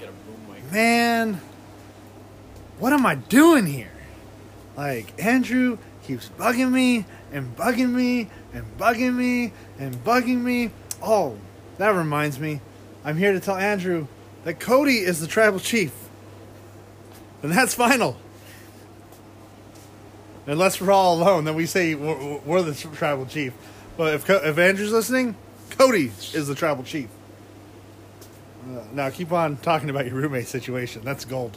get a boom mic. man, what am I doing here? Like, Andrew keeps bugging me and bugging me and bugging me and bugging me. Oh, that reminds me. I'm here to tell Andrew that Cody is the tribal chief. And that's final. Unless we're all alone, then we say we're, we're the tribal chief. But if, if Andrew's listening, Cody is the tribal chief. Uh, now keep on talking about your roommate situation. That's gold.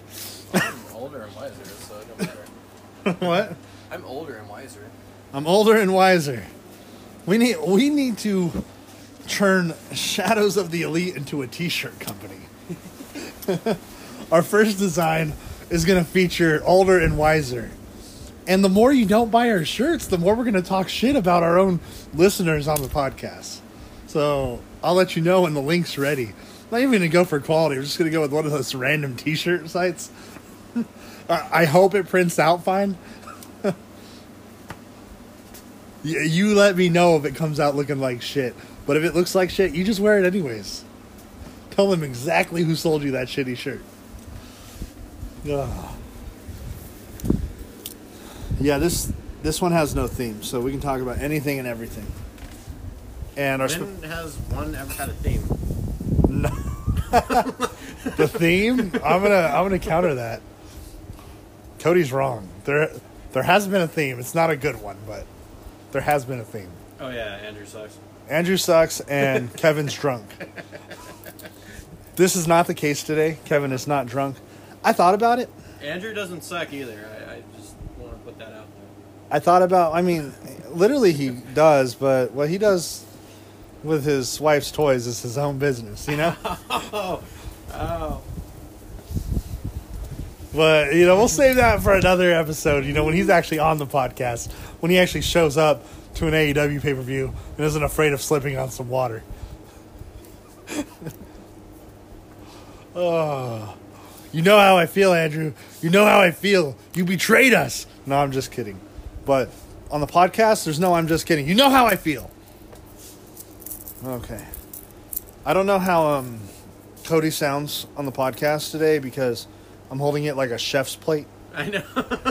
I'm older and wiser, so it don't matter. what? I'm older and wiser. I'm older and wiser. We need we need to turn Shadows of the Elite into a t-shirt company. Our first design is going to feature older and wiser. And the more you don't buy our shirts, the more we're going to talk shit about our own listeners on the podcast. So I'll let you know when the link's ready. I'm not even to go for quality. We're just going to go with one of those random t-shirt sites. I hope it prints out fine. You let me know if it comes out looking like shit. But if it looks like shit, you just wear it anyways. Tell them exactly who sold you that shitty shirt. Ugh. Yeah, this this one has no theme, so we can talk about anything and everything. And our sp- has one ever had a theme? No. the theme, I'm gonna I'm gonna counter that. Cody's wrong. There there has been a theme. It's not a good one, but there has been a theme. Oh yeah, Andrew sucks. Andrew sucks and Kevin's drunk. This is not the case today. Kevin is not drunk. I thought about it. Andrew doesn't suck either. I, I just want to put that out there. I thought about. I mean, literally he does, but what he does with his wife's toys is his own business, you know. Oh, oh. but you know, we'll save that for another episode. You know, when he's actually on the podcast, when he actually shows up to an AEW pay per view and isn't afraid of slipping on some water. oh, you know how I feel, Andrew. You know how I feel. You betrayed us. No, I'm just kidding. But on the podcast, there's no I'm just kidding. You know how I feel. Okay. I don't know how um Cody sounds on the podcast today because I'm holding it like a chef's plate. I know.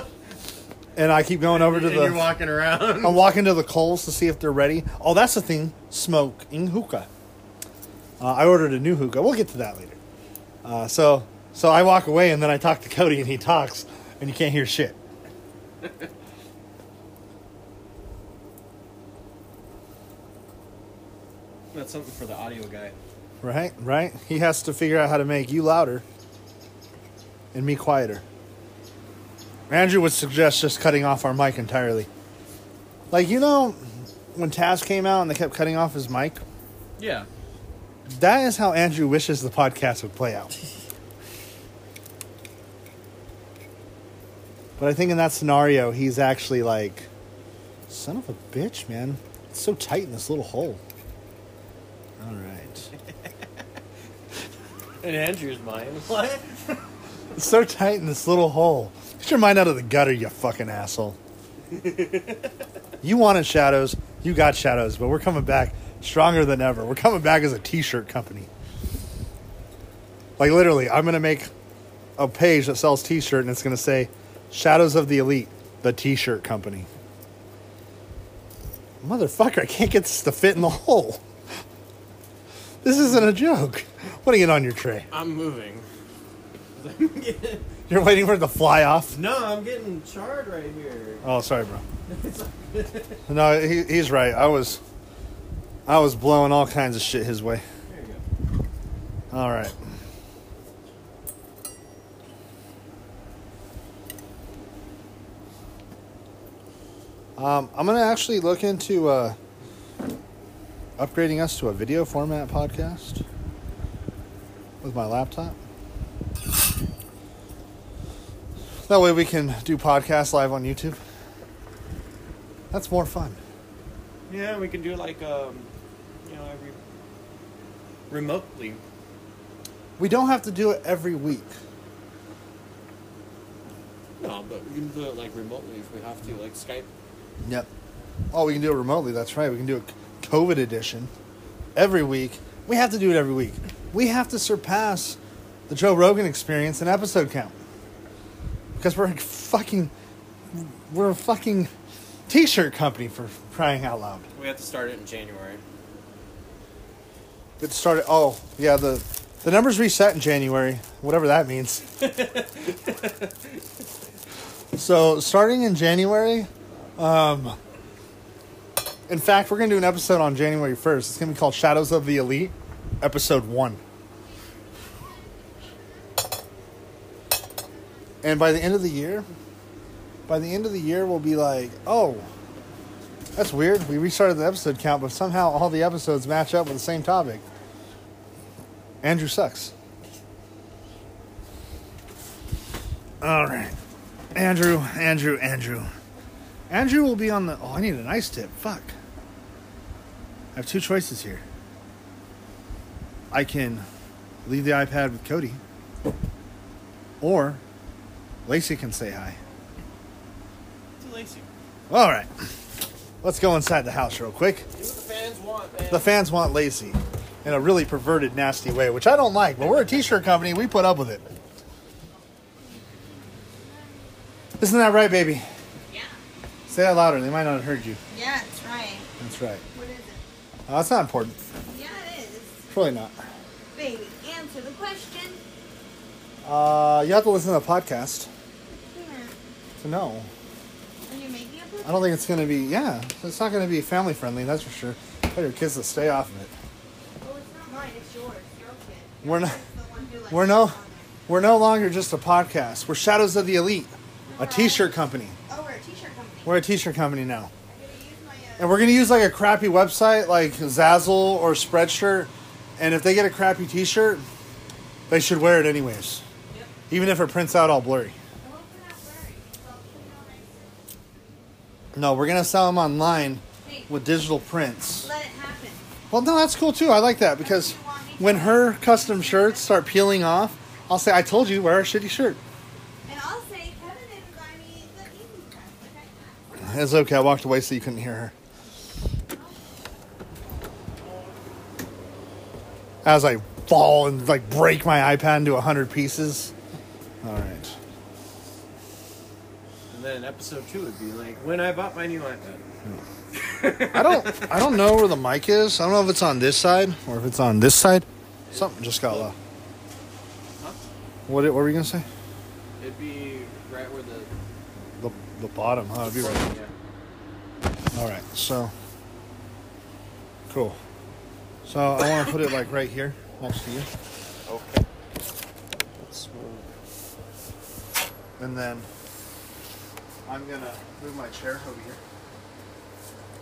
And I keep going over to and the you're walking around. I'm walking to the coals to see if they're ready. Oh, that's the thing. Smoking hookah. Uh, I ordered a new hookah. We'll get to that later. Uh, so, so I walk away and then I talk to Cody and he talks and you can't hear shit. That's something for the audio guy. Right? Right? He has to figure out how to make you louder and me quieter. Andrew would suggest just cutting off our mic entirely. Like, you know, when Taz came out and they kept cutting off his mic? Yeah. That is how Andrew wishes the podcast would play out. but I think in that scenario, he's actually like, son of a bitch, man. It's so tight in this little hole. All right. And Andrew's mind. What? It's so tight in this little hole. Get your mind out of the gutter, you fucking asshole. you wanted shadows. You got shadows, but we're coming back stronger than ever. We're coming back as a t shirt company. Like, literally, I'm going to make a page that sells t shirt and it's going to say Shadows of the Elite, the t shirt company. Motherfucker, I can't get this to fit in the hole. This isn't a joke. Putting it on your tray. I'm moving. You're waiting for it to fly off. no, I'm getting charred right here. Oh, sorry, bro. no, he, he's right. I was, I was blowing all kinds of shit his way. There you go. All right. Um, I'm gonna actually look into uh, upgrading us to a video format podcast with my laptop. That way we can do podcasts live on YouTube. That's more fun. Yeah, we can do like um, you know, every remotely. We don't have to do it every week. No, but we can do it like remotely if we have to, like Skype. Yep. Oh, we can do it remotely. That's right. We can do a COVID edition every week. We have to do it every week. We have to surpass the Joe Rogan Experience in episode count because we're a fucking we're a fucking t-shirt company for crying out loud. We have to start it in January. It started. Oh yeah, the the numbers reset in January, whatever that means. so starting in January, um, in fact, we're gonna do an episode on January first. It's gonna be called Shadows of the Elite, episode one. And by the end of the year, by the end of the year, we'll be like, oh, that's weird. We restarted the episode count, but somehow all the episodes match up with the same topic. Andrew sucks. All right. Andrew, Andrew, Andrew. Andrew will be on the. Oh, I need an ice tip. Fuck. I have two choices here. I can leave the iPad with Cody, or Lacey can say hi. Too lazy. All right. Let's go inside the house real quick. Do what the fans want, man. The fans want Lacey in a really perverted, nasty way, which I don't like, but we're a t shirt company. We put up with it. Isn't that right, baby? Yeah. Say that louder. They might not have heard you. Yeah, it's right. That's right. Oh, that's not important. Yeah, it is. It's really not. Baby, answer the question. Uh, you have to listen to the podcast Yeah. to know. Are you making a? I don't think it's going to be, yeah, it's not going to be family friendly, that's for sure. Tell your kids to stay off of it. Oh, it's not mine. It's yours. Your kid. We're not- the one who lets We're no, we're no longer just a podcast. We're Shadows of the Elite, a t shirt company. Oh, we're a t-shirt company. We're a t shirt company now. I'm gonna use my. Uh, And we're gonna use like a crappy website like Zazzle or Spreadshirt. And if they get a crappy T-shirt, they should wear it anyways, Yep. even if it prints out all blurry. I hope we're not worried. So I'll put it on No, we're gonna sell them online Hey, with digital prints. let it happen. Well, no, that's cool too. I like that because when her custom shirts start peeling off, I'll say, "I told you, wear a shitty shirt." And I'll say Kevin didn't buy me the. Okay. It's okay. I walked away so you couldn't hear her. As I fall and like break my iPad into a hundred pieces. All right. And then episode two would be like when I bought my new iPad. I don't. I don't know where the mic is. I don't know if it's on this side or if it's on this side. Something just got low. Huh? What? What were you gonna say? It'd be right where the. The the bottom. Huh? It'd be right. There. Yeah. All right. So. Cool. So I want to put it like right here next to you, Okay. Let's move. and then I'm gonna move my chair over here.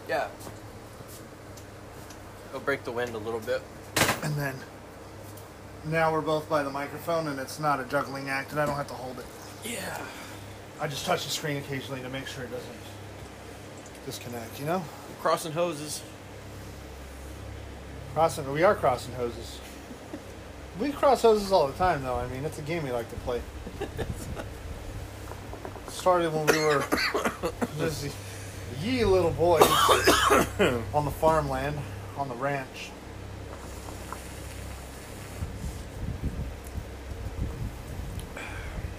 Yeah. It'll break the wind a little bit. And then now we're both by the microphone, and it's not a juggling act, and I don't have to hold it. Yeah. I just touch the screen occasionally to make sure it doesn't disconnect. You know. Crossing hoses. Crossing, we are crossing hoses. We cross hoses all the time, though. I mean, it's a game we like to play. Started when we were just ye little boys on the farmland, on the ranch.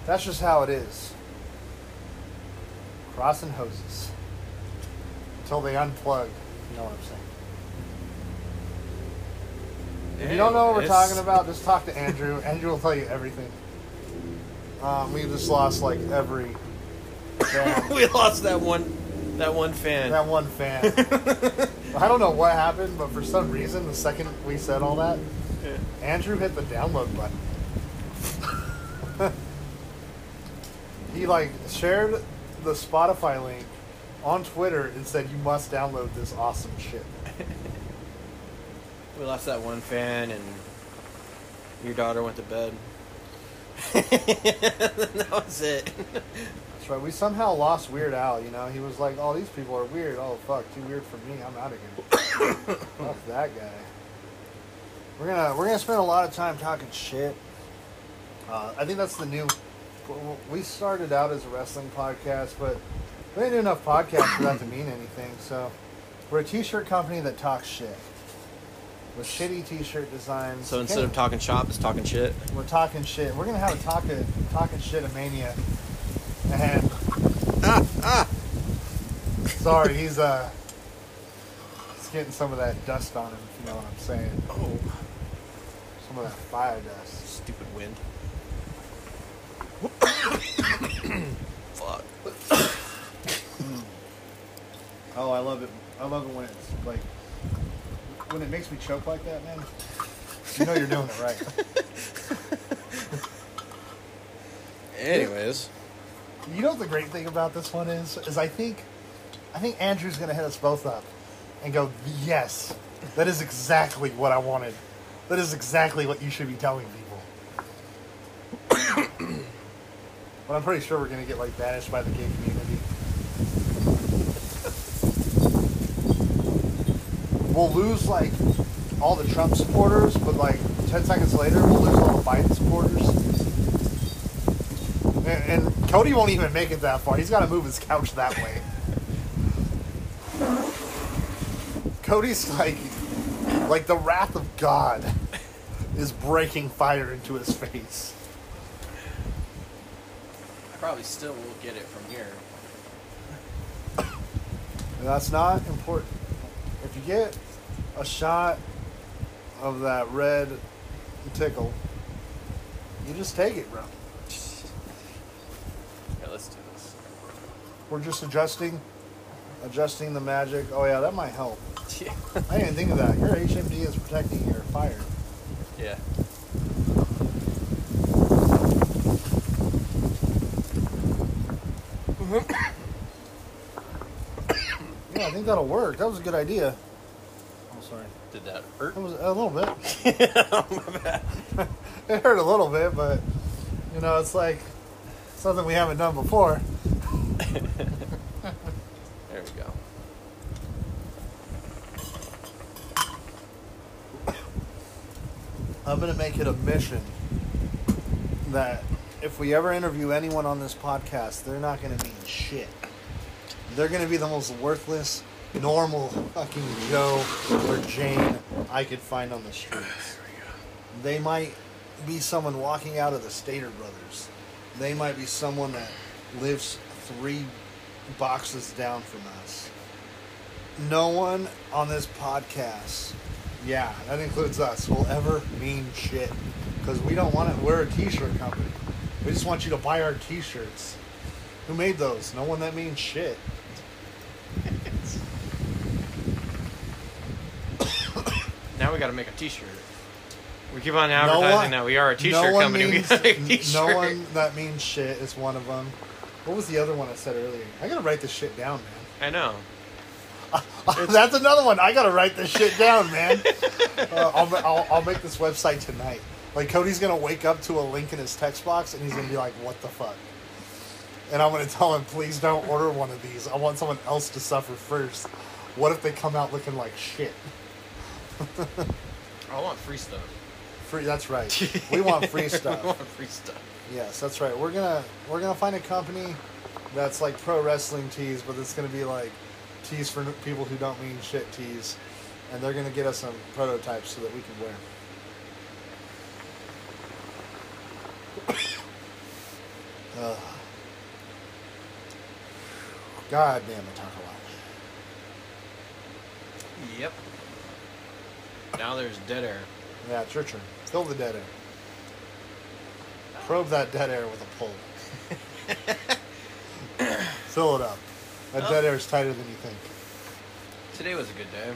That's just how it is. Crossing hoses. Until they unplug. You know what I'm saying. If you don't know what we're talking about, just talk to Andrew. Andrew will tell you everything. Um, we just lost like every fan. we lost that one. That one fan. that one fan. I don't know what happened, but for some reason, the second we said all that, Yeah. Andrew hit the download button. he like shared the Spotify link on Twitter and said, "You must download this awesome shit." We lost that one fan, and your daughter went to bed. that was it. That's right. We somehow lost Weird Al. You know, he was like, "Oh, these people are weird. Oh, fuck, too weird for me. I'm out of here." fuck that guy. We're gonna we're gonna spend a lot of time talking shit. Uh, I think that's the new. We started out as a wrestling podcast, but we didn't do enough podcasts for that to mean anything. So we're a t-shirt company that talks shit. With shitty T-shirt designs. So instead of talking shop, it's talking shit. we're talking shit. We're gonna have a talk talking talking shit of mania. And sorry, he's uh, he's getting some of that dust on him. If you know what I'm saying? Oh, Some of that fire dust. stupid wind. Fuck. Oh, I love it. I love it when it's like when it makes me choke like that, man. You know you're doing it right. Anyways, You know what the great thing about this one is? Is I think, I think Andrew's gonna hit us both up, and go, yes, that is exactly what I wanted. That is exactly what you should be telling people. but I'm pretty sure we're gonna get like banished by the gay community. We'll lose like all the Trump supporters, but like ten seconds later, we'll lose all the Biden supporters. And, and Cody won't even make it that far. He's got to move his couch that way. Cody's like, like the wrath of God is breaking fire into his face. I probably still will get it from here. And that's not important. If you get a shot of that red tickle, you just take it, bro. Yeah, let's do this. We're just adjusting, adjusting the magic. Oh yeah, that might help. Yeah. I didn't think of that. Your HMD is protecting your fire. yeah. Yeah, I think that'll work. That was a good idea. I'm oh, sorry. Did that hurt? It was a little bit. Oh, it hurt a little bit, but you know, it's like something we haven't done before. There we go. I'm gonna make it a mission that if we ever interview anyone on this podcast, they're not gonna mean shit. They're gonna be the most worthless, normal fucking Joe or Jane I could find on the streets. They might be someone walking out of the Stater Brothers. They might be someone that lives three boxes down from us. No one on this podcast, yeah, that includes us, will ever mean shit. Because we don't want to, we're a t shirt company. We just want you to buy our t shirts. Who made those? No one that means shit. Now we got to make a T-shirt. We keep on advertising one- that we are a T-shirt no company. Means, we got to make a T-shirt. no one that means shit is one of them. What was the other one I said earlier? I gotta write this shit down, man. I know. That's another one. I gotta write this shit down, man. uh, I'll, I'll, I'll make this website tonight. Like Cody's gonna wake up to a link in his text box, and he's gonna be like, "What the fuck?" And I'm gonna tell him, "Please don't order one of these. I want someone else to suffer first. What if they come out looking like shit?" I want free stuff. Free. That's right. We want free stuff. we want free stuff. Yes, that's right. We're gonna we're gonna find a company that's like pro wrestling tees, but it's gonna be like tees for people who don't mean shit tees, and they're gonna get us some prototypes so that we can wear. Ugh. God damn, I talk a lot. Yep. Now there's dead air. Yeah, it's your turn. Fill the dead air. Probe that dead air with a pole. Fill it up. That dead air is tighter than you think. Today was a good day.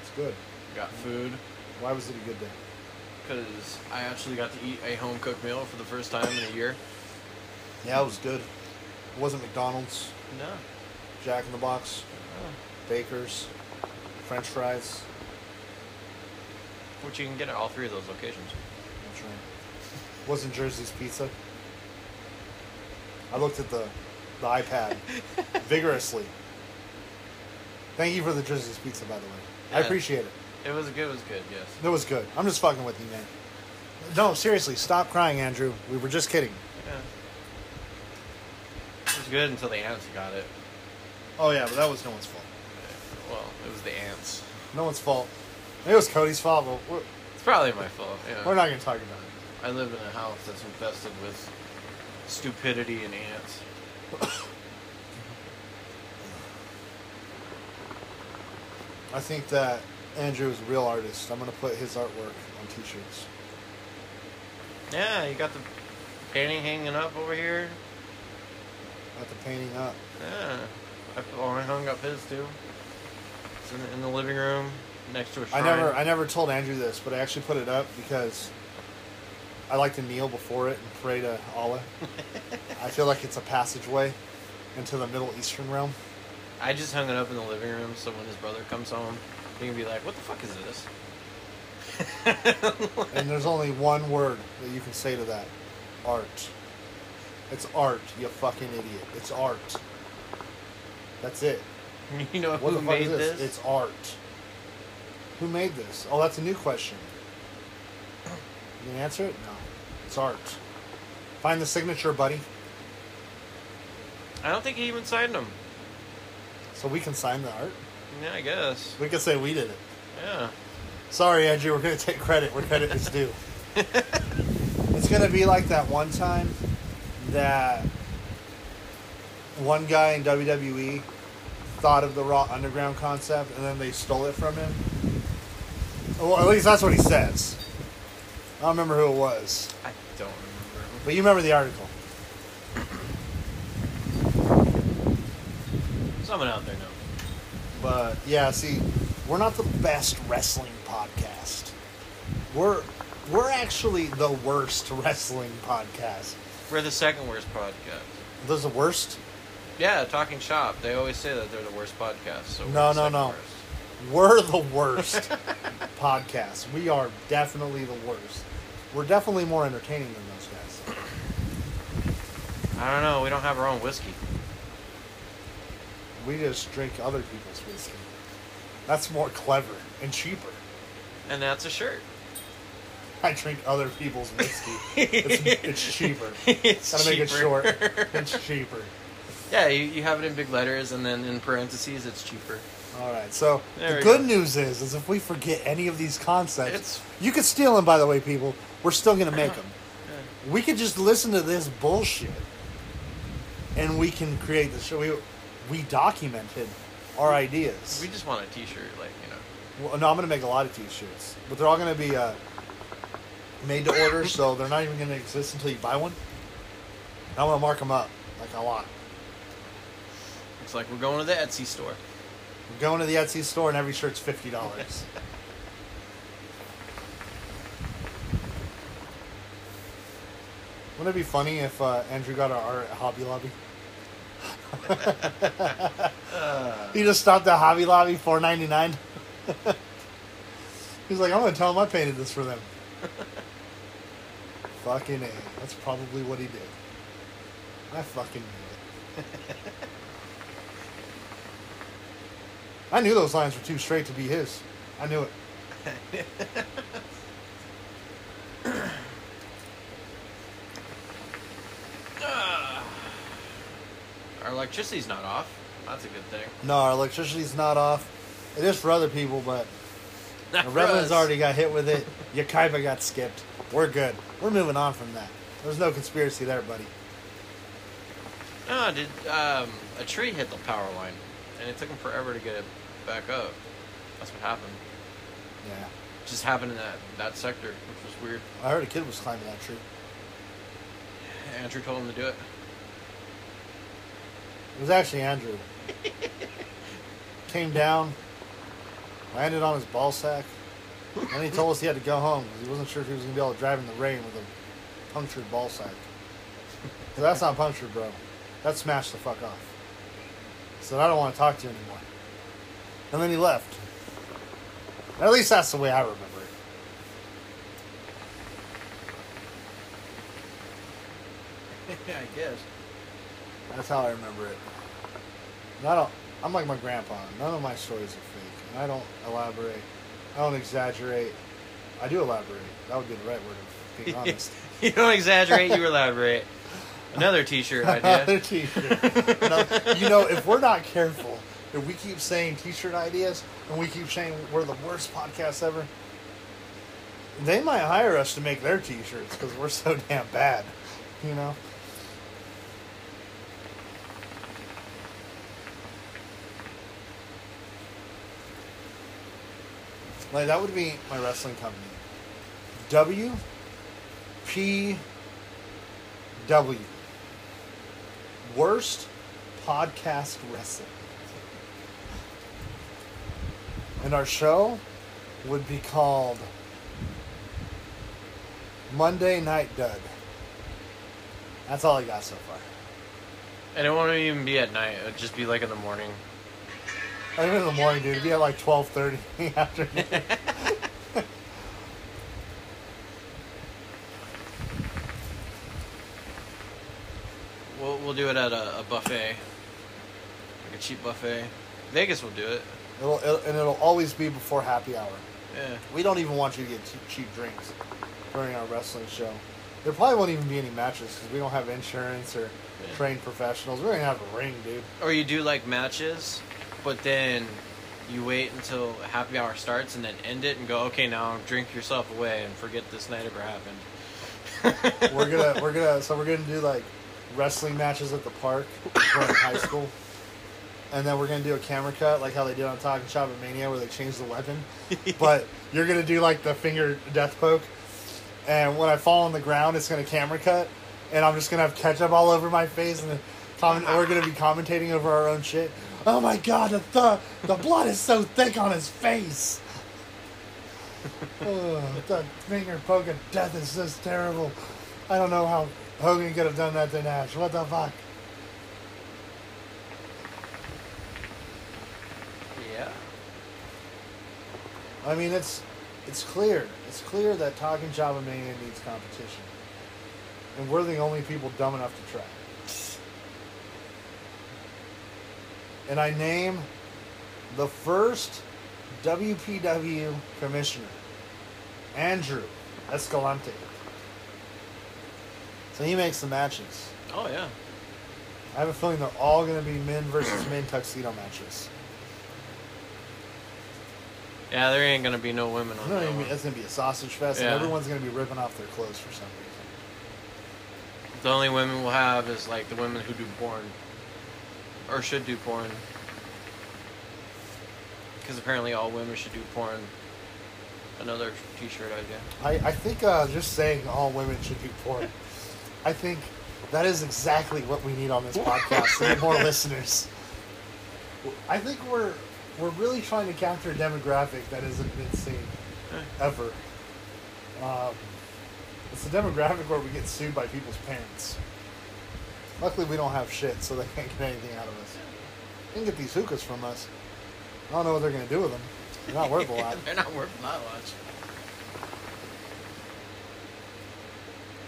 It's good. Got food Why was it a good day? because I actually got to eat a home cooked meal for the first time in a year. Yeah, it was good. It wasn't McDonald's, No. Jack in the Box, Oh. Baker's, French fries. Which you can get at all three of those locations. That's right. Wasn't Jersey's Pizza. I looked at the the iPad vigorously. Thank you for the Jersey's Pizza, by the way. I Yeah. appreciate it. It was good. It was good. Yes. It was good. I'm just fucking with you, man. No, seriously, stop crying, Andrew. We were just kidding. Yeah. It was good until the ants got it. Oh yeah, but that was no one's fault. Well, it was the ants. No one's fault. It was Cody's fault, but we're, It's probably my fault. Yeah. we're not going to talk about it. I live in a house that's infested with stupidity and ants. I think that Andrew is a real artist. I'm going to put his artwork on t-shirts. Yeah, you got the painting hanging up over here. Got the painting up. Yeah, I, oh, I hung up his too. It's in, in the living room next to a I shrine. never, I never told Andrew this, but I actually put it up because I like to kneel before it and pray to Allah. I feel like it's a passageway into the Middle Eastern realm. I just hung it up in the living room so when his brother comes home, he can be like, "What the fuck is this?" And there's only one word that you can say to that: art. It's art, you fucking idiot. It's art. That's it. you know What who the fuck made is this? this? It's art. Who made this? Oh, that's a new question. You can answer it? No. It's art. Find the signature, buddy. I don't think he even signed them. So we can sign the art. Yeah, I guess. We can say we did it. Yeah. Sorry, Andrew. We're gonna take credit where credit is due. it's gonna be like that one time that one guy in WWE thought of the Raw Underground concept, and then they stole it from him. Well, at least that's what he says. I don't remember who it was, I don't remember. but you remember the article. Someone out there knows. But yeah, see, we're not the best wrestling podcast. We're we're actually the worst wrestling podcast. We're the second worst podcast. There's the worst. Yeah, Talking Shop. They always say that they're the worst podcast. So we're No, the no, second no. worst. We're the worst podcast. We are definitely the worst. We're definitely more entertaining than those guys. I don't know. We don't have our own whiskey. We just drink other people's whiskey. That's more clever and cheaper. And that's a shirt. I drink other people's whiskey. It's, it's cheaper. it's Gotta make it short. It's cheaper. yeah, you, you have it in big letters, and then in parentheses, it's cheaper. All right. So There the we good go. news is, is if we forget any of these concepts, It's- you could steal them. By the way, people, we're still gonna make them. We could just listen to this bullshit, and we can create the show. We we documented our ideas. We just want a T-shirt, like you know. Well, no, I'm gonna make a lot of T-shirts, but they're all gonna be uh, made to order, so they're not even gonna exist until you buy one. I'm gonna mark them up like a lot. It's like we're going to the Etsy store. We're going to the Etsy store, and every shirt's fifty dollars. Wouldn't it be funny if uh, Andrew got our art at Hobby Lobby? he just stopped at Hobby Lobby, four ninety nine. He's like, I'm gonna tell him I painted this for them. fucking a. That's probably what he did. I fucking knew it. I knew those lines were too straight to be his. I knew it. Our electricity's not off. That's a good thing. No, our electricity's not off. It is for other people, but Not the Redlands us. already got hit with it. Yucaipa got skipped. We're good. We're moving on from that. There's no conspiracy there, buddy. No, did um, a tree hit the power line, and it took them forever to get it back up. That's what happened. Yeah. It just happened in that that sector, which was weird. I heard a kid was climbing that tree. Andrew told him to do it. It was actually Andrew. Came down, landed on his ball sack, and he told us he had to go home because he wasn't sure if he was going to be able to drive in the rain with a punctured ball sack. So that's not punctured, bro. That smashed the fuck off. So I don't want to talk to you anymore. And then he left. At least that's the way I remember it. I guess. That's how I remember it. And I don't. I'm like my grandpa. None of my stories are fake, and I don't elaborate. I don't exaggerate. I do elaborate. That would be the right word of being honest. you don't exaggerate, you elaborate. Another T-shirt idea. Another t-shirt. You know, if we're not careful, if we keep saying T-shirt ideas and we keep saying we're the worst podcast ever, they might hire us to make their T-shirts because we're so damn bad. You know. Like that would be my wrestling company. W P W. Worst podcast wrestling. And our show would be called Monday Night Dud. That's all I got so far. And it won't even be at night. It'll just be like in the morning. Oh, I think in the morning, dude. It'd be at like twelve thirty in the afternoon. We'll we'll do it at a, a buffet, like a cheap buffet. Vegas will do it. It'll, it'll and it'll always be before happy hour. Yeah. We don't even want you to get cheap, cheap drinks during our wrestling show. There probably won't even be any matches because we don't have insurance or Yeah. trained professionals. We don't even have a ring, dude. Or you do like matches, but then you wait until happy hour starts and then end it and go, okay, now drink yourself away and forget this night ever happened. We're gonna we're gonna so we're gonna do like wrestling matches at the park. In high school, and then we're gonna do a camera cut like how they did on Talking Shop at Mania where they changed the weapon. but you're gonna do like the finger death poke, and when I fall on the ground, it's gonna camera cut, and I'm just gonna have ketchup all over my face, and comment, we're gonna be commentating over our own shit. Oh my god, the the, the blood is so thick on his face. Ugh, that finger poke of death is just terrible. I don't know how Hogan could have done that to Nash. What the fuck? yeah. I mean, it's it's clear. It's clear that Talking Java Mania needs competition, and we're the only people dumb enough to try. And I name the first WPW commissioner, Andrew Escalante. So he makes the matches. Oh yeah. I have a feeling they're all going to be men versus men tuxedo matches. Yeah, there ain't gonna be no women on that I mean? one. It's going to be a sausage fest, Yeah. and everyone's going to be ripping off their clothes for some reason. The only women we'll have is like the women who do porn, or should do porn. Because apparently all women should do porn. Another T-shirt idea. I, I think uh, just saying all women should do porn, I think that is exactly what we need on this podcast more listeners. I think we're we're really trying to capture a demographic that hasn't been seen ever. Um, it's a demographic where we get sued by people's parents. Luckily, we don't have shit, so they can't get anything out of us. They can get these hookahs from us. I don't know what they're gonna do with them. They're not worth a lot. They're not worth that much.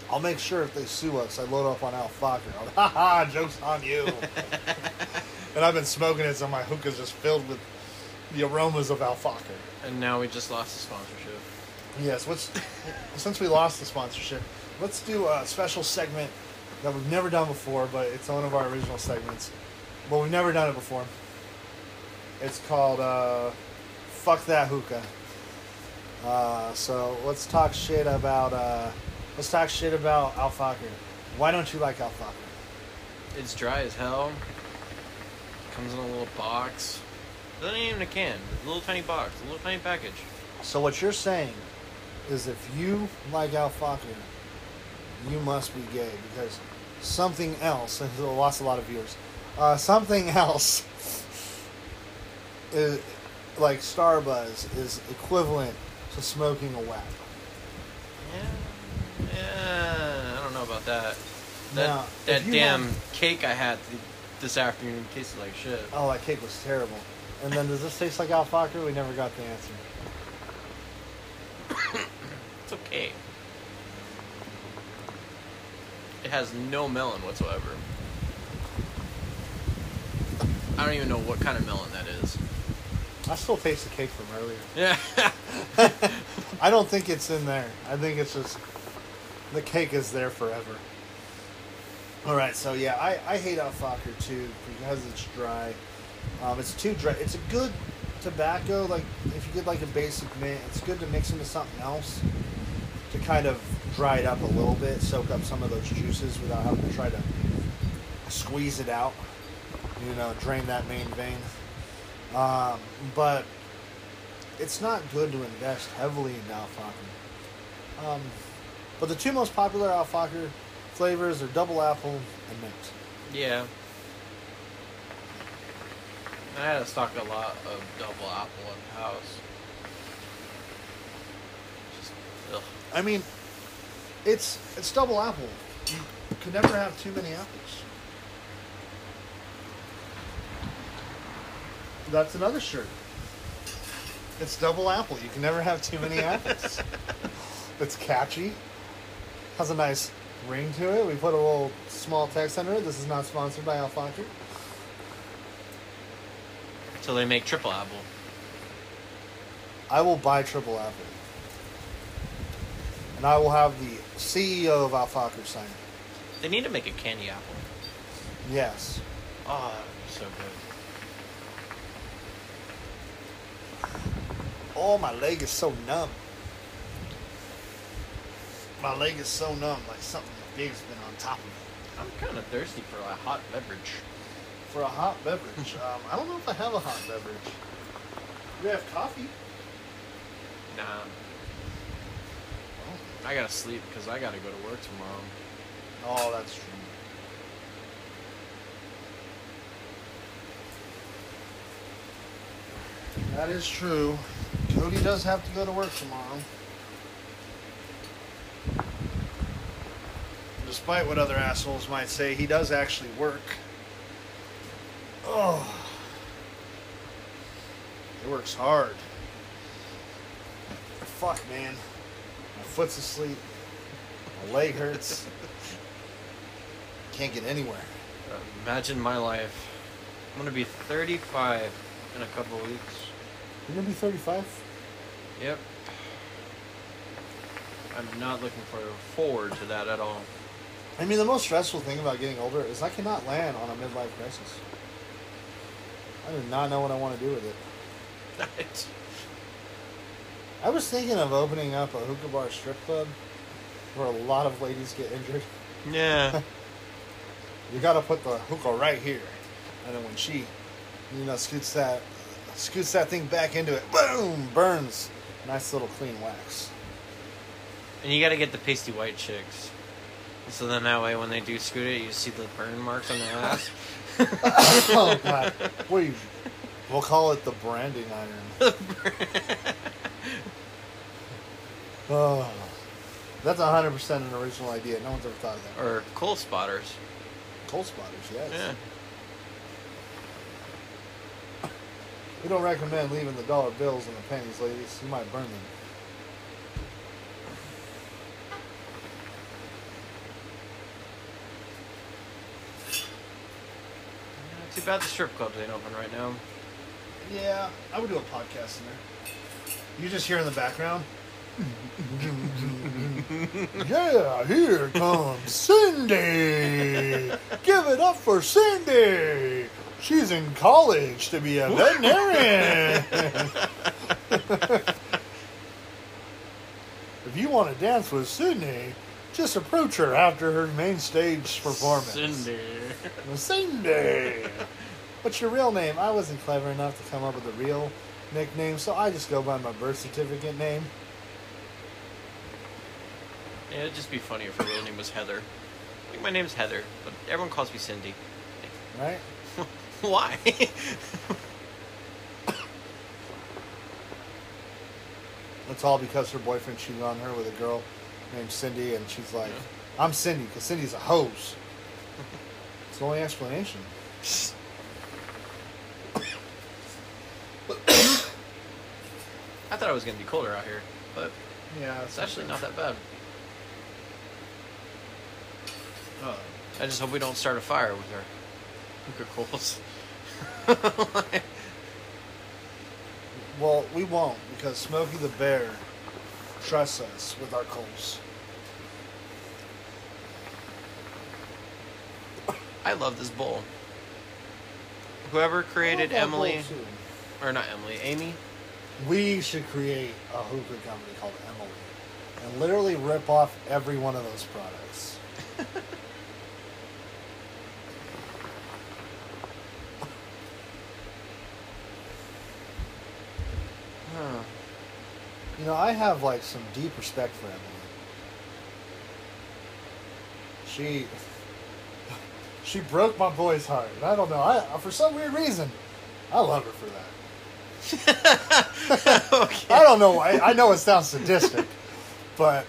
I'll make sure if they sue us, I load up on Al Fakher. I'll, ha ha, joke's on you. and I've been smoking it, so my hookah's just filled with the aromas of alfalfa. And now we just lost the sponsorship. Yes, what's, since we lost the sponsorship, let's do a special segment that we've never done before, but it's one of our original segments. But we've never done it before. It's called uh, Fuck That Hookah. Uh, so let's talk shit about uh, let's talk shit about alfalfa. Why don't you like alfalfa? It's dry as hell. Comes in a little box. Doesn't even a can. A little tiny box. A little tiny package. So what you're saying is if you like Al Fakher, you must be gay because something else, and it lost a lot of viewers, uh, something else is like Starbuzz is equivalent to smoking a whack. Yeah. Yeah. I don't know about that. That, Now, that damn cake I had th- this afternoon tasted like shit. Oh, that cake was terrible. And then does this taste like Al Fakher? We never got the answer. It's okay. It has no melon whatsoever. I don't even know what kind of melon that is. I still taste the cake from earlier. Yeah. I don't think it's in there. I think it's just the cake is there forever. All right, so yeah, I, I hate Al Fakher too because it's dry. Um, it's too dry. It's a good tobacco. Like if you get like a basic mint, it's good to mix into something else to kind of dry it up a little bit, soak up some of those juices without having to try to squeeze it out. You know, drain that main vein. Um, but it's not good to invest heavily in Al Fakher. Um, but the two most popular Al Fakher flavors are double apple and mint. Yeah. I had to stock a lot of double apple in the house. Just, ugh. I mean, it's it's double apple. You can never have too many apples. That's another shirt. It's double apple. You can never have too many apples. it's catchy. Has a nice ring to it. We put a little small text under it. This is not sponsored by Al Fakher. So they make triple apple. I will buy triple apple. And I will have the CEO of Al Fakher sign it. They need to make a candy apple. Yes. Oh, that'd be so good. Oh, my leg is so numb. My leg is so numb, like something big's been on top of it. I'm kind of thirsty for a hot beverage. For a hot beverage, um, I don't know if I have a hot beverage. Do we have coffee? Nah, Oh, I gotta sleep because I gotta go to work tomorrow. oh that's true. That is true. Cody does have to go to work tomorrow. Despite what other assholes might say, he does actually work. Oh. He works hard. Fuck, man. My foot's asleep. My leg hurts. Can't get anywhere. Imagine my life. I'm gonna be 35 in a couple weeks. You're gonna be 35? Yep. I'm not looking forward to that at all. I mean, the most stressful thing about getting older is I cannot land on a midlife crisis. I do not know what I want to do with it. I was thinking of opening up a hookah bar strip club where a lot of ladies get injured. yeah. You got to put the hookah right here, and then when she, you know, scoots that, scoots that thing back into it, boom, burns. Nice little clean wax. And you gotta get the pasty white chicks. So then that way when they do scoot it, you see the burn marks on their ass. oh God! We, we'll call it the branding iron. Oh, that's hundred percent an original idea. No one's ever thought of that. or coal spotters. Coal spotters, yes. Yeah. We don't recommend leaving the dollar bills and the pennies, ladies. You might burn them. Too bad the strip clubs ain't open right now. Yeah, I would do a podcast in there. You just hear in the background. yeah, here comes Cindy. Give it up for Cindy. She's in college to be a veterinarian. if you want to dance with Sydney, just approach her after her main stage performance. Cindy. Cindy. What's your real name? I wasn't clever enough to come up with a real nickname, so I just go by my birth certificate name. Yeah, it'd just be funny if her real name was Heather. Like my name's Heather, but everyone calls me Cindy. Right? Why? It's all because her boyfriend cheated on her with a girl named Cindy, and she's like, Yeah. I'm Cindy because Cindy's a hose. It's the only explanation. I thought it was gonna be colder out here, but Yeah, it's actually not that bad. Uh, I just hope we don't start a fire with our hookah coals. well, we won't because Smokey the Bear trusts us with our coals. I love this bowl. whoever created I love that Emily, or not Emily, Amy. We should create a hookah company called Emily and literally rip off every one of those products. You know, I have like some deep respect for Emily. She she broke my boy's heart. And I don't know. I for some weird reason, I love her for that. okay. I don't know why. I know it sounds sadistic, but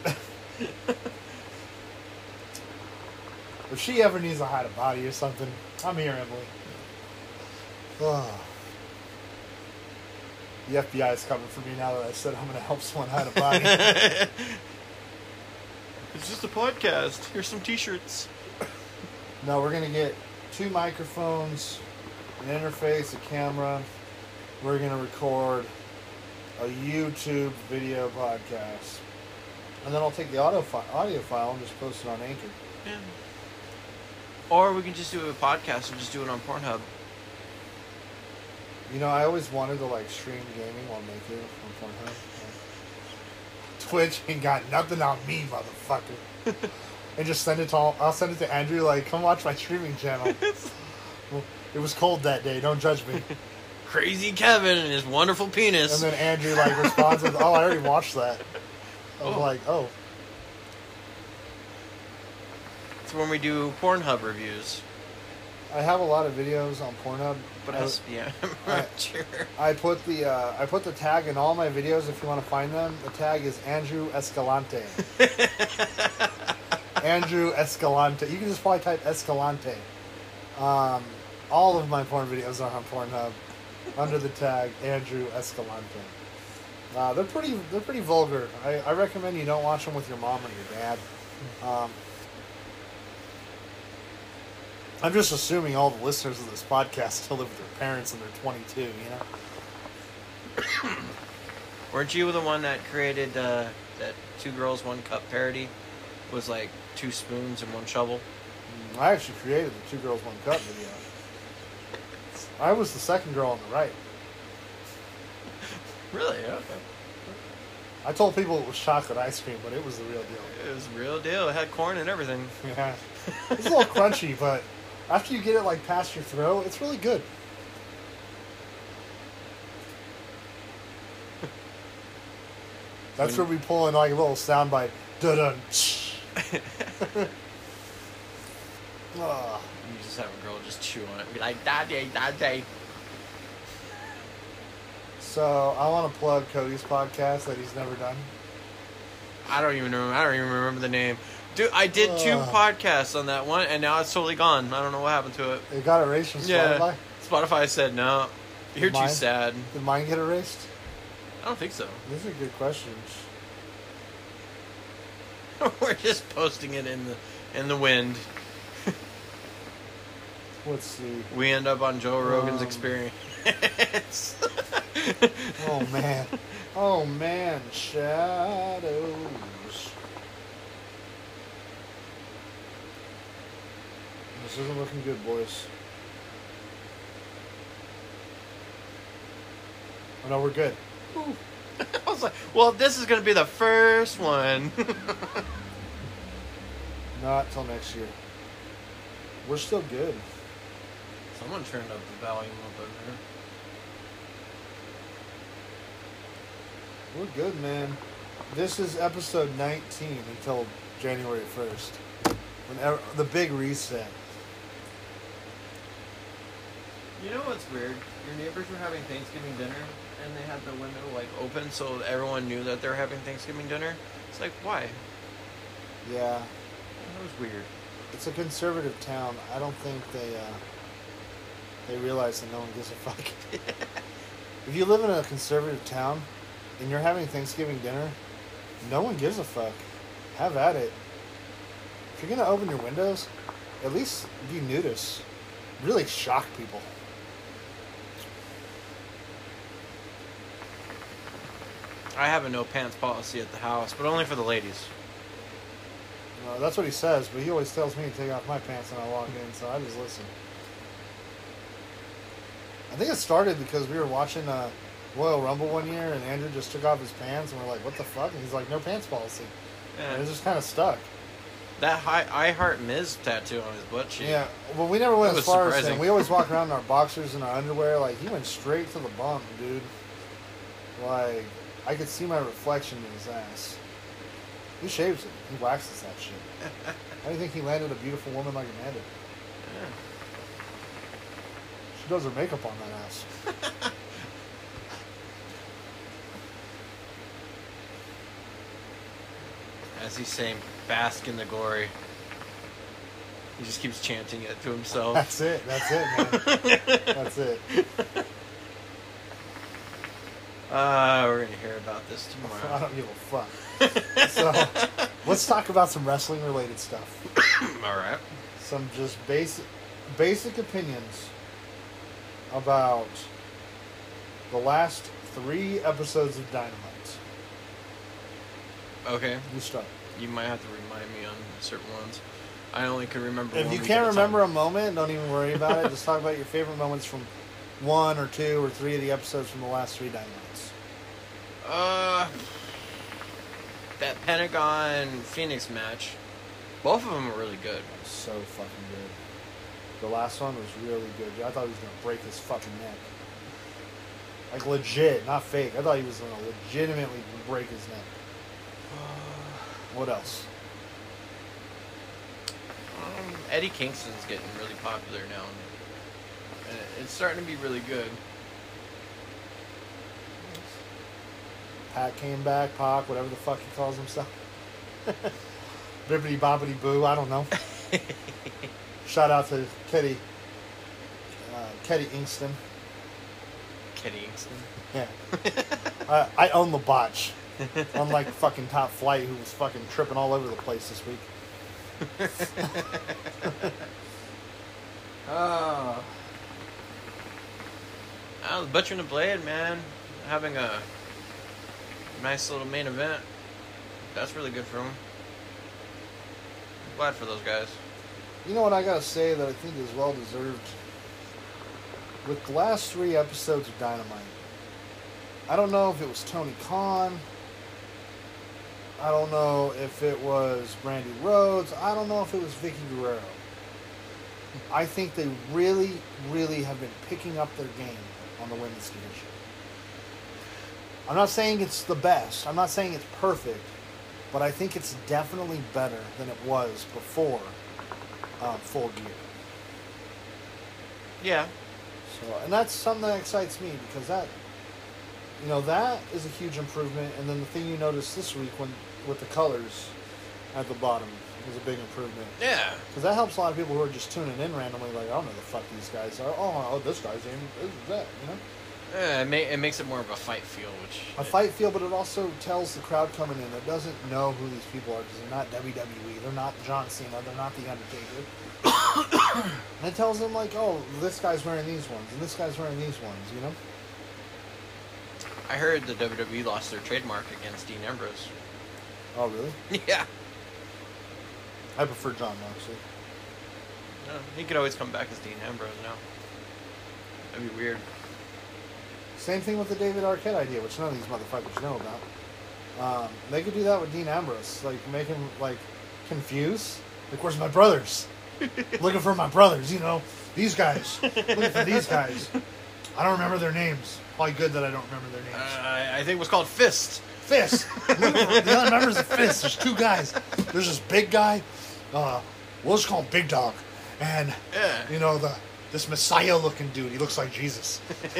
if she ever needs to hide a body or something, I'm here, Emily. Oh. The FBI is coming for me now that I said I'm going to help someone hide a body. It's just a podcast. Here's some T-shirts. no, we're going to get two microphones, an interface, a camera. We're going to record a YouTube video podcast. And then I'll take the audio, fi- audio file and just post it on Anchor. Yeah. Or we can just do a podcast and just do it on Pornhub. You know, I always wanted to like stream gaming while naked on Pornhub. Twitch ain't got nothing on me, motherfucker. and just send it to all, I'll send it to Andrew like, come watch my streaming channel. Well, it was cold that day. Don't judge me. Crazy Kevin and his wonderful penis. And then Andrew like responds with, "Oh, I already watched that." I was Oh. like, "Oh, it's when we do Pornhub reviews. I have a lot of videos on Pornhub." But I, yeah, I'm I- sure. I put the uh, I put the tag in all my videos. If you want to find them, the tag is Andrew Escalante. Andrew Escalante. You can just probably type Escalante. Um, all of my porn videos are on Pornhub under the tag Andrew Escalante. Uh, they're pretty they're pretty vulgar. I, I recommend you don't watch them with your mom or your dad. Um, I'm just assuming all the listeners of this podcast still live with their parents and they're 22. You know. Weren't you the one that created uh, that two girls one cup parody? Was like two spoons and one shovel. I actually created the two girls one cup video. I was the second girl on the right. Really? Okay. I told people it was chocolate ice cream, but it was the real deal. It was real deal. It had corn and everything. Yeah, it's a little crunchy, but after you get it like past your throat, it's really good. That's where we pull in like a little sound bite. Dun dun. You just have a girl just chew on it and be like, Daddy, Daddy. So I want to plug Cody's podcast that he's never done. I don't even remember. I don't even remember the name. Dude, I did two podcasts on that one, and now it's totally gone. I don't know what happened to it. It got erased from Yeah. Spotify. Spotify said no. You're too Mine? sad. Did mine get erased? I don't think so. These are good questions. We're just posting it in the in the wind. Let's see. We end up on Joe Rogan's Um. experience. Oh man. Oh man. Shadows. This isn't looking good, boys. Oh no, we're good. I was like, well, this is gonna be the first one. Not till next year. We're still good. Someone turned up the volume up in there. We're good, man. This is episode 19 until January 1st. Whenever the big reset. You know what's weird? Your neighbors were having Thanksgiving dinner, and they had the window like open, so everyone knew that they were having Thanksgiving dinner. It's like, why? Yeah. That was weird. It's a conservative town. I don't think they uh, they realize that no one gives a fuck. if you live in a conservative town and you're having Thanksgiving dinner, no one gives a fuck. Have at it. If you're gonna open your windows, at least be nudist. Really shock people. I have a no pants policy at the house, but only for the ladies. Uh, that's what he says, but he always tells me to take off my pants when I walk in, so I just listen. I think it started because we were watching uh, Royal Rumble one year, and Andrew just took off his pants, and we're like, "What the fuck?" And he's like, "No pants policy." And it just kind of stuck. That high, I Heart Miz tattoo on his butt cheek. Yeah. Well, we never went as far as surprising. him. We always walk around in our boxers and our underwear. Like he went straight to the bump, dude. Like I could see my reflection in his ass. He shaves it. He waxes that shit. How do you think he landed a beautiful woman like Amanda? Yeah. She does her makeup on that ass. As he's saying, bask in the glory. He just keeps chanting it to himself. That's it. That's it, man. That's it. Uh, we're gonna hear about this tomorrow. I don't give a fuck. So let's talk about some wrestling related stuff. All right. Some just basic basic opinions about the last three episodes of Dynamite. Okay. You start. You might have to remind me on certain ones. I only can remember. If you can't remember time. a moment, don't even worry about it. Just talk about your favorite moments from one or two or three of the episodes from the last three Dynamites. Uh, that Pentagon Fenix match. Both of them were really good. So fucking good. The last one was really good. I thought he was gonna break his fucking neck. Like legit, not fake. I thought he was gonna legitimately break his neck. What else? Um, Eddie Kingston's getting really popular now, it's starting to be really good. Pat came back, Pac, whatever the fuck he calls himself. Bibbity bobbity boo, I don't know. Shout out to Ketty, uh, Ketty Ingston. Kenny Kingston. Yeah. uh, I own the botch. Unlike fucking Top Flight, who was fucking tripping all over the place this week. uh, Oh, the Butcher and the Blade, man, having a nice little main event. That's really good for him. Glad for those guys. you know what I gotta say that I think is well deserved? With the last three episodes of Dynamite, I don't know if it was Tony Khan. I don't know if it was Brandi Rhodes. I don't know if it was Vickie Guerrero. I think they really, really have been picking up their game on the women's division. I'm not saying it's the best. I'm not saying it's perfect, but I think it's definitely better than it was before um, Full Gear. Yeah. So, and that's something that excites me because that, you know, that is a huge improvement. And then the thing you noticed this week when with the colors at the bottom was a big improvement Yeah. because that helps a lot of people who are just tuning in randomly. Like, I don't know the fuck these guys are. Oh, oh this guy's in. This is that. You know, Yeah, it, ma- it makes it more of a fight feel, which a fight feel, but it also tells the crowd coming in that doesn't know who these people are because they're not WWE. They're not John Cena. They're not the Undertaker. and it tells them like, oh, this guy's wearing these ones, and this guy's wearing these ones. You know. I heard the WWE lost their trademark against Dean Ambrose. Oh, really? Yeah. I prefer Jon Moxley. No, he could always come back as Dean Ambrose now. That'd be weird. Same thing with the David Arquette idea, which none of these motherfuckers know about. Um, they could do that with Dean Ambrose, like make him like confused. Like, where's my brothers? Looking for my brothers, you know. These guys. Looking for these guys. I don't remember their names. Probably good that I don't remember their names. Uh, I think it was called Fist. Fist. The other members of Fist. There's two guys. There's this big guy. Uh, we'll just call him Big Dog, and Yeah. you know the this Messiah-looking dude. He looks like Jesus.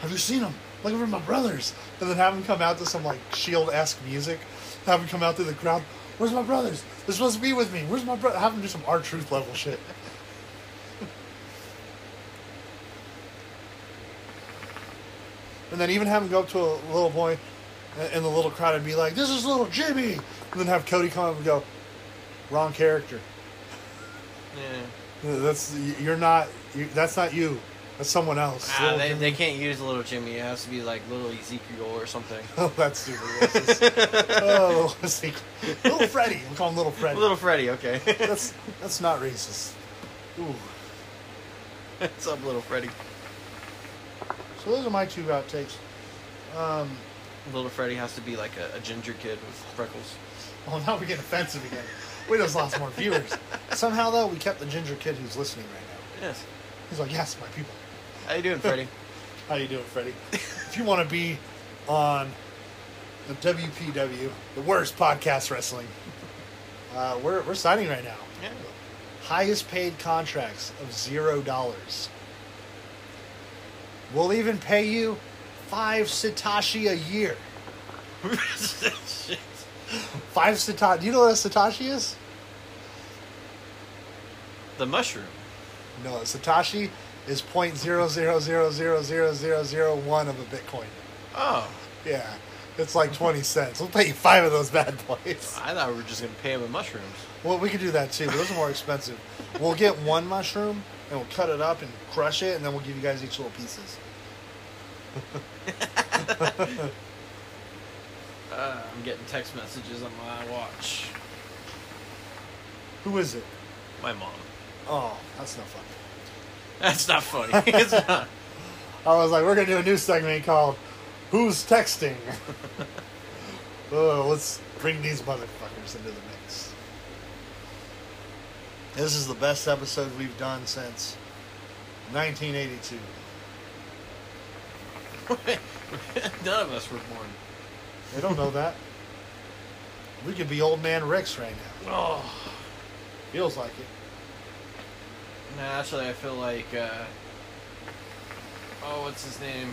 have you seen him? Looking for my brothers. And then have him come out to some like Shield-esque music. Have him come out to the crowd. Where's my brothers? They're supposed to be with me. Where's my brother? Have him do some R Truth level shit. and then even have him go up to a little boy in the little crowd and be like, "This is little Jimmy," and then have Cody come up and go, "Wrong character. Yeah. That's you're not. You, that's not you. That's someone else." Ah, they, they can't use little Jimmy. It has to be like little Ezekiel or something. Oh, that's super racist. oh, little secret. Little Freddy. We'll call him Little Freddy. Little Freddy, okay. That's that's not racist. Ooh. What's up, little Freddy? So those are my two outtakes. Um, Little Freddy has to be like a, a ginger kid with freckles. well, now we're getting offensive again. We just lost more viewers. Somehow, though, we kept the ginger kid who's listening right now. Yes. He's like, yes, my people. How you doing, Freddy? How you doing, Freddie? if you want to be on the WPW, the worst podcast wrestling, uh, we're, we're signing right now. yeah. Highest paid contracts of zero dollars. We'll even pay you five Satoshi a year. Five Satoshi. Do you know what a Satoshi is? The mushroom. No, a Satoshi is point zero zero zero zero zero zero zero one of a Bitcoin. Oh, Yeah, it's like twenty cents. We'll pay you five of those bad boys. I thought we were just gonna pay him with mushrooms. Well, we could do that too, but those are more expensive. We'll get one mushroom and we'll cut it up and crush it, and then we'll give you guys each little pieces. Uh, I'm getting text messages on my watch. Who is it? My mom. Oh, that's not funny. That's not funny. it's not. I was like, we're gonna do a new segment called "Who's Texting." oh, let's bring these motherfuckers into the mix. This is the best episode we've done since 1982. None of us were born. They don't know that. We could be old man Rex right now. Oh. Feels like it. No, actually, I feel like. Uh, oh, what's his name?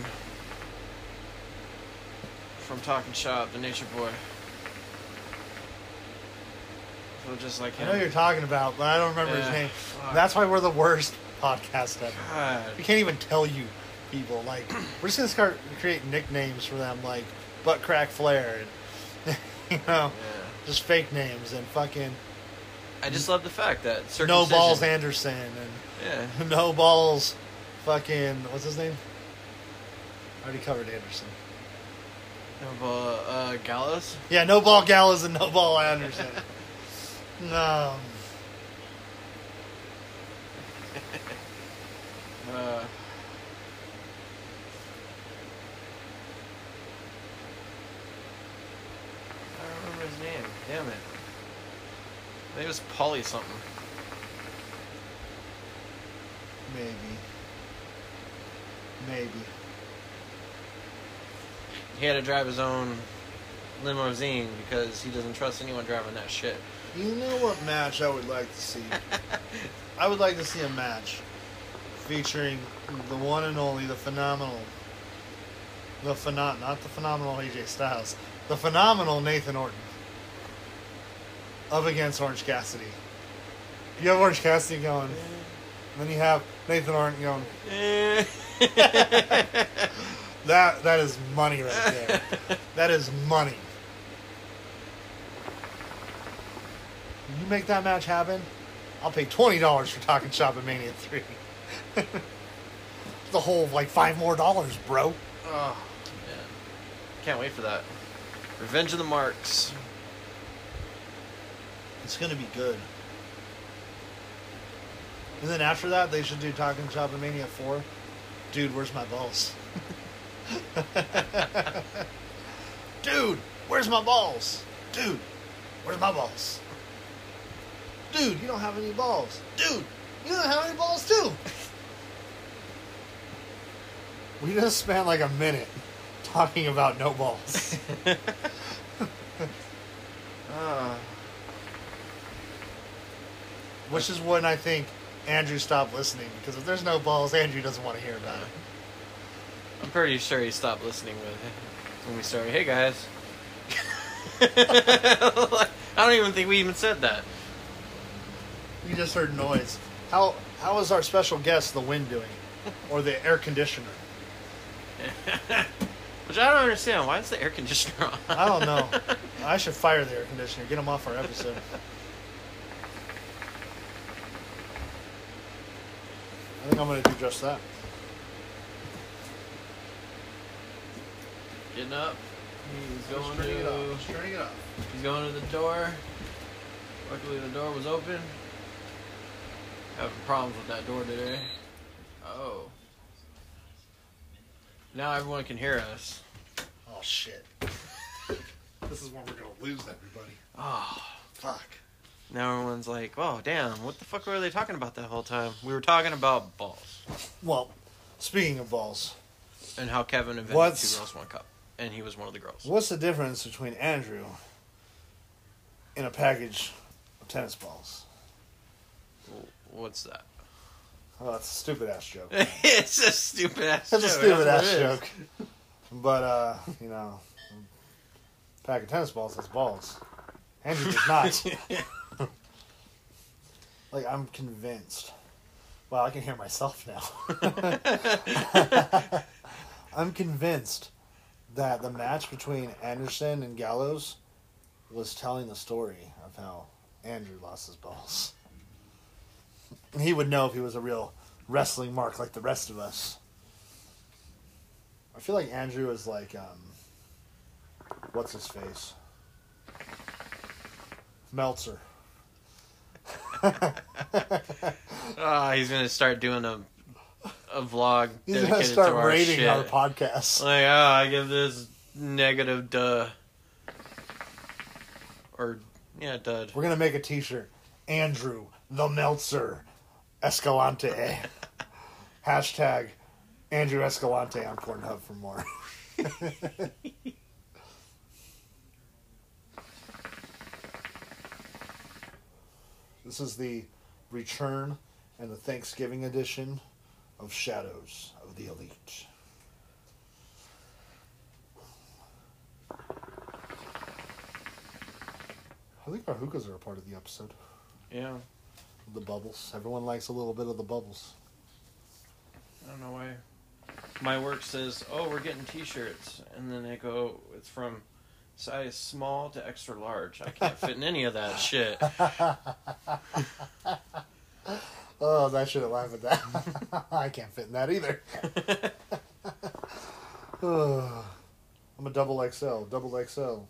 From Talking Shop, the Nature Boy. So just like I know you're talking about, but I don't remember his name. fuck. That's why we're the worst podcast ever. God. We can't even tell you people. Like, we're just gonna start creating nicknames for them, like Butt Crack Flair, and you know, Yeah. just fake names and fucking I just love the fact that No. Balls Anderson and Yeah. No Balls, fucking what's his name? I already covered Anderson. No Ball, uh, Gallows. Yeah, No Ball Gallows and No Ball Anderson. no. Uh, I don't remember his name. Damn it. I think it was Polly something. Maybe. Maybe. He had to drive his own limousine because he doesn't trust anyone driving that shit. You know what match I would like to see? I would like to see a match featuring the one and only, the phenomenal, the phenom, not the phenomenal AJ Styles, the phenomenal Nathan Orton, up against Orange Cassidy. You have Orange Cassidy going, and then you have Nathan Orton going. That that is money right there. that is money. You make that match happen, I'll pay twenty dollars for Talking Shop at Mania Three. the whole like five more dollars, bro. oh, man. Can't wait for that. Revenge of the Marks. It's gonna be good. And then after that, they should do Talking Shop Mania Four. Dude, where's my balls? Dude, where's my balls? Dude, where's my balls? Dude, you don't have any balls. Dude, you don't have any balls too. We just spent like a minute talking about no balls. Uh, Which is when I think Andrew stopped listening because if there's no balls, Andrew doesn't want to hear about it. I'm pretty sure he stopped listening with when we started. Hey guys. I don't even think we even said that. You just heard noise. How how is our special guest, the wind, doing, or the air conditioner? Which I don't understand. Why is the air conditioner on? I don't know. I should fire the air conditioner. Get him off our episode. I think I'm gonna do just that. Getting up. He's going it to. off. Turning it off. He's going to the door. Luckily, the door was open. Having problems with that door today. Oh. Now everyone can hear us. Oh shit. this is when we're gonna lose everybody. Oh. Fuck. Now everyone's like, oh, damn, what the fuck were they talking about that whole time? We were talking about balls Well, speaking of balls, and how Kevin invented What's- two girls, one cup. And he was one of the girls. what's the difference between Andrew and a package of tennis balls? What's that? Oh, that's a stupid ass joke. it's a stupid ass That's joke. a stupid That's ass what it is. joke. But uh, you know, a pack of tennis balls has balls. Andrew does not. like I'm convinced. Wow, I can hear myself now. I'm convinced that the match between Anderson and Gallows was telling the story of how Andrew lost his balls. He would know if he was a real wrestling mark like the rest of us. I feel like Andrew is like, um, what's his face? Meltzer. Ah, he's gonna start doing a a vlog He's gonna start to our rating shit. our podcast. Like, oh, I give this negative duh. Or, yeah, dud. We're gonna make a T-shirt. Andrew the Meltzer Escalante. Hashtag Andrew Escalante on Pornhub for more. this is the return and the Thanksgiving edition of Shadows of the Elite. I think our hookahs are a part of the episode. Yeah. The bubbles. Everyone likes a little bit of the bubbles. I don't know why. My work says, oh, we're getting t shirts. And then they go, it's from size small to extra large. I can't fit in any of that shit. Oh, I shouldn't laugh at that. I can't fit in that either. Oh, I'm a double XL. Double XL.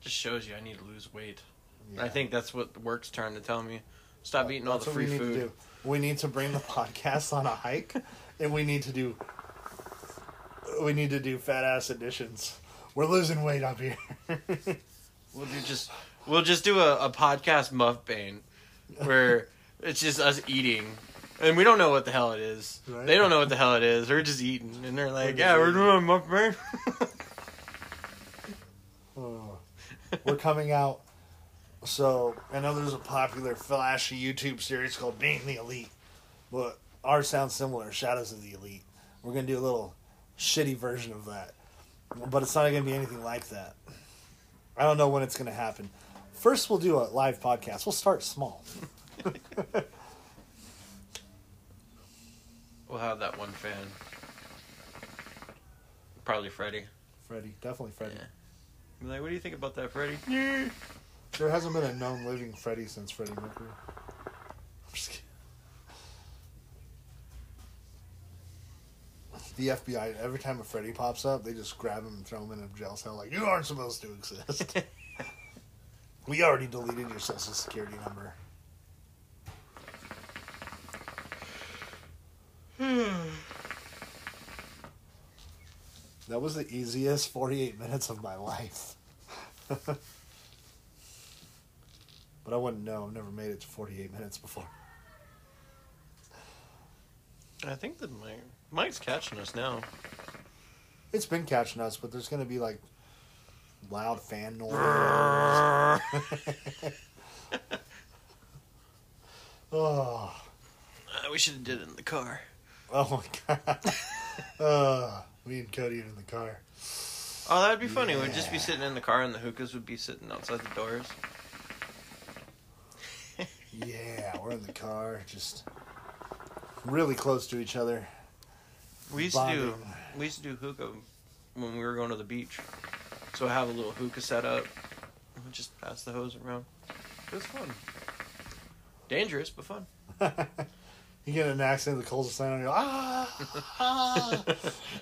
Just shows you I need to lose weight. Yeah. I think that's what the work's trying to tell me. Stop eating all the free we food. We need to bring the podcast on a hike, and we need to do. We need to do fat ass editions. We're losing weight up here. We'll do just we'll just do a, a podcast bane, where it's just us eating. And we don't know what the hell it is. Right. They don't know what the hell it is. We're just eating, and they're like, just "Yeah, we're doing a bane." Oh. We're coming out. So I know there's a popular flashy YouTube series called Being the Elite, but ours sounds similar. Shadows of the Elite. We're gonna do a little shitty version of that, but it's not gonna be anything like that. I don't know when it's gonna happen. First, we'll do a live podcast. We'll start small. we'll have that one fan. Probably Freddie. Freddie, definitely Freddie. Yeah. Like, what do you think about that, Freddie? There hasn't been a known living Freddie since Freddie Mercury. I'm just kidding. The FBI, every time a Freddy pops up, they just grab him and throw him in a jail cell. Like, you aren't supposed to exist. we already deleted your social security number. Hmm. That was the easiest 48 minutes of my life. but I wouldn't know. I've never made it to 48 minutes before. I think that mic Mike's catching us now. It's been catching us, but there's going to be like loud fan noise. oh, Uh, we should have did it in the car. oh my god. uh, me and Cody are in the car. Oh, that'd be funny. We'd just be sitting in the car, and the hookahs would be sitting outside the doors. Yeah, we're in the car, just really close to each other. We used to do we used to do hookah when we were going to the beach. So I have a little hookah set up. we just pass the hose around. It was fun. Dangerous, but fun. you get in an accident, the coals are standing, and you go, ah, ah,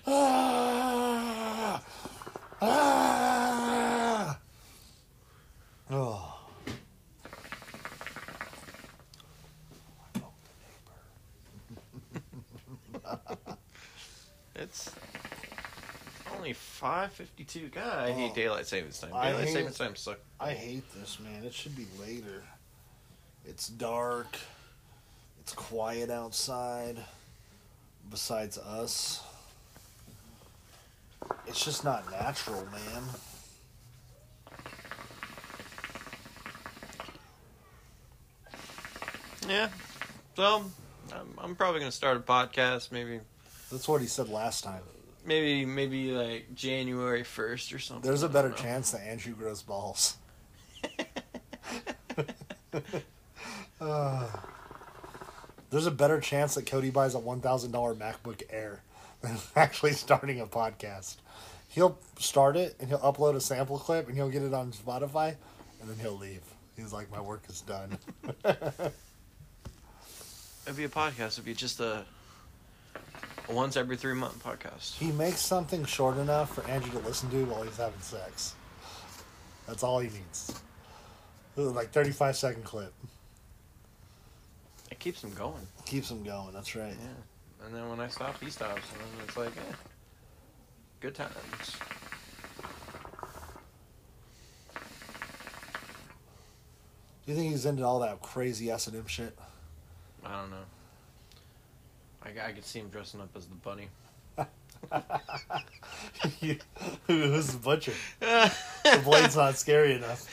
ah, ah. Oh. It's only five fifty two. God, I Oh. hate daylight savings time. I Daylight hate- savings time suck. I hate this, man. It should be later. It's dark. It's quiet outside. Besides us, it's just not natural, man. Yeah. So I'm, I'm probably gonna start a podcast. Maybe That's what he said last time. maybe maybe like January first or something. There's a better chance that Andrew grows balls. Uh, there's a better chance that Cody buys a one thousand dollar MacBook Air than actually starting a podcast. He'll start it and he'll upload a sample clip and he'll get it on Spotify and then he'll leave. He's like, My work is done. It'd be a podcast. It'd be just a once every three month podcast. he makes something short enough for Andrew to listen to while he's having sex. That's all he needs. Like thirty five second clip. It keeps him going. Keeps him going, that's right. Yeah. And then when I stop, he stops, and then it's like, eh, good times. Do you think he's into all that crazy S and M shit? I don't know. I, I could see him dressing up as the bunny. Who's the butcher? The blade's not scary enough.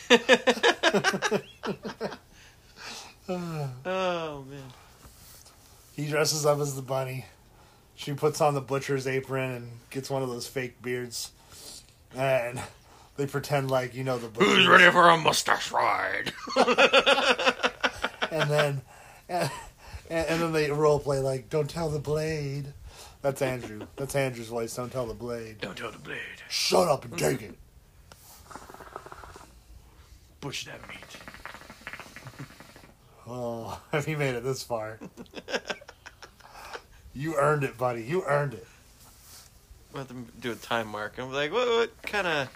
oh man. He dresses up as the bunny. She puts on the butcher's apron and gets one of those fake beards. And they pretend like, you know, the butcher. Who's ready for a mustache ride? And then, and, and then they role play like, don't tell the blade. That's Andrew. That's Andrew's voice. Don't tell the blade. Don't tell the blade. Shut up and take it. Push that meat. Oh, have you made it this far? you earned it, buddy. You earned it. We'll have to do a time mark. I'm like, what, what kind of.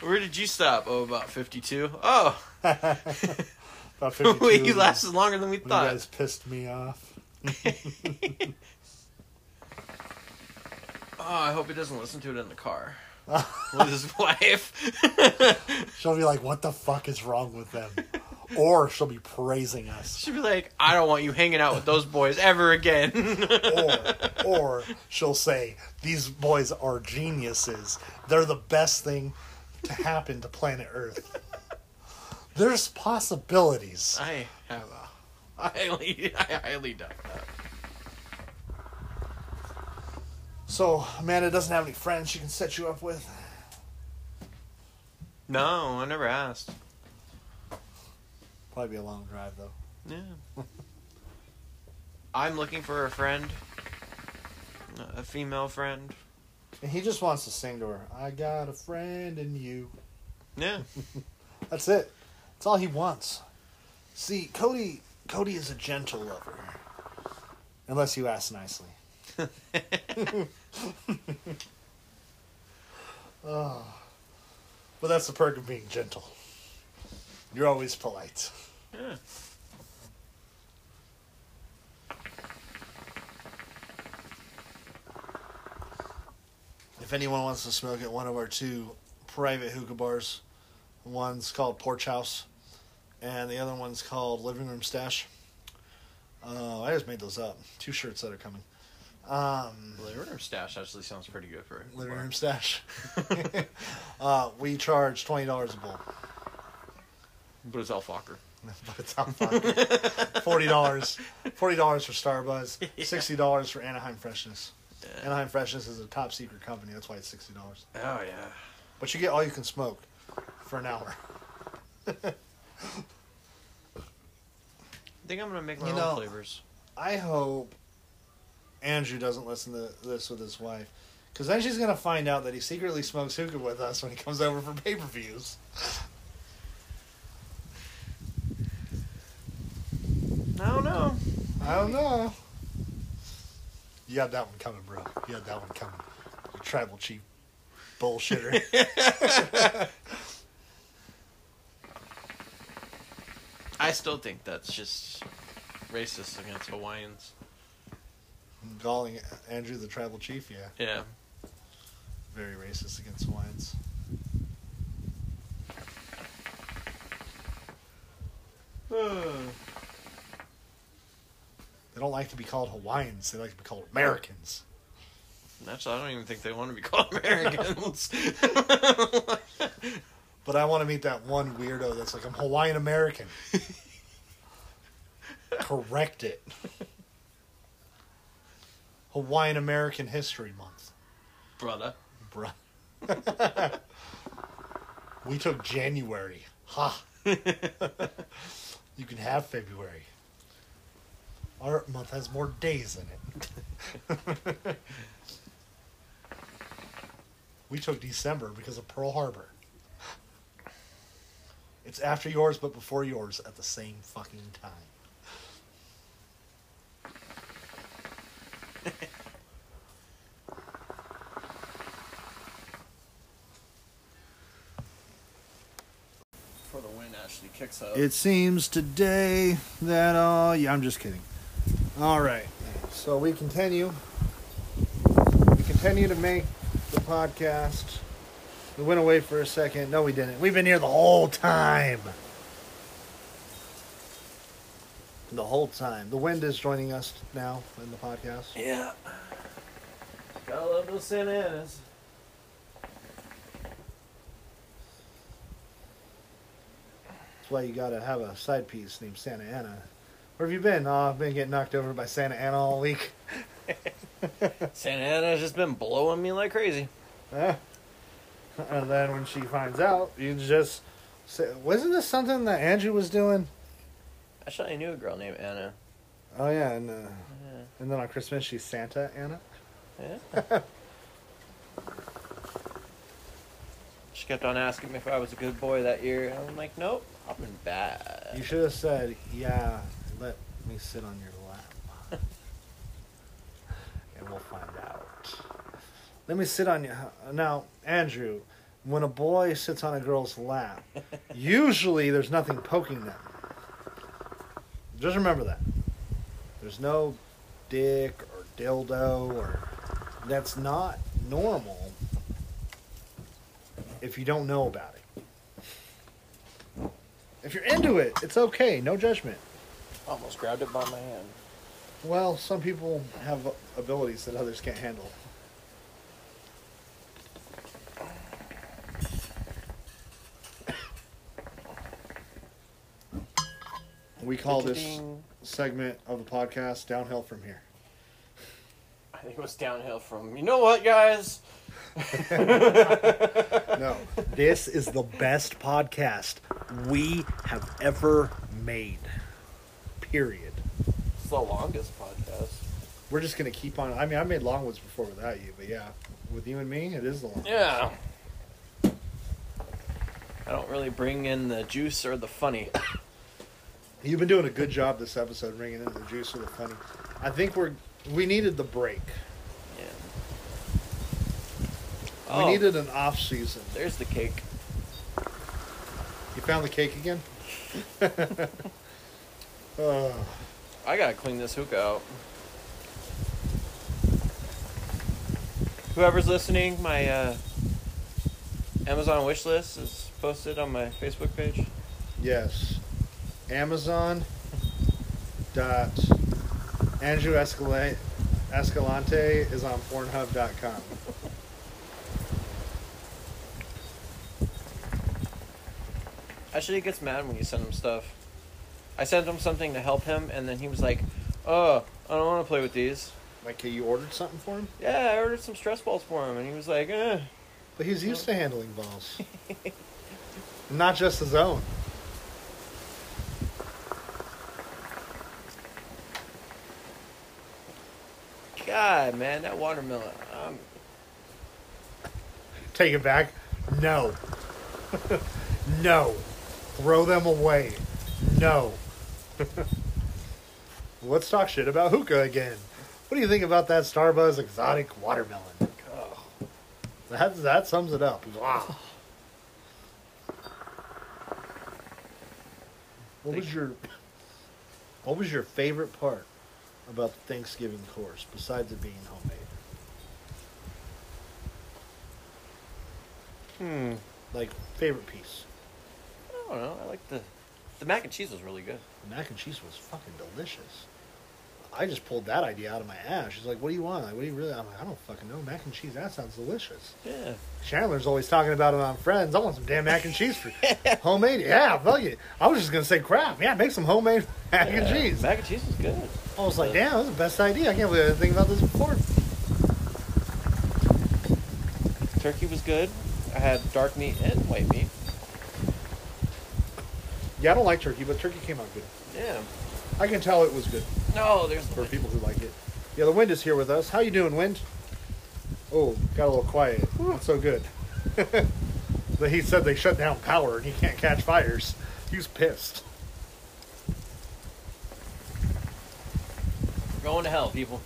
Where did you stop? Oh, about 52. Oh, About 52. wait, you lasted longer than we when You thought. guys pissed me off. Oh, I hope he doesn't listen to it in the car with his wife. She'll be like, "What the fuck is wrong with them?" or she'll be praising us. She'll be like, I don't want you hanging out with those boys ever again. Or, or she'll say, "These boys are geniuses. They're the best thing to happen to planet Earth." There's possibilities. I have a highly, I highly doubt that. So Amanda doesn't have any friends she can set you up with. No, I never asked. Probably be a long drive though. Yeah. I'm looking for a friend, a female friend. And he just wants to sing to her. I got a friend in you. Yeah. That's it. That's all he wants. See, Cody Cody is a gentle lover. Unless you ask nicely. Oh. But that's the perk of being gentle. You're always polite. yeah. If anyone wants to smoke at one of our two private hookah bars, one's called Porch House, and the other one's called Living Room Stash. Uh, I just made those up. Two shirts that are coming. Um, Living room stash actually sounds pretty good for it. Living Room Stash. uh, we charge twenty dollars a bowl, But it's Al Fakher. but it's out forty dollars. Forty dollars for Starbuzz. Sixty dollars for Anaheim Freshness. Yeah. Anaheim Freshness is a top secret company. That's why it's sixty dollars. Oh yeah. But you get all you can smoke for an hour. I think I'm gonna make my You own know- flavors. I hope Andrew doesn't listen to this with his wife. Because then she's to find out that he secretly smokes hookah with us when he comes over for pay per views. I don't know. I don't know. You got that one coming, bro. You got that one coming. You tribal chief bullshitter. I still think that's just racist against Hawaiians. Calling Andrew the tribal chief, yeah. Yeah. Very racist against Hawaiians. They don't like to be called Hawaiians. They like to be called Americans. Actually, I don't even think they want to be called Americans. But I want to meet that one weirdo that's like, I'm Hawaiian American. Correct it. Hawaiian American History Month. Brother. Bruh. we took January. Ha. you can have February. Our month has more days in it. we took December because of Pearl Harbor. It's after yours, but before yours at the same fucking time. Before the wind actually kicks up. It seems today that, uh, yeah, I'm just kidding. All right. So we continue. We continue to make the podcast. We went away for a second. No, we didn't. We've been here the whole time. The whole time. The wind is joining us now in the podcast. yeah. Gotta love those Santa Anas. That's why you gotta have a side piece named Santa Ana. Where have you been? Oh, I've been getting knocked over by Santa Ana all week. Santa Ana's just been blowing me like crazy. Yeah. And then when she finds out, you just say, wasn't this something that Andrew was doing? Actually, I knew a girl named Anna. Oh yeah, and uh, Yeah. and then on Christmas she's Santa Anna. Yeah. she kept on asking me if I was a good boy that year. I'm like, nope, I've been bad. You should have said, "Yeah, let me sit on your lap, and we'll find out." Let me sit on you now, Andrew. When a boy sits on a girl's lap, usually there's nothing poking them. Just remember that. There's no dick or dildo or that's not normal if you don't know about it. If you're into it, it's okay. No judgment. Almost grabbed it by my hand. Well, some people have abilities that others can't handle. We call this segment of the podcast Downhill from Here. I think it was downhill from. You know what, guys? No, this is the best podcast we have ever made. Period. It's the longest podcast. We're just gonna keep on. I mean, I made long ones before without you, but yeah, with you and me, it is the longest. Yeah. I don't really bring in the juice or the funny. You've been doing a good job this episode, bringing in the juice with the funny. I think we're we needed the break. Yeah. We Oh, needed an off season. There's the cake. You found the cake again? uh, I gotta clean this hookah out. Whoever's listening, my uh, Amazon wish list is posted on my Facebook page. yes. Amazon dot Andrew Escalante, Escalante is on Pornhub.com. Actually, he gets mad when you send him stuff. I sent him something to help him, and then he was like, "Oh, I don't want to play with these." Like, you ordered something for him? Yeah, I ordered some stress balls for him, and he was like, "Eh." But he's used to handling balls. Not just his own. God, man, that watermelon. Um, Take it back. No. no. Throw them away. No. Let's talk shit about hookah again. What do you think about that Starbuzz exotic watermelon? Oh, that that sums it up. Wow. What was your What was your favorite part about the Thanksgiving course besides it being homemade? Hmm. Like favorite piece. I don't know. I like the the mac and cheese was really good. The mac and cheese was fucking delicious. I just pulled that idea out of my ass. She's like, "What do you want? Like, what do you really?" I'm like, "I don't fucking know. Mac and cheese. That sounds delicious." Yeah. Chandler's always talking about it on Friends. I want some damn mac and cheese for homemade. Yeah, fuck it. I was just gonna say crap. Yeah, make some homemade mac and cheese. Mac and cheese is good. I was like, damn, that's the best idea. I can't believe I didn't think about this before. Turkey was good. I had dark meat and white meat. Yeah, I don't like turkey, but turkey came out good. Yeah. I can tell it was good No, there's for people who like it. Yeah, the wind is here with us. How you doing, wind? Oh, got a little quiet. Not so good. but he said they shut down power and he can't catch fires. He was pissed. Going to hell, people.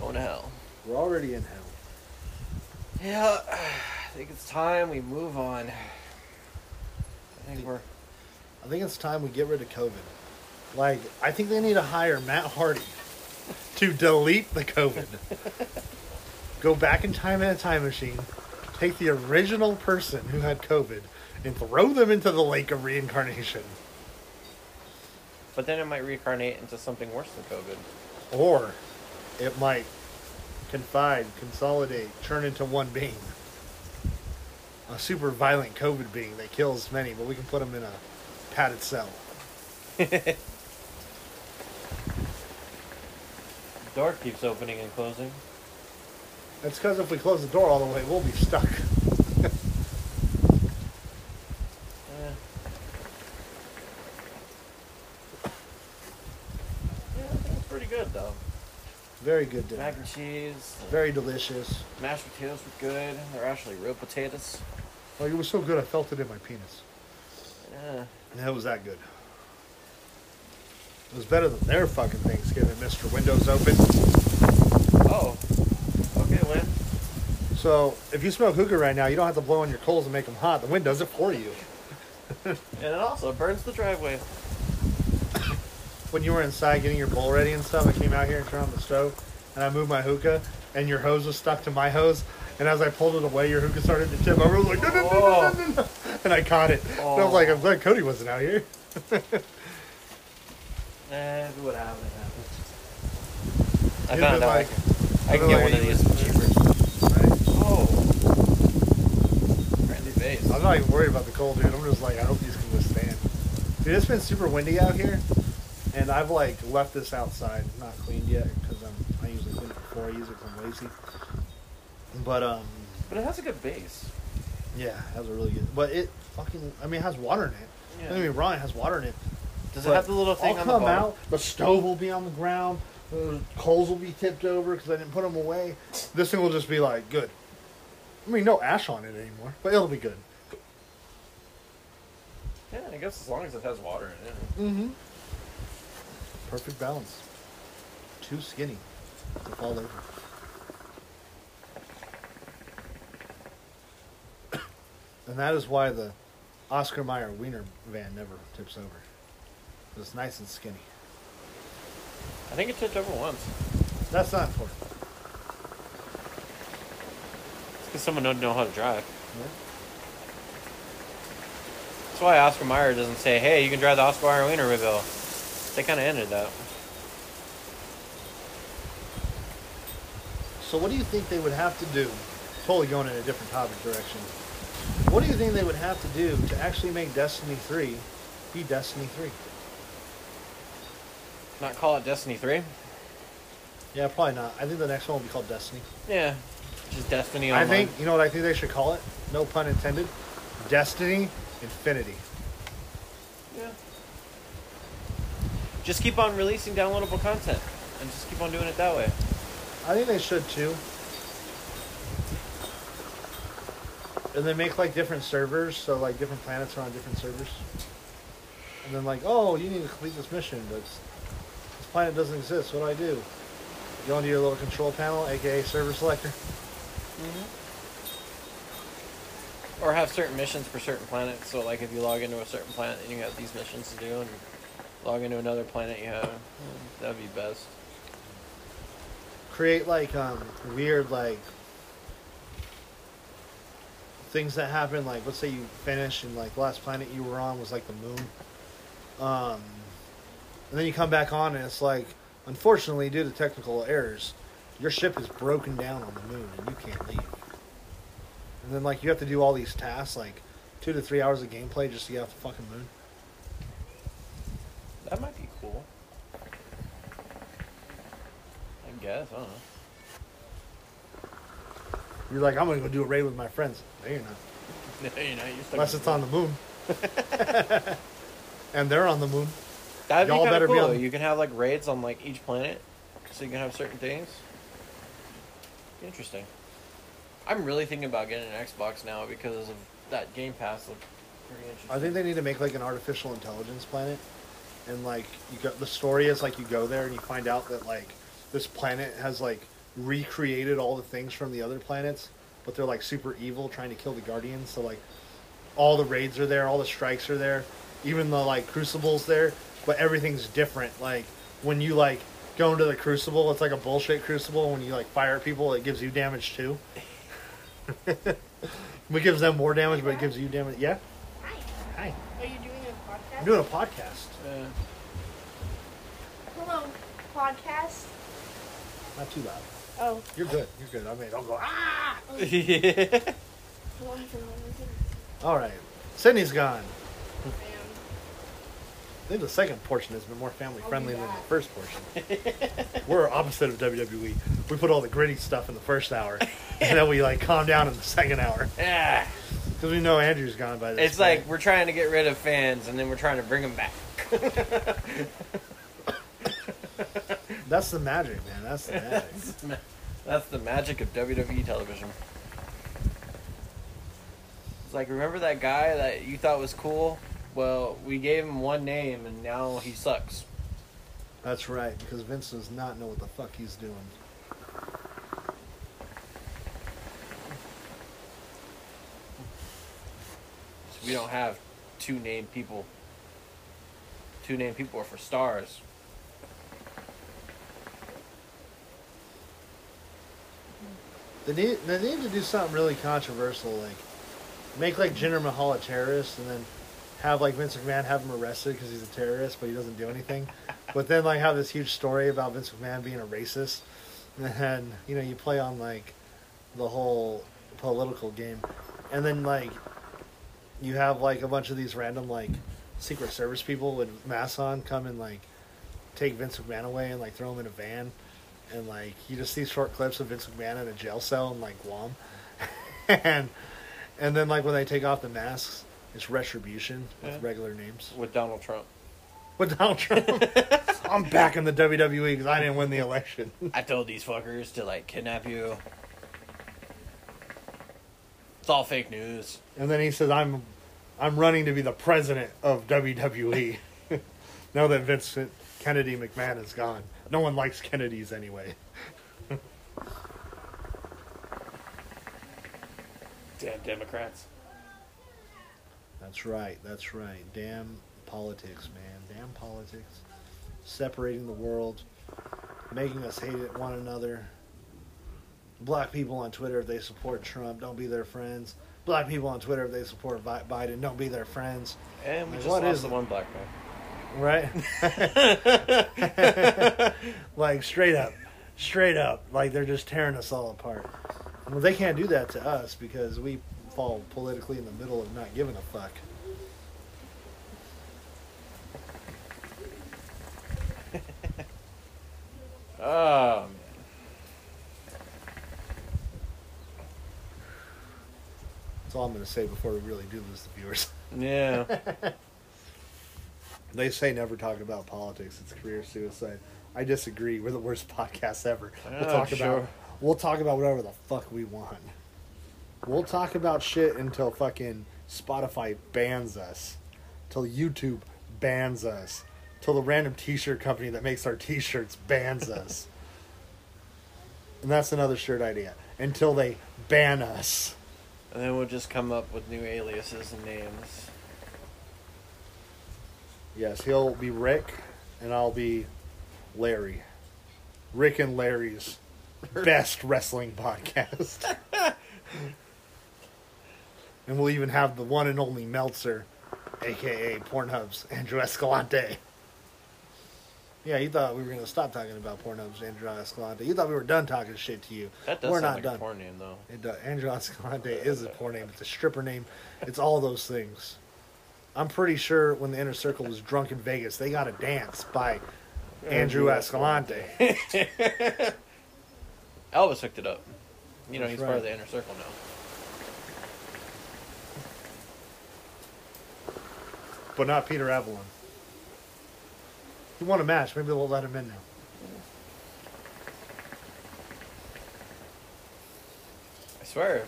Going to hell. We're already in hell. Yeah, I think it's time we move on. I think we're. I think it's time we get rid of COVID. Like, I think they need to hire Matt Hardy to delete the COVID. Go back in time in a time machine, take the original person who had COVID, and throw them into the lake of reincarnation. But then it might reincarnate into something worse than COVID. Or it might confide, consolidate, turn into one being. A super violent COVID being that kills many, but we can put them in a padded cell. Door keeps opening and closing. That's because if we close the door all the way, we'll be stuck. Yeah. Yeah, I think it's pretty good though. Very good dinner. Mac and cheese, uh, Very delicious. mashed potatoes were good. They're actually real potatoes. Like it was so good, I felt it in my penis. Yeah. And it was that good. It was better than their fucking Thanksgiving, Mr. Windows Open. Oh. Okay, Lynn. So if you smoke hookah right now, you don't have to blow on your coals and make them hot. The wind does it for you. And it also burns the driveway. When you were inside getting your bowl ready and stuff, I came out here and turned on the stove, and I moved my hookah, and your hose was stuck to my hose. And as I pulled it away, your hookah started to tip over. I was like, no, no, no, no, no, no, no. and I caught it. And I was like, I'm glad Cody wasn't out here. Eh, what happened. I found out like- I can get one of these cheaper. Right? Oh. Friendly base. I'm not even worried about the cold, dude. I'm just like, I hope these can withstand. Dude, it's been super windy out here, and I've like left this outside, not cleaned yet, because I'm I usually clean it before I use it because I'm lazy. But um, But it has a good base. yeah, it has a really good. But it fucking, I mean, it has water in it. Yeah. Don't get me wrong, it has water in it. Does it have the little thing I'll on the come bottom? out, the stove will be on the ground, the coals will be tipped over because I didn't put them away. This thing will just be like good. I mean, no ash on it anymore, but it'll be good. Yeah, I guess as long as it has water in it. Mm-hmm. Perfect balance. Too skinny to fall over. and that is why the Oscar Mayer Wiener van never tips over. It's nice and skinny. I think it tipped over once. That's not important. It's because someone don't know how to drive. Yeah. That's why Oscar Mayer doesn't say, "Hey, you can drive the Oscar Mayer Wienermobile." They kind of ended that. So, what do you think they would have to do? Totally going in a different topic direction. What do you think they would have to do to actually make Destiny 3 be Destiny 3? Not call it Destiny Three. Yeah, probably not. I think the next one will be called Destiny. Yeah, just Destiny I think you know what I think they should call it. No pun intended. Destiny Infinity. Yeah. Just keep on releasing downloadable content, and just keep on doing it that way. I think they should too. And they make like different servers, so like different planets are on different servers. And then like, oh, you need to complete this mission, but this planet doesn't exist. What do I do? Go into your little control panel, aka server selector. Mhm. Or have certain missions for certain planets. So, like, if you log into a certain planet, then you have these missions to do, and log into another planet, you have. That'd be best. create like um weird like things that happen like let's say you finish and like last planet you were on was like the moon. Um and then you come back on and it's like unfortunately due to technical errors your ship is broken down on the moon and you can't leave. And then like you have to do all these tasks like two to three hours of gameplay just to get off the fucking moon That might be cool. I guess. I don't know. you're like i'm gonna go do a raid with my friends no you're not you know, you're stuck unless it's on the moon and they're on the moon That'd Y'all be better better be cool. on- You can have like raids on like each planet, so you can have certain things. Interesting. I'm really thinking about getting an Xbox now because of that Game Pass. Look pretty interesting. I think they need to make like an artificial intelligence planet, and like you got the story is like you go there and you find out that like this planet has like recreated all the things from the other planets, but they're like super evil, trying to kill the guardians. So like all the raids are there, all the strikes are there, even the like crucibles there, but everything's different. Like when you like go into the crucible, it's like a bullshit crucible. When you like fire people, it gives you damage too. it gives them more damage, but it gives you damage. Yeah. Hi. Hi. Are you doing a podcast? I'm doing a podcast. Yeah. Hello, podcast. Not too loud. Oh. You're good. You're good. I mean, don't go. Ah. Hello, hello, All right. Sydney's gone. I think the second portion has been more family friendly than the first portion. We're opposite of WWE. We put all the gritty stuff in the first hour, and then we like calm down in the second hour yeah. because we know Andrew's gone by this. Time. It's like we're trying to get rid of fans, and then we're trying to bring them back. that's the magic, man. That's the magic. That's the magic of WWE television. It's like, remember that guy that you thought was cool? Well, we gave him one name, and now he sucks. That's right, because Vince does not know what the fuck he's doing. So we don't have two named people. Two named people are for stars. They need they need to do something really controversial, like make like Jinder Mahal a terrorist, and then have like Vince McMahon have him arrested because he's a terrorist, but he doesn't do anything. but then like have this huge story about Vince McMahon being a racist, and you know you play on like the whole political game, and then like you have like a bunch of these random like Secret Service people with masks on come and like take Vince McMahon away and like throw him in a van and like you just see short clips of Vince McMahon in a jail cell in like Guam, and and then like when they take off the masks, it's retribution with Yeah. regular names. With Donald Trump. But Donald Trump, I'm back in the WWE because I didn't win the election. I told these fuckers to, like, kidnap you. It's all fake news. And then he says, "I'm I'm running to be the president of WWE." now that Vincent Kennedy McMahon is gone, no one likes Kennedys anyway. Damn Democrats. That's right. That's right. Damn politics, man. Damn politics. Separating the world, making us hate it one another. Black people on Twitter, if they support Trump, don't be their friends. Black people on Twitter, if they support Biden, don't be their friends. And we Like, just what lost is the one black man. Right? like, straight up. Straight up. Like, they're just tearing us all apart. Well, they can't do that to us because we fall politically in the middle of not giving a fuck. Oh, man. That's all I'm going to say before we really do lose the viewers. Yeah. They say never talk about politics. It's career suicide. I disagree. We're the worst podcast ever. We'll Oh, talk sure. about we'll talk about whatever the fuck we want. We'll talk about shit until fucking Spotify bans us. Till YouTube bans us. Till the random t-shirt company that makes our t-shirts bans us. And that's another shirt idea. Until they ban us. And then we'll just come up with new aliases and names. Yes, he'll be Rick and I'll be Larry. Rick and Larry's best wrestling podcast. and we'll even have the one and only Meltzer, aka Pornhub's Andrew Escalante. Yeah, you thought we were gonna stop talking about Pornhub's Andrew Escalante. You thought we were done talking shit to you. That does we're sound not like done. a porn name, though. It does. Andrew Escalante is a porn name. It's a stripper name. It's all those things. I'm pretty sure when the Inner Circle was drunk in Vegas, they got a dance by Andrew Andrew Escalante. Elvis hooked it up. You know, That's he's part of the inner circle now. but not Peter Avalon. He won a match. Maybe they'll let him in now. I swear,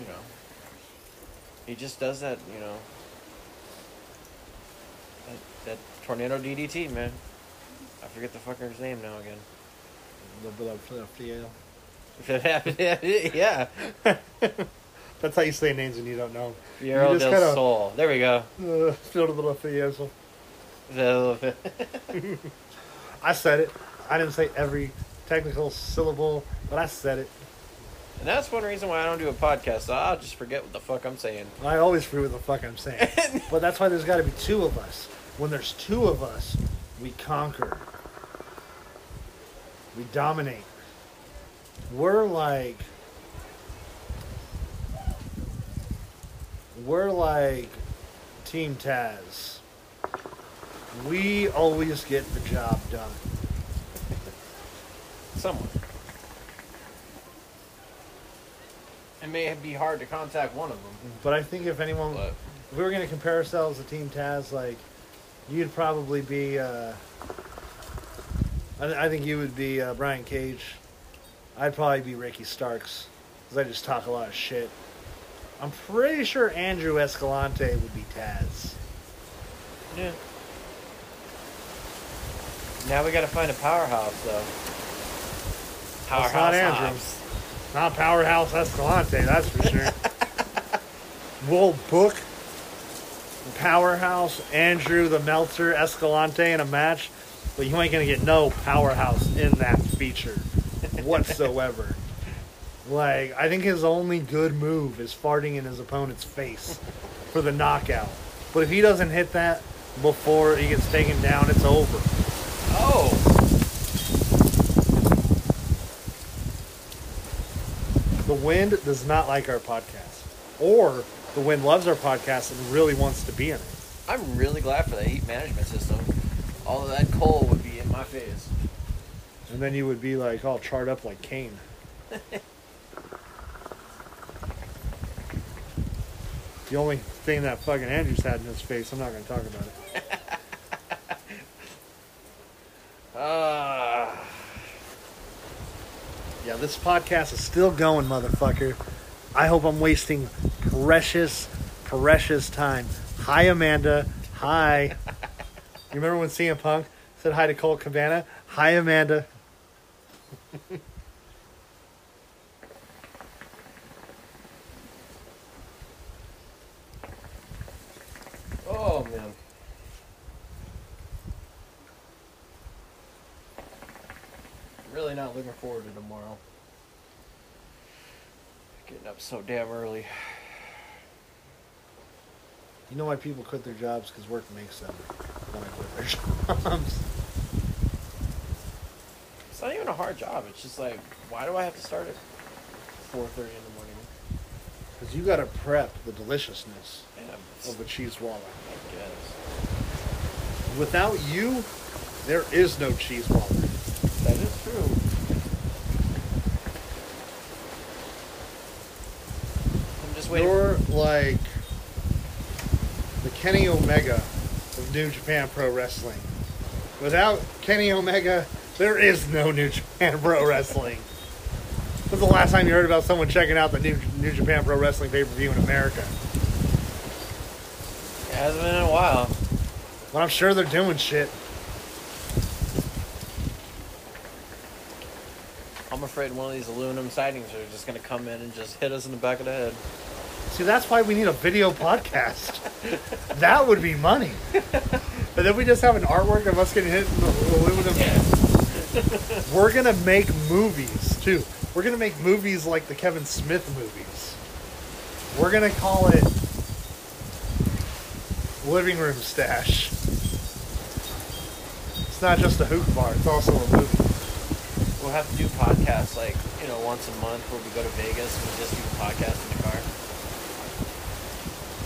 you know, he just does that, you know, that, that tornado DDT, man. I forget the fucker's name now again. If it happened, yeah. That's how you say names when you don't know. Fiero just del kinda- Sol. There we go. Uh, feel a little fieso. The- I said it. I didn't say every technical syllable, but I said it. And that's one reason why I don't do a podcast. So I'll just forget what the fuck I'm saying. I always forget what the fuck I'm saying. but that's why there's got to be two of us. When there's two of us, we conquer. We dominate. We're like. We're like Team Taz. We always get the job done. Somewhere. It may be hard to contact one of them, But I think if anyone, but if we were going to compare ourselves to Team Taz, like you'd probably be. Uh, I, I think you would be uh, Brian Cage. I'd probably be Ricky Starks because I just talk a lot of shit. I'm pretty sure Andrew Escalante would be Taz. yeah. Now we gotta find a powerhouse, though. not Powerhouse Andrew. Hobbs. Not Powerhouse Escalante, that's for sure. we'll book Powerhouse Andrew the Meltzer Escalante in a match, but you ain't gonna get no Powerhouse in that feature whatsoever. like, I think his only good move is farting in his opponent's face for the knockout. But if he doesn't hit that before he gets taken down, it's over. The wind does not like our podcast. Or the wind loves our podcast and really wants to be in it. I'm really glad for the heat management system. All of that coal would be in my face. And then you would be like all charred up like Kane. the only thing that fucking Andrews had in his face, I'm not going to talk about it. Ah. Yeah, this podcast is still going, motherfucker. I hope I'm wasting precious, precious time. Hi, Amanda. Hi. you remember when CM Punk said hi to Colt Cabana? Hi, Amanda. oh man. Really not looking forward to tomorrow. Getting up so damn early. You know why people quit their jobs? Because work makes them want to quit their jobs. It's not even a hard job. It's just like, why do I have to start at 4:30 in the morning? Because you got to prep the deliciousness I'm, of a cheese walla. I guess Without you, there is no cheese walla. That is true. I'm just waiting. You're like the Kenny Omega of New Japan Pro Wrestling. Without Kenny Omega, there is no New Japan Pro Wrestling. When's the last time you heard about someone checking out the New, New Japan Pro Wrestling pay per view in America? It hasn't been in a while. But I'm sure they're doing shit. I'm afraid one of these aluminum sightings are just gonna come in and just hit us in the back of the head. See, that's why we need a video podcast. that would be money. But then we just have an artwork of us getting hit in the aluminum. We're gonna make movies too. We're gonna make movies like the Kevin Smith movies. We're gonna call it Living Room Stash. It's not just a hook bar; it's also a movie. We'll have to do podcasts like you know once a month where we go to Vegas and we just do a podcast in the car.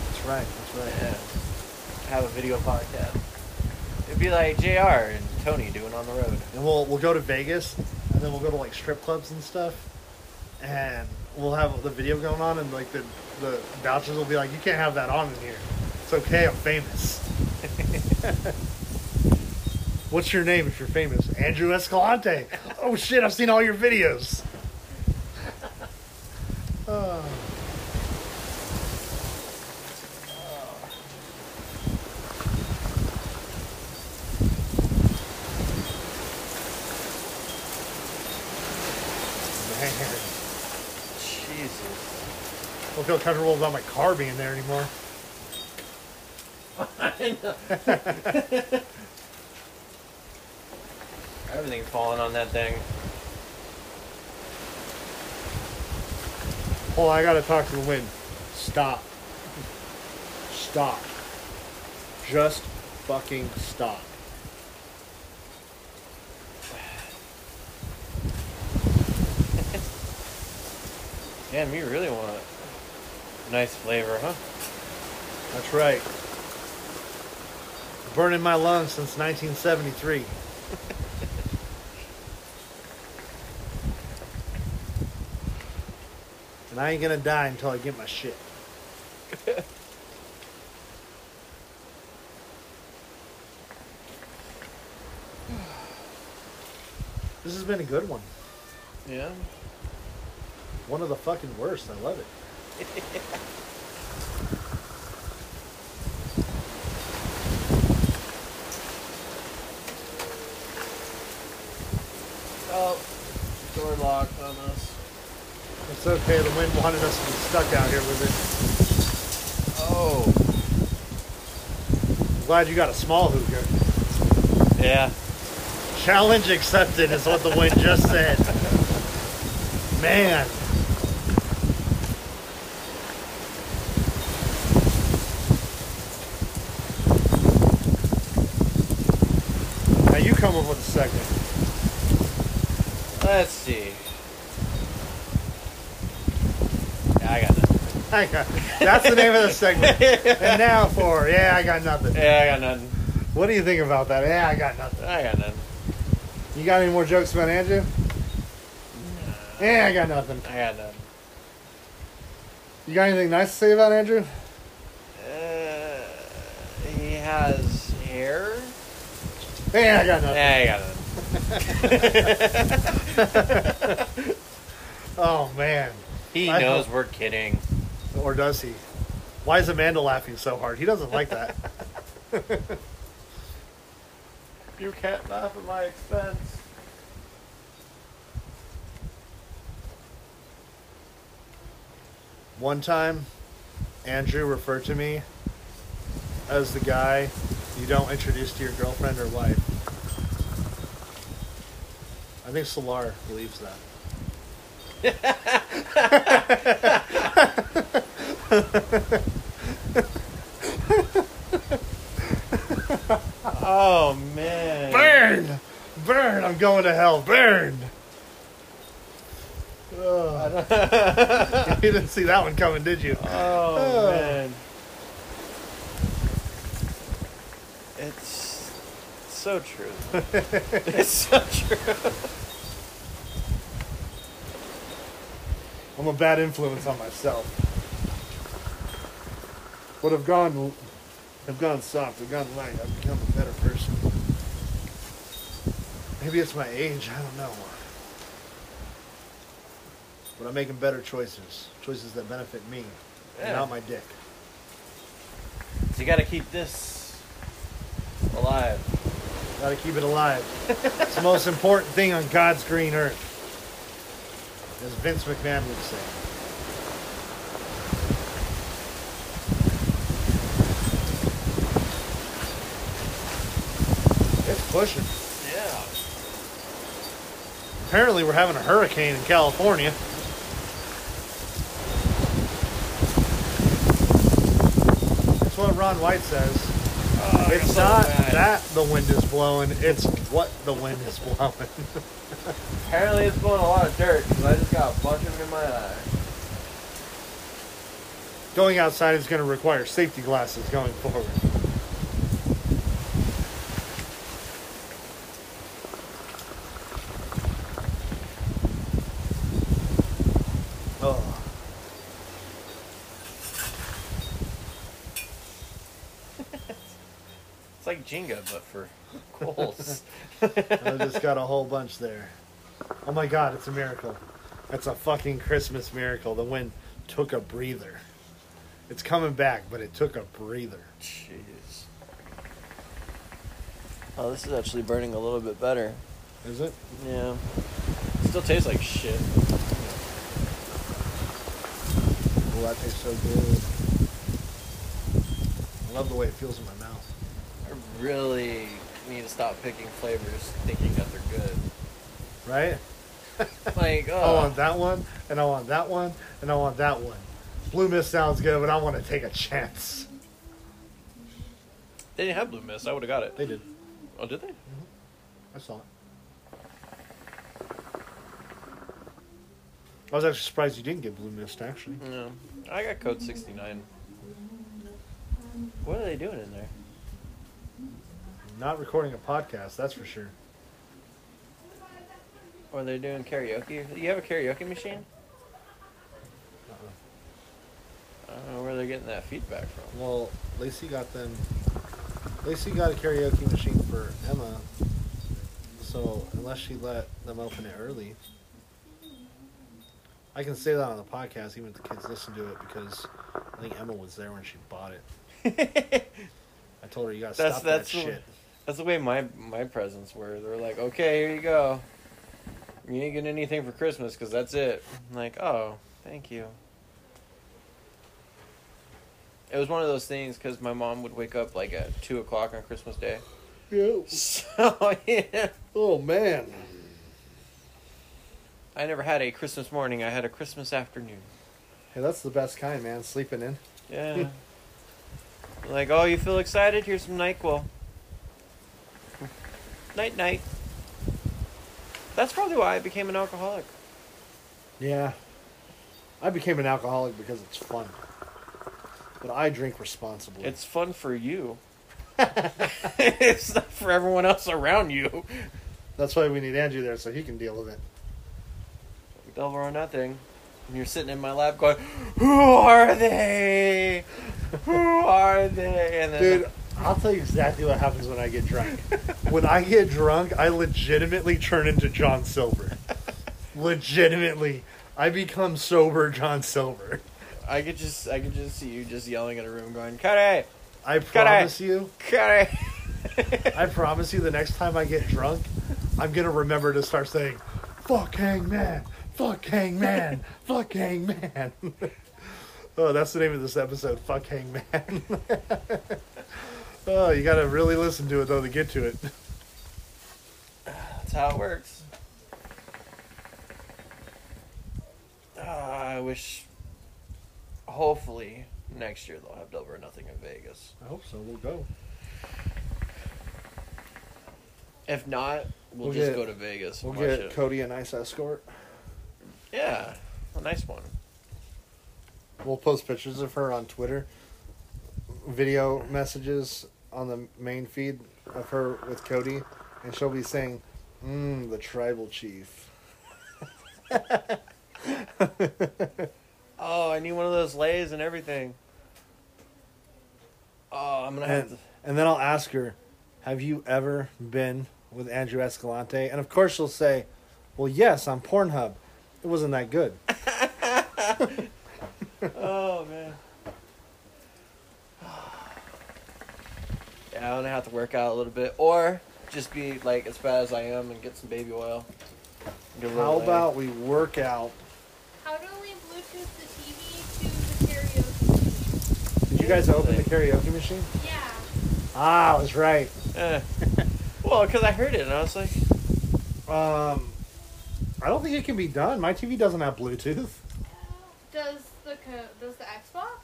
That's right. That's right. Yeah. Have a video podcast. It'd be like Jr. and Tony doing on the road. And we'll we'll go to Vegas, and then we'll go to like strip clubs and stuff, and we'll have the video going on, and like the the vouchers will be like, you can't have that on in here. It's okay, I'm famous. What's your name if you're famous? Andrew Escalante. Oh shit, I've seen all your videos. Man. Jesus. don't feel comfortable about my car being there anymore. I know. Everything's falling on that thing. On, I gotta talk to the wind. Stop. Stop. Just fucking stop. Damn, you really want a nice flavor, huh? That's right. Burning my lungs since 1973. And I ain't gonna die until I get my shit. this has been a good one. Yeah. One of the fucking worst. I love it. Oh, door locked on us. It's okay. The wind wanted us to be stuck out here with it. Oh. I'm glad you got a small hookah. Yeah. Challenge accepted is what the wind just said. Man. Now you come up with a second. Let's see. Yeah, I got nothing. I got, that's the name of the segment. And now for yeah, I got nothing. Yeah, I got nothing. What do you think about that? Yeah, I got nothing. I got nothing. You got any more jokes about Andrew? No. Yeah, I got nothing. I got nothing. You got anything nice to say about Andrew? Uh, he has hair. Yeah, I got nothing. Yeah, I got nothing. Oh man. He I knows hope- we're kidding. Or does he? Why is Amanda laughing so hard? He doesn't like that. You can't laugh at my expense. One time, Andrew referred to me as the guy you don't introduce to your girlfriend or wife. I think Solar believes that. Oh man. Burn! Burn! I'm going to hell. Burn! Ugh. you didn't see that one coming, did you? Oh Oh. man. It's so true. it's so true. I'm a bad influence on myself. But I've gone, I've gone soft. I've gone light. I've become a better person. Maybe it's my age. I don't know. But I'm making better choices. Choices that benefit me, and Yeah. not my dick. So you got to keep this alive. Gotta keep it alive. it's the most important thing on God's green earth. As Vince McMahon would say. It's pushing. Yeah. apparently we're having a hurricane in California. That's what Ron White says. it's not that the wind is blowing, it's what the wind is blowing. Apparently it's blowing a lot of dirt because I just got a bunch of them in my eye. going outside is going to require safety glasses going forward. Oh. It's like Jenga, but for coals. I just got a whole bunch there. Oh my god, it's a miracle. That's a fucking Christmas miracle. The wind took a breather. It's coming back, but it took a breather. Jeez. Oh, this is actually burning a little bit better. Is it? Yeah. Still tastes like shit. Oh, that tastes so good. I love the way it feels in my mouth. Really need to stop picking flavors thinking that they're good. Right? Like, oh. I oh, want that one, and I want that one, and I want that one. Blue Mist sounds good, but I want to take a chance. they didn't have Blue Mist. I would have got it. They did. Oh, did they? Mm-hmm. I saw it. I was actually surprised you didn't get Blue Mist, actually. No. I got code 69. What are they doing in there? Not recording a podcast, that's for sure. Or they're doing karaoke? You have a karaoke machine? Uh-uh. I don't know where they're getting that feedback from. Well, Lacey got them. Lacey got a karaoke machine for Emma. So unless she let them open it early, I can say that on the podcast, even if the kids listen to it, because I think Emma was there when she bought it. I told her you gotta That's- stop that's that shit. That's the way my my presents were. They were like, okay, here you go. You ain't getting anything for Christmas because that's it. I'm like, oh, thank you. It was one of those things because my mom would wake up like at two o'clock on Christmas Day. Yeah. So yeah, Oh man. I never had a Christmas morning. I had a Christmas afternoon. Hey, that's the best kind, man. Sleeping in. Yeah. like, oh, you feel excited? Here's some Nyquil. Night, night. That's probably why I became an alcoholic. Yeah. I became an alcoholic because it's fun. But I drink responsibly. It's fun for you. it's not for everyone else around you. That's why we need Andrew there so he can deal with it. Double or nothing. And you're sitting in my lap going, Who are they? Who are they? And then Dude, I'll tell you exactly what happens when I get drunk. when I get drunk, I legitimately turn into John Silver. legitimately. I become sober John Silver. I could just I could just see you just yelling at a room going, Cut it! I promise you, Cut it! I promise you the next time I get drunk, I'm gonna remember to start saying, fuck hangman, fuck hangman, fuck hangman. oh, that's the name of this episode, fuck hangman. oh, you gotta really listen to it though to get to it. That's how it works. Ah, I wish. Hopefully, next year they'll have Double or Nothing in Vegas. I hope so. We'll go. If not, we'll, We'll just get- go to Vegas. We'll watch get it. Cody a nice escort. Yeah, a nice one. We'll post pictures of her on Twitter, video messages on the main feed of her with Cody, and she'll be saying, "Mmm, the tribal chief." Oh, I need one of those lays and everything. Oh, I'm gonna have And, to. and then I'll ask her, "Have you ever been with Andrew Escalante?" And of course she'll say, "Well, yes, on Pornhub. It wasn't that good." Oh man. Yeah, I'm gonna have to work out a little bit, or just be like as bad as I am and get some baby oil. Get a little How lay. about we work out? How do we Bluetooth the TV to the karaoke? Did you guys open the karaoke machine? Yeah. Ah, I was right. Eh. well, because I heard it and I was like, Um, I don't think it can be done. My TV doesn't have Bluetooth. Does the co- does the Xbox?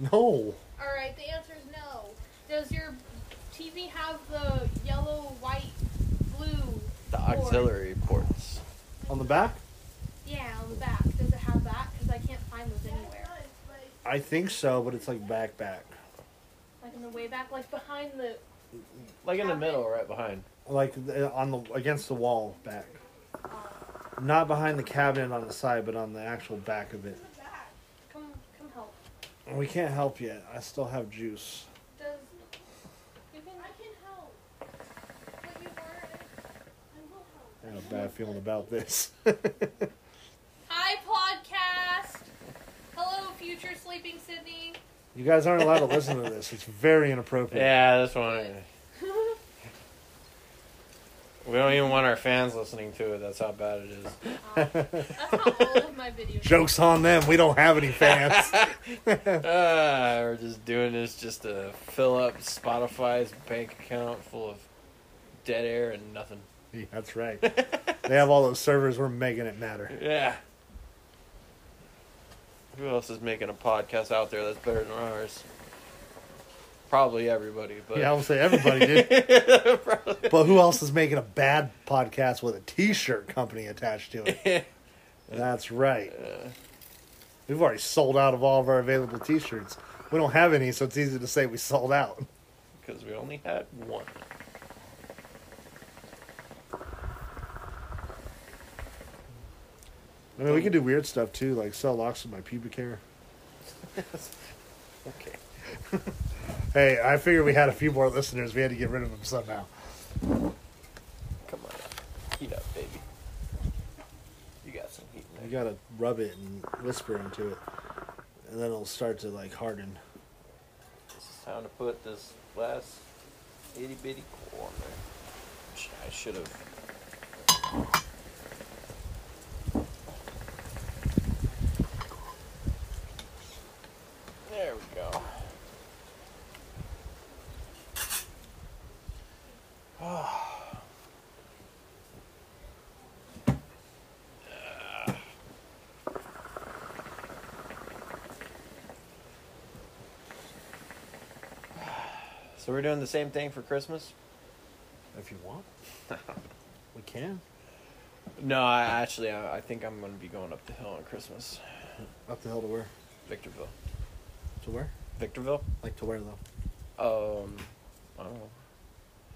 No. All right, the answer is no. Does your TV have the yellow, white, blue? The port? auxiliary ports. On the back? Yeah, on the back. Does it have that? Because I can't find those anywhere. I think so, but it's like back back. Like in the way back, like behind the. Like in the middle, right behind. Like the- on the against the wall back. Not behind the cabinet on the side, but on the actual back of it. Come, come help. We can't help yet. I still have juice. Does you can? I can help. But you were. I will help. I have a bad feeling about this. Hi, podcast. Hello, future sleeping Sydney. you guys aren't allowed to listen to this. It's very inappropriate. Yeah, that's one. We don't even want our fans listening to it. That's how bad it is. That's how all of my videos. Jokes on them. We don't have any fans. Ah, we're just doing this just to fill up Spotify's bank account full of dead air and nothing. Yeah, That's right. They have all those servers. We're making it matter. Yeah. Who else is making a podcast out there that's better than ours? Probably everybody, but Yeah, I would say everybody did. But who else is making a bad podcast with a T-shirt company attached to it? That's right. Uh, We've already sold out of all of our available T-shirts. We don't have any, so it's easy to say we sold out. because we only had one. I mean, we can do weird stuff too, like sell locks with my pubic hair. Okay. Hey, I figured we had a few more listeners. We had to get rid of them somehow. Come on. Heat up, baby. You got some heat in there. You gotta rub it and whisper into it, and then it'll start to like harden. It's time to put this last itty bitty corner. I should have. There we go. So we're doing the same thing for Christmas? If you want, we can. No, I actually I, I think I'm going to be going up the hill on Christmas. Up the hill to where? Victorville. To where? Victorville? Like to where though? Um, I don't know.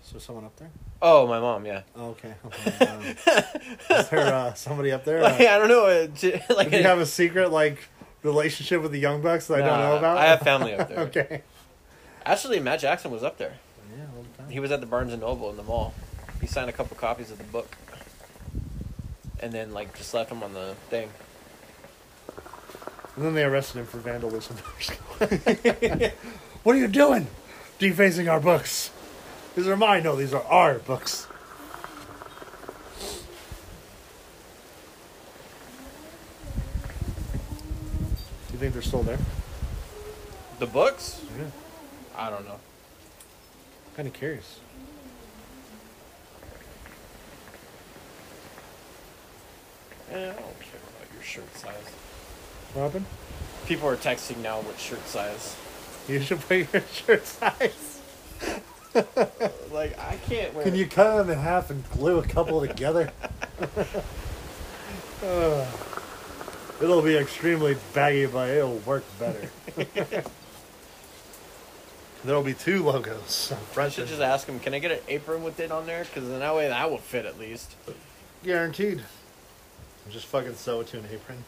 Is there someone up there? Oh, my mom. Yeah. Oh, okay. okay. Um, is there uh, somebody up there? like, Uh, I don't know. it Like do you have a secret like relationship with the Young Bucks that I don't know about? I have family up there. okay. Actually, Matt Jackson was up there. Yeah, all the time. He was at the Barnes and Noble in the mall. He signed a couple copies of the book, and then like just left them on the thing. And then they arrested him for vandalism. what are you doing? Defacing our books. These are mine. No, these are our books. You think they're still there? The books? Yeah. I don't know. Kind of curious. Eh, I don't care about your shirt size. Robin? People are texting now what shirt size. You should put your shirt size. Like I can't wear. Can you cut them in half and glue a couple together? Uh, it'll be extremely baggy, but it'll work better. There'll be two logos. I should just ask him. Can I get an apron with it on there? Because then that way that will fit at least. Guaranteed. Just fucking sew it to an apron.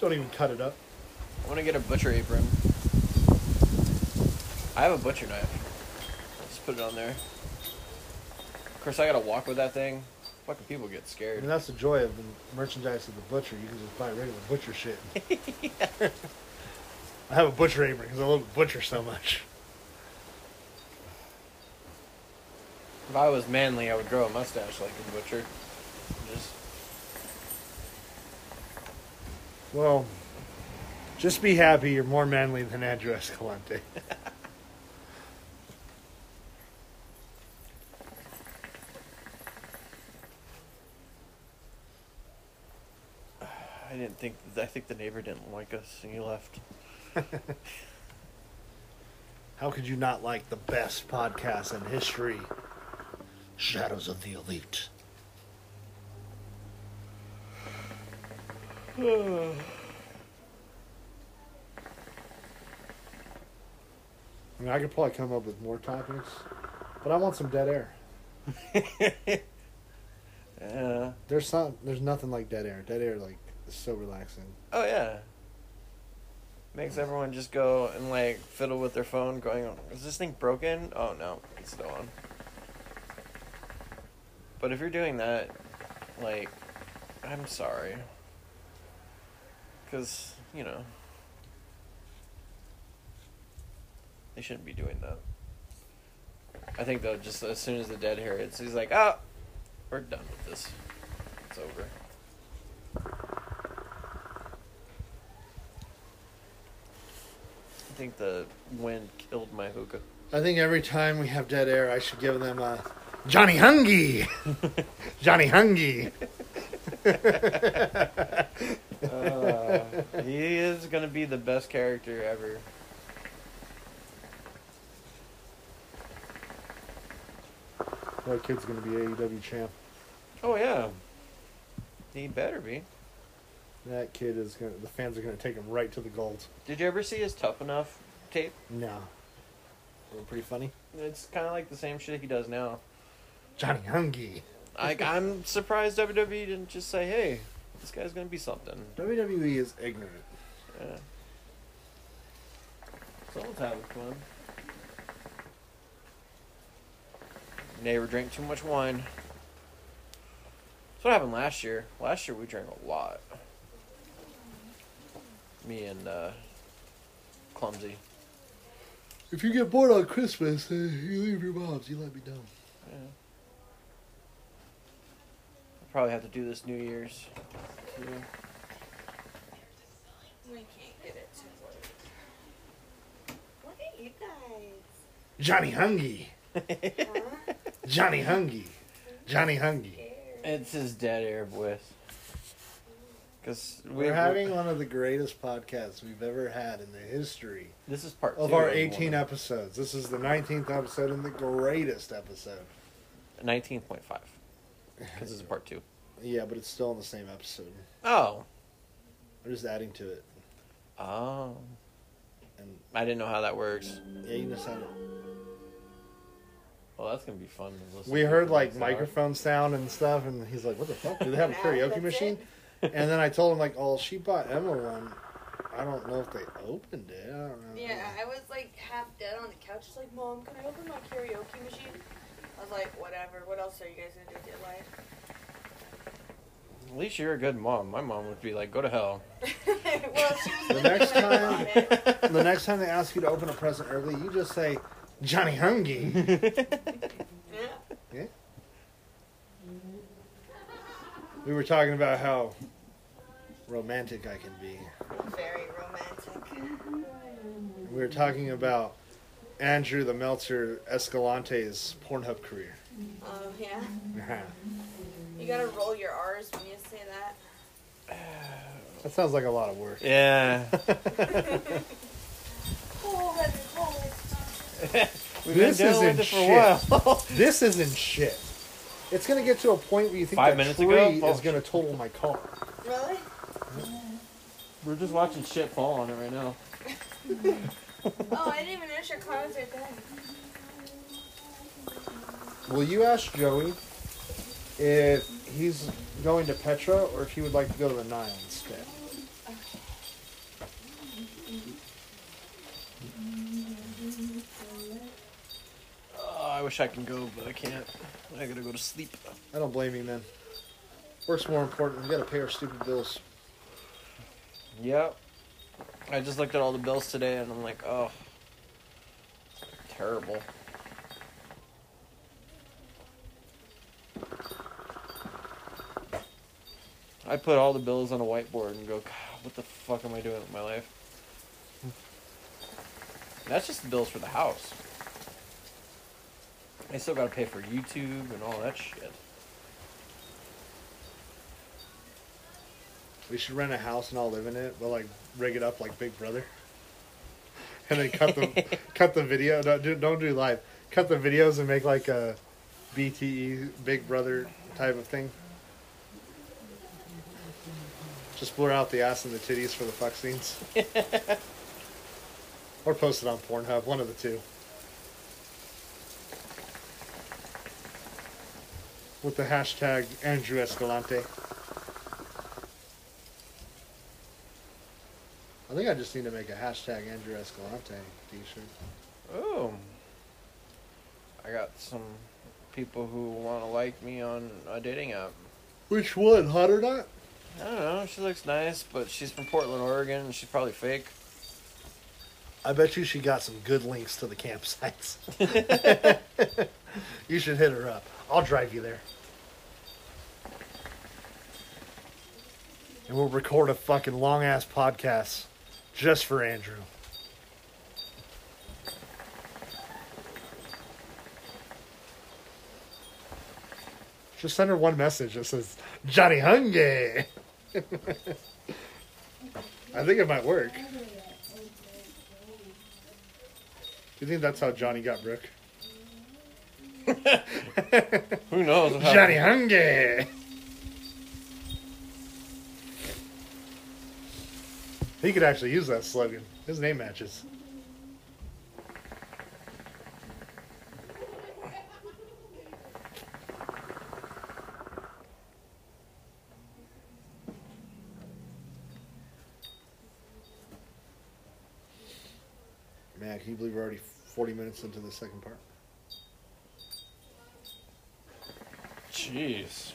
Don't even cut it up. I want to get a butcher apron. I have a butcher knife. Put it on there. Of course, I gotta walk with that thing. Fucking people get scared. I mean, that's the joy of the merchandise of the butcher. You can just buy regular butcher shit. I have a butcher apron because I love the butcher so much. If I was manly, I would grow a mustache like a butcher. Just Well, just be happy you're more manly than Andrew Escalante. I didn't think. I think the neighbor didn't like us, and he left. How could you not like the best podcast in history? Shadows of the Elite. I mean, I could probably come up with more topics, but I want some dead air. Yeah. There's some. There's nothing like dead air. Dead air, like, so relaxing. Oh yeah. Makes everyone just go and like fiddle with their phone, going, "Is this thing broken?" Oh no, it's still on. But if you're doing that, like, I'm sorry. Because you know, they shouldn't be doing that. I think though, just as soon as the dead hair hits, he's like, "Ah, we're done with this. It's over." I think the wind killed my hookah. I think every time we have dead air, I should give them a Johnny Hungy. Johnny Hungy. Uh, he is gonna be the best character ever. That kid's gonna be AEW champ. Oh yeah, he better be. That kid is gonna. The fans are gonna take him right to the gold. Did you ever see his Tough Enough tape? No. Pretty funny. It's kind of like the same shit he does now. Johnny Hungy. Like I'm surprised WWE didn't just say, "Hey, this guy's gonna be something." WWE is ignorant. Yeah. Someone's having fun. Neighbor drank too much wine. That's what happened last year. Last year we drank a lot. Me and uh, Clumsy. If you get bored on Christmas, uh, you leave your moms. You let me know. Yeah. I'll probably have to do this New Year's. too. We can't get it to work. Look at you guys. Johnny Hungy. Huh? Johnny Hungy. Johnny Hungy. It's his dead air voice. Because We're having one of the greatest podcasts we've ever had in the history This is part of two our 18 episodes. This is the 19th episode and the greatest episode. 19.5. Because it's a part two. Yeah, but it's still in the same episode. Oh. We're just adding to it. Oh. And I didn't know how that works. yeah, you just had it. Well, that's gonna be fun. To listen We to heard like microphone. microphone sound and stuff, and he's like, "What the fuck? Do they have a karaoke machine?" it. And then I told him like, "Oh, she bought Emma one. I don't know if they opened it. I don't know." Yeah, I was like half dead on the couch. Just like, Mom, can I open my karaoke machine? I was like, whatever. What else are you guys gonna do with your life? At least you're a good mom. My mom would be like, "Go to hell." well, she was The next time- The next time they ask you to open a present early, you just say, "Johnny Hungy." Yeah. yeah. We were talking about how romantic I can be. Very romantic. We were talking about Andrew the Meltzer Escalante's Pornhub career. Oh yeah. You gotta roll your R's when you say that. that sounds like a lot of work. yeah. Oh, that's cold. We've This been dealing isn't with it for a while. This isn't shit. It's gonna get to a point where you think Five that minutes tree ago? is gonna total my car. Really? We're just watching shit fall on it right now. Oh, I didn't even notice your car was right there. Will you ask Joey if he's going to Petra or if he would like to go to the Nile instead? Oh, I wish I can go, but I can't. I gotta go to sleep. I don't blame you, man. Work's more important. We gotta pay our stupid bills. Yep. I just looked at all the bills today, and I'm like, oh, terrible. I put all the bills on a whiteboard and go, God, what the fuck am I doing with my life? That's just the bills for the house. I still gotta pay for YouTube and all that shit. We should rent a house and all live in it, but like rig it up like Big Brother, and then cut the cut the video. Don't do don't do live. Cut the videos and make like a BTE Big Brother type of thing. Just blur out the ass and the titties for the fuck scenes, or post it on Pornhub. One of the two. With the hashtag Andrew Escalante. I think I just need to make a hashtag Andrew Escalante t-shirt. Oh. I got some people who want to like me on a dating app. Which one, hot or not? I don't know. She looks nice, but she's from Portland, Oregon, and she's probably fake. I bet you she got some good links to the campsites. you should hit her up. I'll drive you there. And we'll record a fucking long ass podcast just for Andrew. Just send her one message that says, Johnny Hungry. I think it might work. Do you think that's how Johnny got Brooke? Who knows? Johnny happened? He could actually use that slogan. His name matches. Man, can you believe we're already 40 minutes into the second part? Jeez.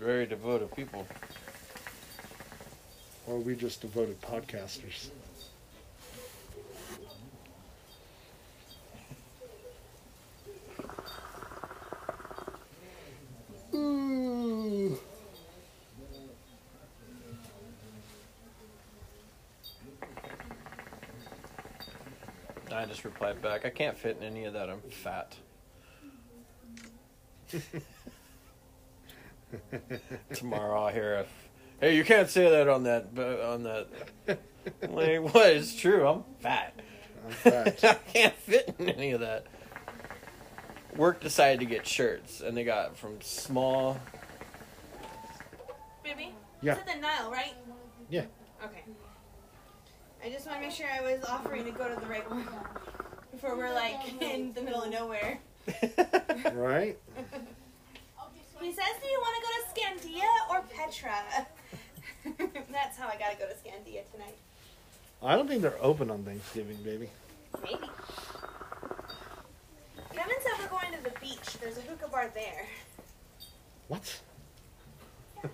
Very devoted people. Or are we just devoted podcasters? Ooh. I just replied back. I can't fit in any of that. I'm fat. Tomorrow I'll hear a, hey, you can't say that on that, on that. Like, what? It's true. I'm fat. I'm fat. I can't fit in any of that. Work decided to get shirts, and they got from small. Baby? Yeah. It's at the Nile, right? Yeah. Okay. I just want to make sure I was offering to go to the right one before we're like in the middle of nowhere. Right? He says, "Do you want to go to Scandia or Petra?" That's how I gotta go to Scandia tonight. I don't think they're open on Thanksgiving, baby. Maybe. Kevin said we're going to the beach. There's a hookah bar there. What?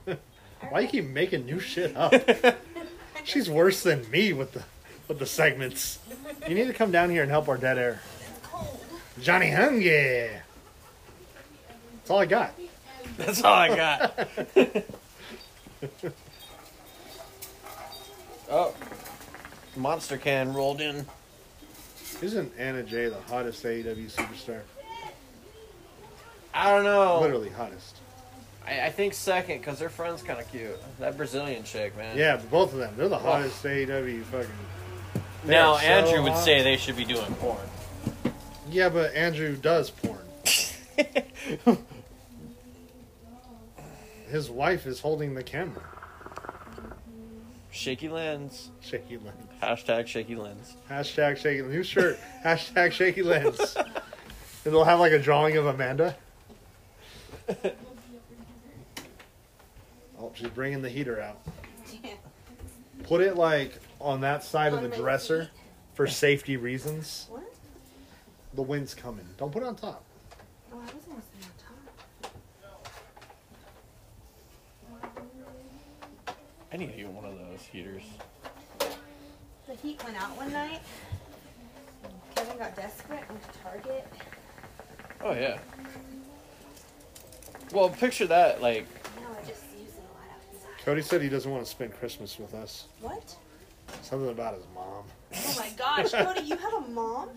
I Why you read- keep making new shit up? She's worse than me with the with the segments. You need to come down here and help our dead air. It's cold. Johnny Hungry. That's all I got. That's all I got. oh, Monster Can rolled in. Isn't Anna Jay the hottest AEW superstar? I don't know. Literally hottest. I, I think second because their friend's kind of cute. That Brazilian chick, man. Yeah, but both of them. They're the hottest AEW fucking. they Now are so Andrew would hot. say they should be doing porn. Yeah, but Andrew does porn. His wife is holding the camera. Shaky lens. Shaky lens. Hashtag shaky lens. Hashtag shaky new shirt. Hashtag shaky lens. And they'll have like a drawing of Amanda. Oh, she's bringing the heater out. Put it like on that side of the dresser feet. for safety reasons. What? The wind's coming. Don't put it on top. Oh, I was gonna say on top. I need to get one of those heaters. The heat went out one night. Kevin got desperate, and went to Target. Oh yeah. Well, picture that. Like, Now I just use it a lot outside. Cody said he doesn't want to spend Christmas with us. What? Something about his mom. Oh my gosh, Cody, you have a mom?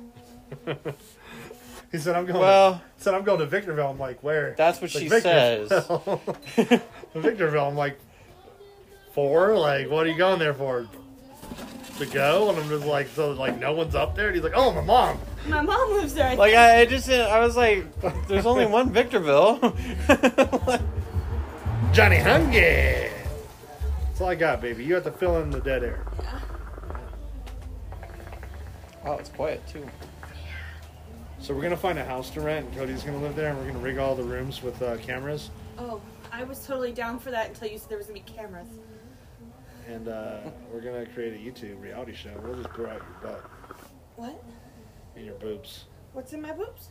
He said I'm going. well, he said I'm going to Victorville. I'm like, where? that's what Like, she says. Victorville. Victorville. I'm like, four? Like, what are you going there for? To go? And I'm just like, so like no one's up there. And he's like, oh, my mom. My mom lives there. I Like think. I, I just I was like, there's only one Victorville. Johnny Hungry. That's all I got, baby. You have to fill in the dead air. wow, it's quiet too. So we're gonna find a house to rent, and Cody's gonna live there, and we're gonna rig all the rooms with uh, cameras, Oh, I was totally down for that until you said there was gonna be cameras. And uh, we're gonna create a YouTube reality show. We'll just blur out your butt What? and your boobs. What's in my boobs?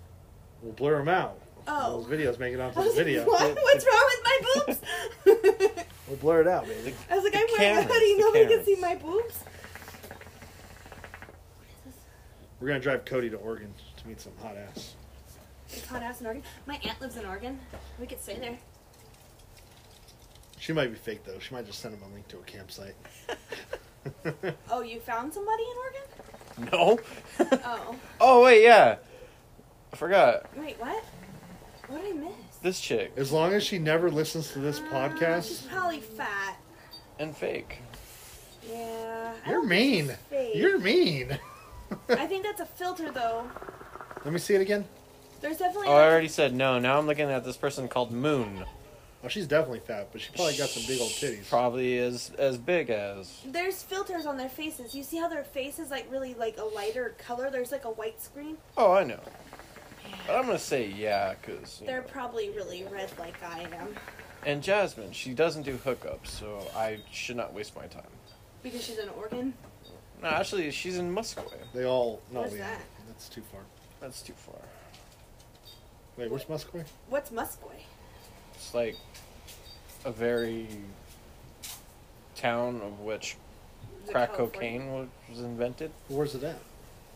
We'll blur them out. Oh. Those videos make it onto I the was like, video. what? What's wrong with my boobs? We'll blur it out, baby. I was like, The I'm wearing a cameras, hoodie. the Nobody can cameras. see my boobs. What is this? We're gonna drive Cody to Oregon to meet some hot ass. It's hot ass in Oregon. My aunt lives in Oregon. We could stay there. She might be fake though. She might just send him a link to a campsite. Oh, you found somebody in Oregon? No. Oh. oh wait, yeah. I forgot Wait, what? What did I miss? this chick as long as she never listens to this Uh, She's podcast, probably fat. and fake. Yeah. You're mean. fake. You're mean. I think that's a filter, though. Let me see it again. There's definitely. Oh, I already said no. Now I'm looking at this person called Moon. Oh, she's definitely fat, but she probably got some big old titties. Probably as as big as. There's filters on their faces. You see how their face is like really like a lighter color? There's like a white screen. Oh, I know. But I'm gonna say yeah, cause. They're know. probably really red like I am And Jasmine, she doesn't do hookups, so I should not waste my time. because she's in Oregon. No, actually, she's in Musqueam. They all. No, Where's yeah, that? that's too far. That's too far. Wait, where's Musqueam? What's Musqueam? It's like a very town of which Is it crack California? cocaine was, was invented. Where's it at?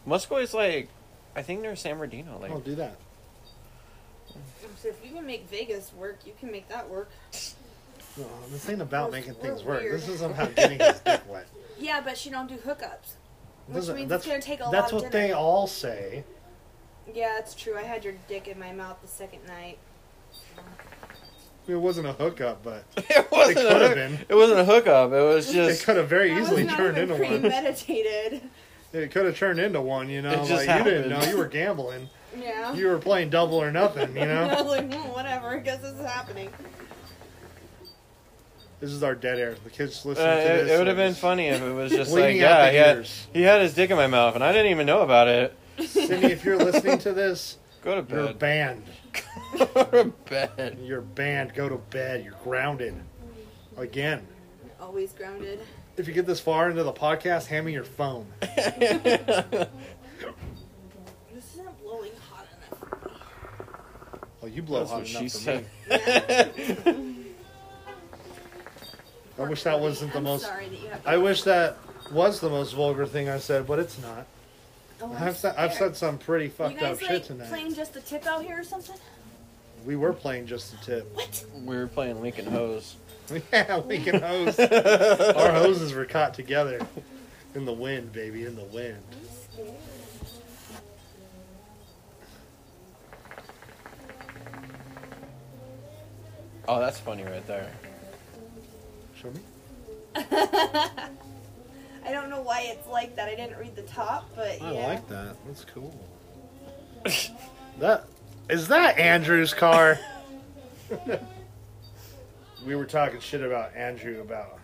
Musqueam is like, I think near San Bernardino. Like, I'll do that. Um, so if you can make Vegas work, you can make that work. No, this ain't about We're- making we're things work. weird. This is about getting his dick wet. Yeah, but she don't do hookups. Which Doesn't- means that's it's gonna take a that's lot what of they all say. Yeah, it's true. I had your dick in my mouth the second night. It wasn't a hookup, but it wasn't. It a could've been. It wasn't a hookup. It was just. it could have very That easily was not turned even into one. premeditated. It could have turned into one, you know. It just like you didn't know you were gambling. Yeah. You were playing double or nothing, you know. I know. was like, "Hmm, whatever. I guess this is happening. this is our dead air. The kids Uh, listening to it, this. it would have been funny if it was just like, yeah, he had, he had his dick in my mouth, and I didn't even know about it. Sydney, if you're listening to this, Go to bed. you're banned. Go to bed. You're banned. Go to bed. You're grounded. Again. Always grounded. If you get this far into the podcast, hand me your phone. This isn't blowing hot enough. Oh, you blow That's hot what enough she for said. me. I wish that wasn't the I'm most. Sorry that you have. I wish that was the most vulgar thing I said, but it's not. Oh, I'm I've said, I've scared. said some pretty You fucked guys up like shit tonight. playing just the tip out here or something? We were playing just the tip. What? we were playing Lincoln Hose. yeah, we can hose. Our hoses were caught together in the wind, baby, in the wind. I'm scared. Oh, that's funny right there. Show me. I don't know why it's like that. I didn't read the top, but I yeah. like that. That's cool. that is that Andrew's car. we were talking shit about Andrew about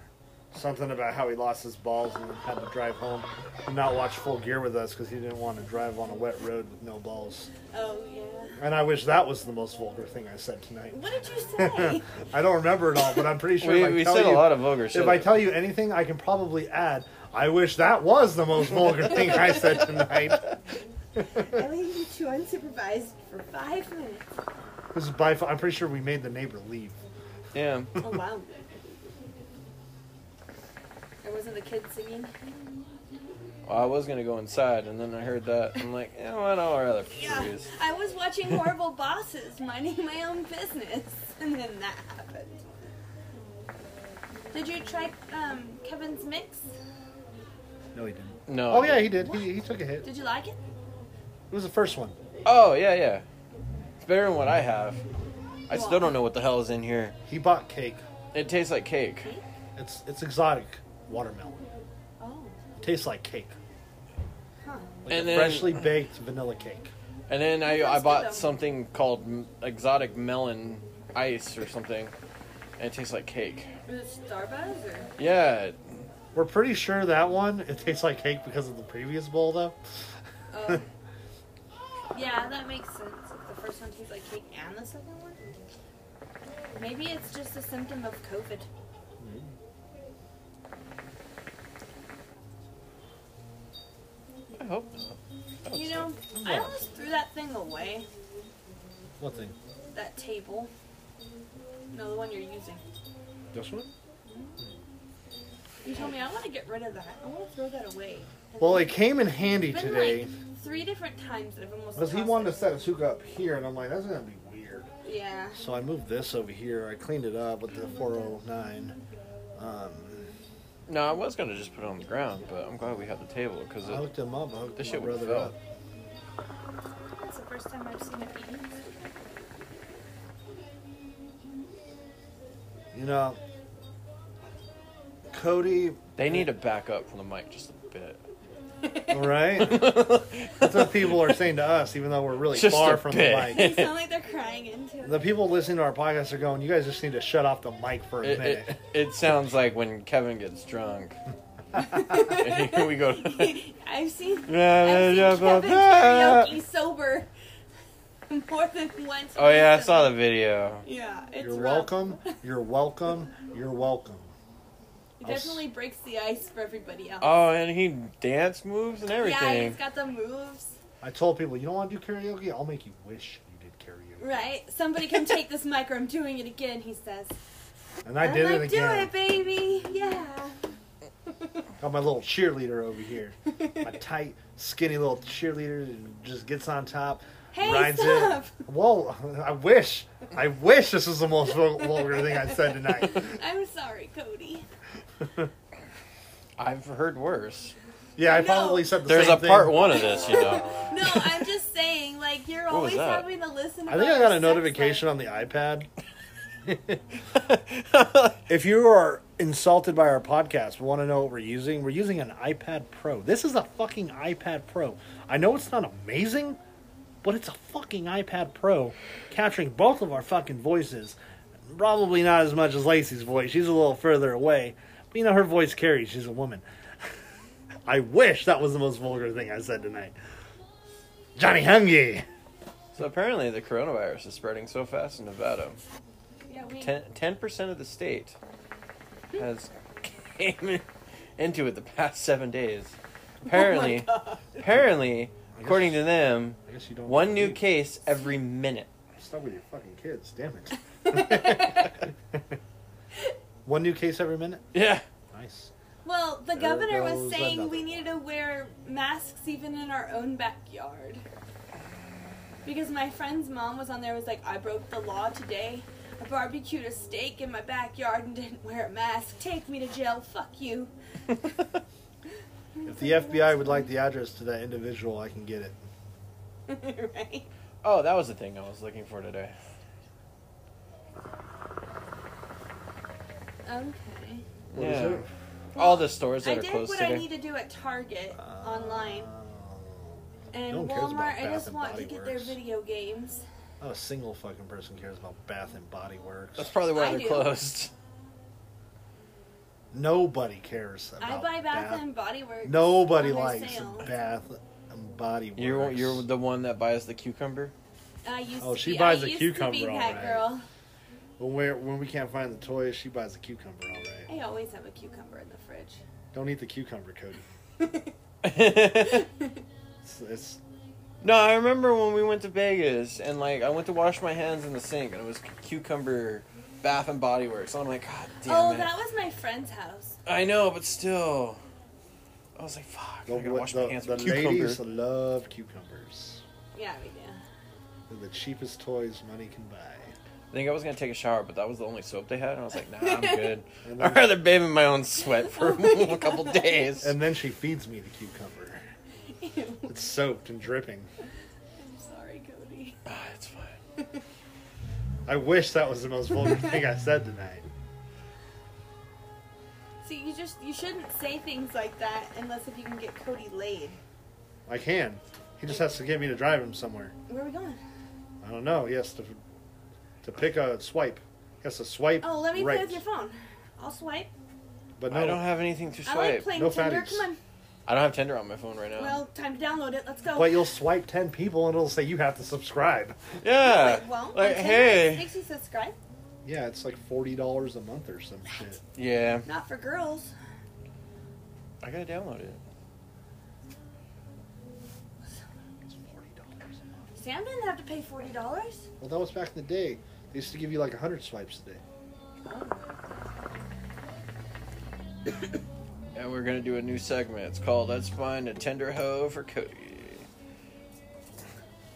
something about how he lost his balls and had to drive home and not watch Full Gear with us because he didn't want to drive on a wet road with no balls. Oh yeah. And I wish that was the most vulgar thing I said tonight. What did you say? I don't remember it all, but I'm pretty sure we if I we tell said you, a lot of vulgar shit. if I tell you anything, I can probably add. I wish that was the most vulgar thing I said tonight. I leave you two unsupervised for five minutes. This is by. far- I'm pretty sure we made the neighbor leave. yeah. Oh wow. There wasn't a kid singing. Well, I was gonna go inside, and then I heard that. I'm like, you know what? I'll rather Yeah, freeze. I was watching Horrible Bosses, minding my own business, and then that happened. Did you try um, Kevin's mix? No, he didn't. No. Oh yeah, he did. He, he took a hit. Did you like it? It was the first one. Oh yeah, yeah. It's better than what I have. I still don't know what the hell is in here. He bought cake. It tastes like cake. It's it's exotic watermelon. Oh, It tastes like cake, huh. like And a then- freshly baked vanilla cake. And then I, I bought something called m- exotic melon ice or something, and it tastes like cake. Is it Starbuzz or? Yeah, We're pretty sure that one it tastes like cake because of the previous bowl, though. Oh. yeah, that makes sense. If the first one tastes like cake and the second one. Maybe it's just a symptom of COVID. I hope not. I hope You so. know, I almost threw that thing away. What thing? That table. No, the one you're using. This one? Mm-hmm. You told me I want to get rid of that. I want to throw that away. Well, it came in handy It's been today like three different times that I've almost. because he wanted it. to set his hookah up here, and I'm like, that's gonna be weird. Yeah. So I moved this over here. I cleaned it up with the 409. Um, No, I was gonna just put it on the ground, but I'm glad we had the table because I hooked him up. I hooked This my shit would brother fell. up. That's the first time I've seen it be used. You know, Cody, they need to back up from the mic just a bit. right? That's what people are saying to us, even though we're really Just far a from bit. the mic. They sound like they're crying into it. The people listening to our podcast are going, "You guys just need to shut off the mic for a It, minute." it, it sounds like when Kevin gets drunk. and here we go. I've seen, Yeah, I've yeah, seen but Kevin karaoke sober more than once. Oh yeah, I saw the video. Yeah, it's You're rough. welcome. You're welcome. You're welcome. It definitely breaks the ice for everybody else. Oh, and he dance moves and everything. yeah, he's got the moves. I told people, you don't want to do karaoke? I'll make you wish you did karaoke. Right. Somebody can take this mic or I'm doing it again, he says. And I I'm did like, it again. Do it, baby. Yeah. Got my little cheerleader over here. My tight, skinny little cheerleader just gets on top, Hey, rides stop. it. Whoa! I wish, I wish this was the most vulgar thing I said tonight. I'm sorry, Cody. I've heard worse. Yeah, I No. probably said the There's same a thing. part one of this, you know. No, I'm just saying, like, you're What was always that? having to listen. I think I got a notification life. on the iPad. If you are insulted by our podcast, want to know what we're using? We're using an iPad Pro. This is a fucking iPad Pro. I know it's not amazing, but it's a fucking iPad Pro capturing both of our fucking voices. Probably not as much as Lacey's voice. She's a little further away. But you know, her voice carries. She's a woman. I wish that was the most vulgar thing I said tonight. Johnny Hungy. So apparently the coronavirus is spreading so fast in Nevada. Yeah, we. Ten percent of the state has came into it the past seven days. Apparently, Oh my God. apparently, according to them, I guess you don't. one new case every minute. Stop with your fucking kids, damn it. One new case every minute? Yeah. Nice. Well, the There governor was saying another we needed to wear masks even in our own backyard. Because my friend's mom was on there was like, I broke the law today. I barbecued a steak in my backyard and didn't wear a mask. Take me to jail. Fuck you. If the FBI would like the address to that individual, I can get it. right? Oh, that was the thing I was looking for today. Okay. What is Yeah. it? All the stores I that are did closed what today. I need to do at Target uh, online. And No one cares about Walmart, I Bath just and want to Body get their Works. video games. Not a single fucking person cares about Bath and Body Works. That's probably why I they're do. closed. Nobody cares about I buy Bath, and Body Works. Nobody on their likes sale. Bath and Body Works. You're you're the one that buys the cucumber. I used Oh, to she be, buys I a used cucumber, To be all that right. girl. When, we're, when we can't find the toys, she buys a cucumber, all right. I always have a cucumber in the fridge. Don't eat the cucumber, Cody. no, It's, it's I remember when we went to Vegas and like I went to wash my hands in the sink and it was cucumber Bath and Body Works. I'm like, God damn oh, it! that was my friend's house. I know, but still, I was like, fuck. the, I gotta wash my hands the with cucumber. ladies love cucumbers. Yeah, we do. They're the cheapest toys money can buy. I think I was gonna take a shower, but that was the only soap they had, and I was like, Nah, I'm good. I'd rather bathe in my own sweat for a couple days. and then she feeds me the cucumber. Ew. It's soaked and dripping. I'm sorry, Cody. Ah, it's fine. I wish that was the most vulgar thing I said tonight. See, you just you shouldn't say things like that unless if you can get Cody laid. I can. He just has to get me to drive him somewhere. Where are we going? I don't know. He has to to pick a swipe. He has to swipe. Oh, let me right. play with your phone. I'll swipe. But no, I don't have anything to I like swipe. playing No Tinder. fatties. Come on. I don't have Tinder on my phone right now. Well, time to download it. Let's go. but you'll swipe ten people and it'll say you have to subscribe. yeah. Wait, well, like, hey. makes you subscribe. Yeah, it's like forty dollars a month or some shit. Yeah. Not for girls. I gotta download it. It's forty dollars a month. Sam didn't have to pay forty dollars. Well, that was back in the day. They used to give you like hundred swipes a day. And we're gonna do a new segment. It's called "Let's Find a Tender Hoe for Cody."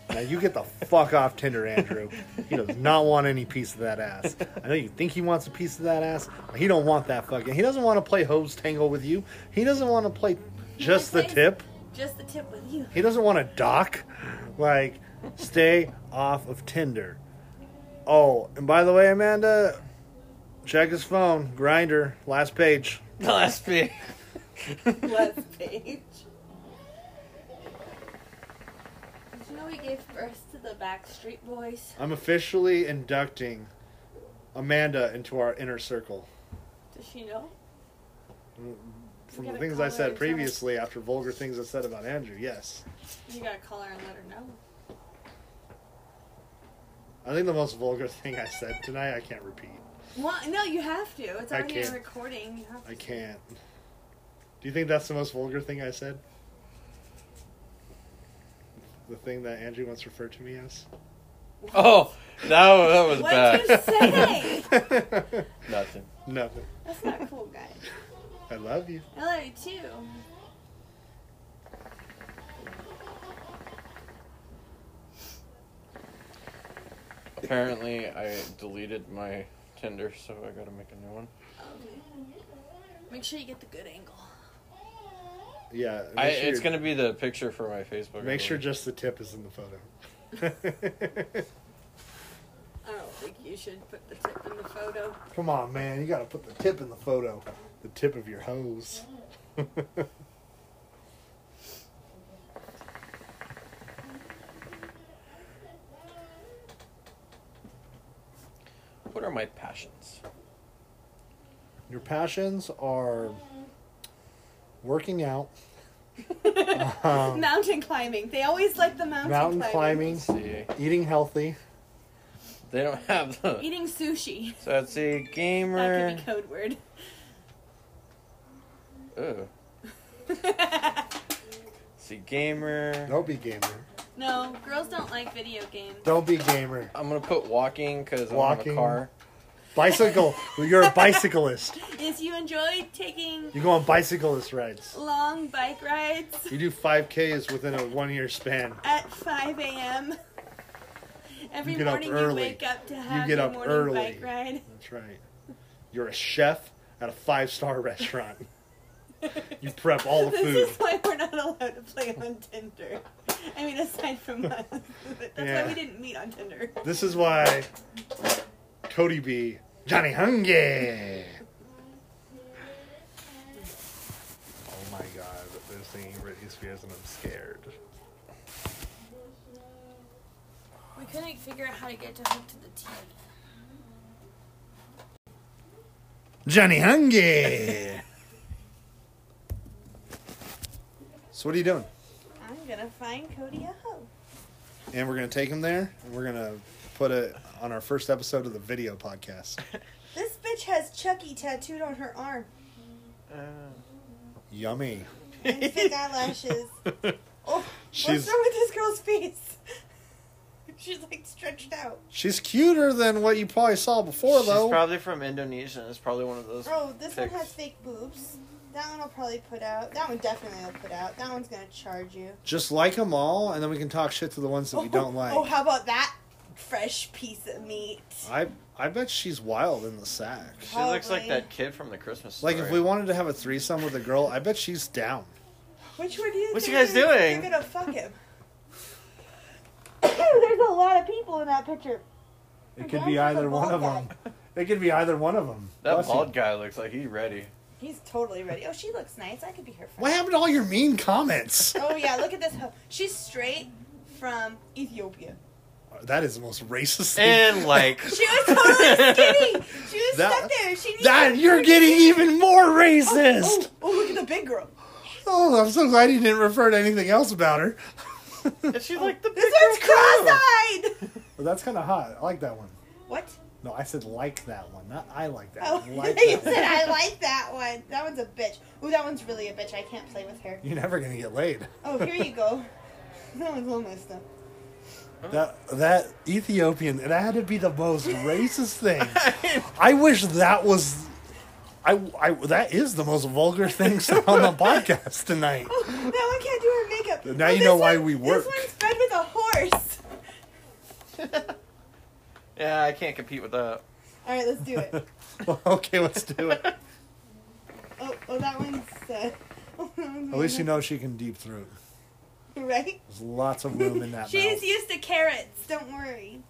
Now you get the fuck off Tinder, Andrew. He does not want any piece of that ass. I know you think he wants a piece of that ass, but he don't want that fucking. He doesn't want to play hose tangle with you. He doesn't want to play just the tip. Just the tip with you. He doesn't want to dock. Like, stay off of Tinder. Oh, and by the way, Amanda, check his phone. Grindr, last page. The last page. Last page. Did you know we gave birth to the Backstreet Boys? I'm officially inducting Amanda into our inner circle. Does she know? Mm, from the things I said and tell her. previously, after vulgar things I said about Andrew, yes. You gotta call her and let her know. I think the most vulgar thing I said tonight, I can't repeat. What? No, you have to. It's I already in can't. recording. You have to. I can't. Do you think that's the most vulgar thing I said? The thing that Andrew once referred to me as? Oh, that was, that was What'd you bad. say? Nothing. Nothing. That's not cool, guys. I love you. I love you too. Apparently, I deleted my Tinder, so I gotta make a new one. Make sure you get the good angle. Yeah. Make I, sure it's your- gonna be the picture for my Facebook. I Make sure believe. just the tip is in the photo. I don't think you should put the tip in the photo. Come on, man. You gotta put the tip in the photo. The tip of your hose. What are my passions? your passions are working out, um, mountain climbing. They always like the mountain, climbing. mountain climbing, Let's see, eating healthy. they don't have the. Eating sushi. So let's see, That could be code word. Ugh. See, gamer. Don't be gamer. No, girls don't like video games. Don't be gamer. I'm gonna put walking because I Walking. have a car. Bicycle. You're a bicyclist. Is you enjoy taking You go on bicyclist rides. long bike rides You do 5Ks within a one year span. at 5 a.m. Every You get up morning you early. wake up to have get your up morning early. bike ride. That's right. You're a chef at a five star restaurant. You prep all the this food. This is why we're not allowed to play on Tinder. I mean, aside from us. That's Yeah. why we didn't meet on Tinder. This is why Cody B. Johnny Hungy. Oh my god, they're singing Britney Spears and I'm scared. We couldn't figure out how to get to hook to the TV. Johnny Hungy. So what are you doing? I'm gonna find Cody a hoe. And we're gonna take him there, and we're gonna put it on our first episode of the video podcast. This bitch has Chucky tattooed on her arm uh. Yummy. and fake eyelashes. Oh, She's what's wrong with this girl's face? She's like stretched out. she's cuter than what you probably saw before, She's though. probably from Indonesia. It's probably one of those. Oh, this one pics. has fake boobs. That one I'll probably put out. That one definitely I'll put out. That one's gonna charge you. Just like them all, and then we can talk shit to the ones that we oh, don't like. Oh, how about that fresh piece of meat? I I bet she's wild in the sack. She looks like Probably. that kid from the Christmas story. Like if we wanted to have a threesome with a girl, I bet she's down. Which one do you What think you guys they're- doing? They're gonna fuck him. There's a lot of people in that picture. It could be either one of them. It could be either one of them. that Plus, bald guy looks like he's ready. He's totally ready. Oh, she looks nice. I could be her friend. What happened to all your mean comments? Oh yeah, look at this. She's straight from Ethiopia. that is the most racist thing. And like, She was totally skinny. She was That- stuck there. She needed that you're getting even more oh, racist. Oh, oh, look at the big girl. Oh, I'm so glad you didn't refer to anything else about her. She's she like the big one's girl too? cross-eyed. Well, that's kind of hot. I like that one. What? No, I said like that one, not I like that. Oh, one. Like you that said one. I like that one. That one's a bitch. Ooh, that one's really a bitch. I can't play with her. You're never gonna get laid. Oh, here you go. That one's all messed up. That that Ethiopian that had to be the most racist thing. I wish that was. I, I that is the most vulgar thing on the podcast tonight. Oh, that one can't do her makeup. Now Oh, you know why one- we work. This one's fed with a horse. Yeah, I can't compete with that. All right, let's do it. Well, okay, let's do it. Oh, oh, that one's. Uh, At least you know she can deep throat. right? There's lots of room in that She's mouth. used to carrots. Don't worry.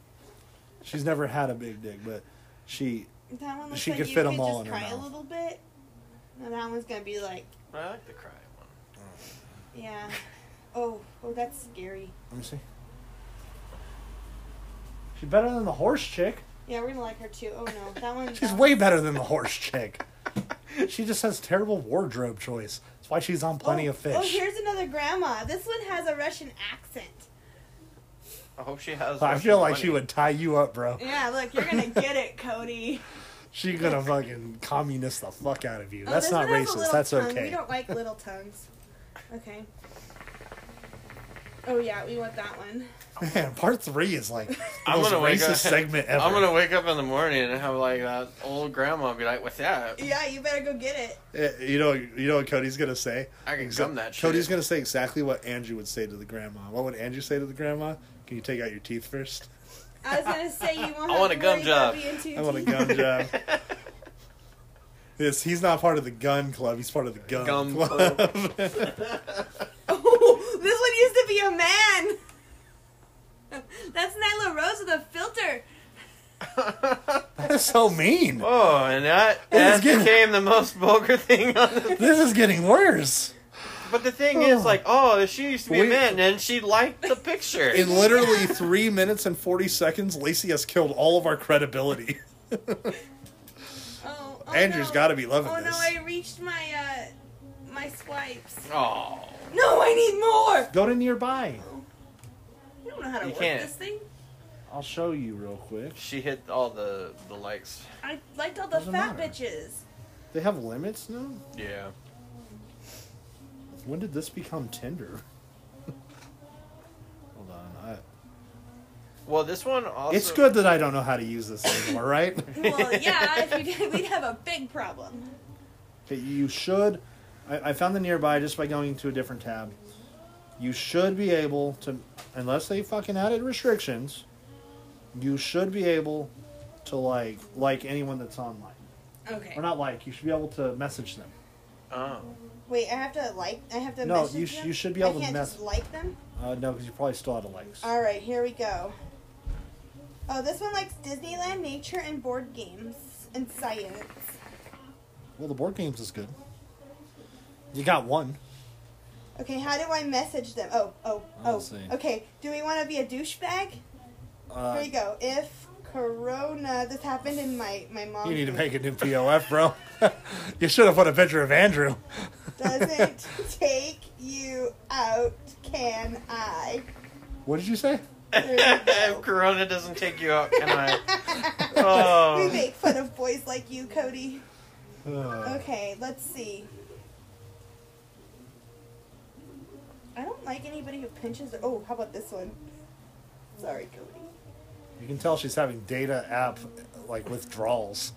She's never had a big dick, but she That one looks She like could you fit 'em could all just in her cry a mouth. little bit. And that one's gonna be like, I like the cry one. yeah. Oh, oh, that's scary. let me see. She's better than the horse chick. Yeah, we're gonna like her too. Oh no, that one. She's that way better than the horse chick. She just has terrible wardrobe choice. That's why she's on Plenty oh, of Fish. Oh, here's another grandma. This one has a Russian accent. I hope she has. I Russian feel like money. she would tie you up, bro. Yeah, look, you're gonna get it, Cody. She's gonna fucking communist the fuck out of you. Oh, That's not one has a racist. That's tongue. We don't like little tongues. Okay. Oh yeah, we want that one. Man, part three is like the I'm most gonna wake racist up. segment ever. I'm gonna wake up in the morning and have like that old grandma be like, "What's that?" Yeah, you better go get it. Eh, You know, you know what Cody's gonna say. I can Exa- gum that shit. Cody's gonna say exactly what Andrew would say to the grandma. What would Andrew say to the grandma? Can you take out your teeth first? I was gonna say you won't. I want a gum job. I want a gum job. Yes, he's not part of the gun club. He's part of the gun Gum club. Oh, this one used to be a man. That's Nyla Rose with a filter. that is so mean. oh, and that This is that getting- became the most vulgar thing on the. This is getting worse. But the thing is, Oh. like, oh, she used to be Wait. a man, and she liked the picture. In literally three minutes and forty seconds, Lacey has killed all of our credibility. Oh, Andrew's no. got to be loving Oh this. Oh no, I reached my uh my swipes. oh, No, I need more. Go to nearby. You don't know how to You work can't. this thing. I'll show you real quick. she hit all the the likes. I liked all the Doesn't fat matter. bitches. They have limits now. Yeah. When did this become Tinder? Well, this one also. it's good that I don't know how to use this anymore, right? Well, yeah, if you did, we'd have a big problem. Okay, you should. I, I found the nearby just by going to a different tab. You should be able to, unless they fucking added restrictions, you should be able to like like anyone that's online, Okay. or not like. You should be able to message them. Oh. Wait, I have to like. I have to. No, message you sh- them? you should be able I to can't mess- just like them. Uh, no, because you probably still out of likes. All right, here we go. Oh, this one likes Disneyland, nature, and board games and science. Well, the board games is good. You got one. Okay, how do I message them? Oh, oh, oh. Okay, do we want to be a douchebag? Uh, Here you go. If Corona, this happened in my my mom. you need to make a new POF, bro. you should have put a picture of Andrew. Doesn't take you out, can I? What did you say? There you go. if Corona doesn't take you out, can I? Oh. we make fun of boys like you, Cody. Uh, Okay, let's see. I don't like anybody who pinches. Oh, how about this one? Sorry, Cody. You can tell she's having data app like withdrawals.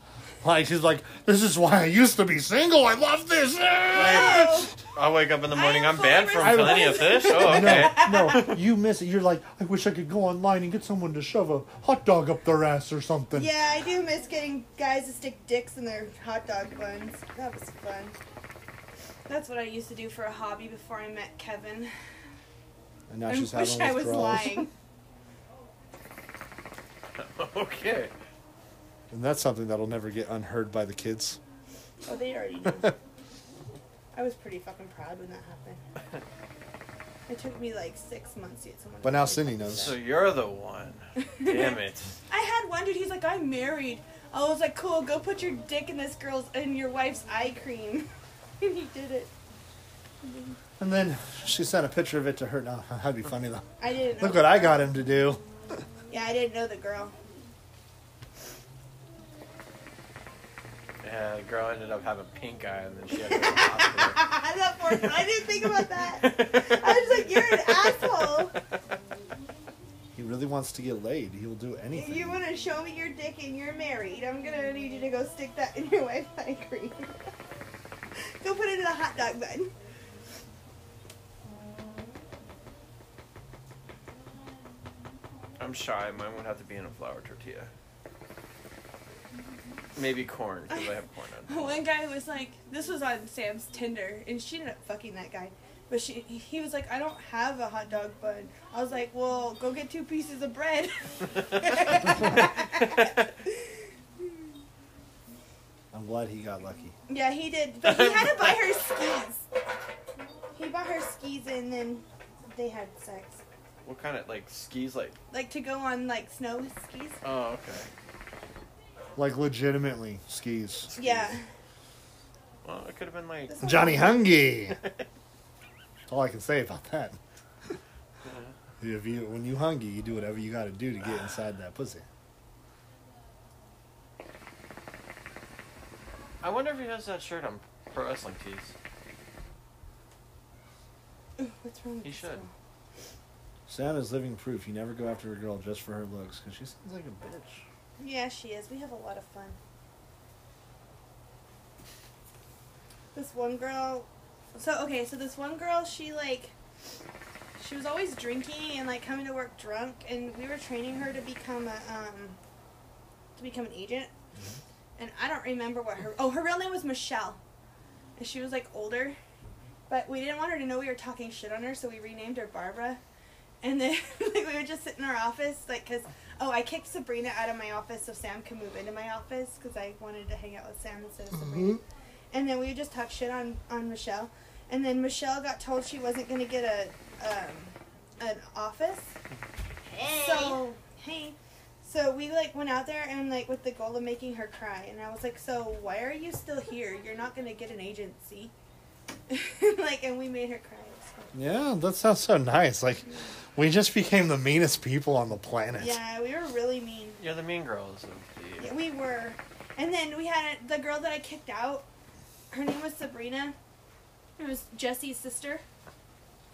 Like she's like, this is why I used to be single. I love this. I wake up in the morning. I I'm am banned fully from plenty of fish. Oh, okay. No, no, you miss it. You're like, I wish I could go online and get someone to shove a hot dog up their ass or something. yeah, I do miss getting guys to stick dicks in their hot dog buns. That was fun. That's what I used to do for a hobby before I met Kevin. And now I she's wish having I was withdrawals. lying. Okay. And that's something that'll never get unheard by the kids. Oh, they already knew. I was pretty fucking proud when that happened. It took me like six months to get someone. But to now Cindy knows. So you're the one. Damn it. I had one dude. He's like, I'm married. I was like, cool. Go put your dick in this girl's in your wife's eye cream, and he did it. And then she sent a picture of it to her. No, that'd be funny though. I didn't. Know Look what I got him to do. Yeah, I didn't know the girl. Yeah, the girl ended up having pink eye and then she had to go to the hospital. that poor girl. I didn't think about that. I was like, you're an asshole. He really wants to get laid. He will do If anything. you want to show me your dick and you're married, I'm gonna need you to go stick that in your wife's eye cream. go put it in a hot dog bun. I'm shy. Mine would have to be in a flour tortilla. Maybe corn, because I have corn on. One guy was like, this was on Sam's Tinder, and she ended up fucking that guy. But she, he was like, I don't have a hot dog bun. I was like, well, go get two pieces of bread. I'm glad he got lucky. yeah, he did. But he had to buy her skis. He bought her skis, and then they had sex. What kind of, like, skis, like... Like to go on like snow skis. Oh, okay. Like legitimately skis. Yeah. Well, it could have been, like... This Johnny Hungee. That's all I can say about that. If you when you hungry, you do whatever you got to do to get inside that pussy. I wonder if he has that shirt on Pro Wrestling Tees. Ooh, What's wrong with He should. girl? Sam is living proof. You never go after a girl just for her looks because she seems like a bitch. Yeah, she is. We have a lot of fun. This one girl. So okay, so this one girl, she like, she was always drinking and like coming to work drunk, and we were training her to become a um, to become an agent. And I don't remember what her. Oh, her real name was Michelle, and she was like older, but we didn't want her to know we were talking shit on her, so we renamed her Barbara. And then like, we would just sit in our office, like, cause oh, I kicked Sabrina out of my office so Sam could move into my office, cause I wanted to hang out with Sam instead of Sabrina. And then we would just talk shit on on Michelle. And then Michelle got told she wasn't gonna get a um, an office. Hey. So hey. So we like went out there and like with the goal of making her cry, and I was like, "So why are you still here? You're not gonna get an agency." like, and we made her cry. It. Yeah, that sounds so nice. Like we just became the meanest people on the planet. Yeah, we were really mean. You're the mean girls of the... Yeah, we were. And then we had the girl that I kicked out. Her name was Sabrina. It was Jesse's sister.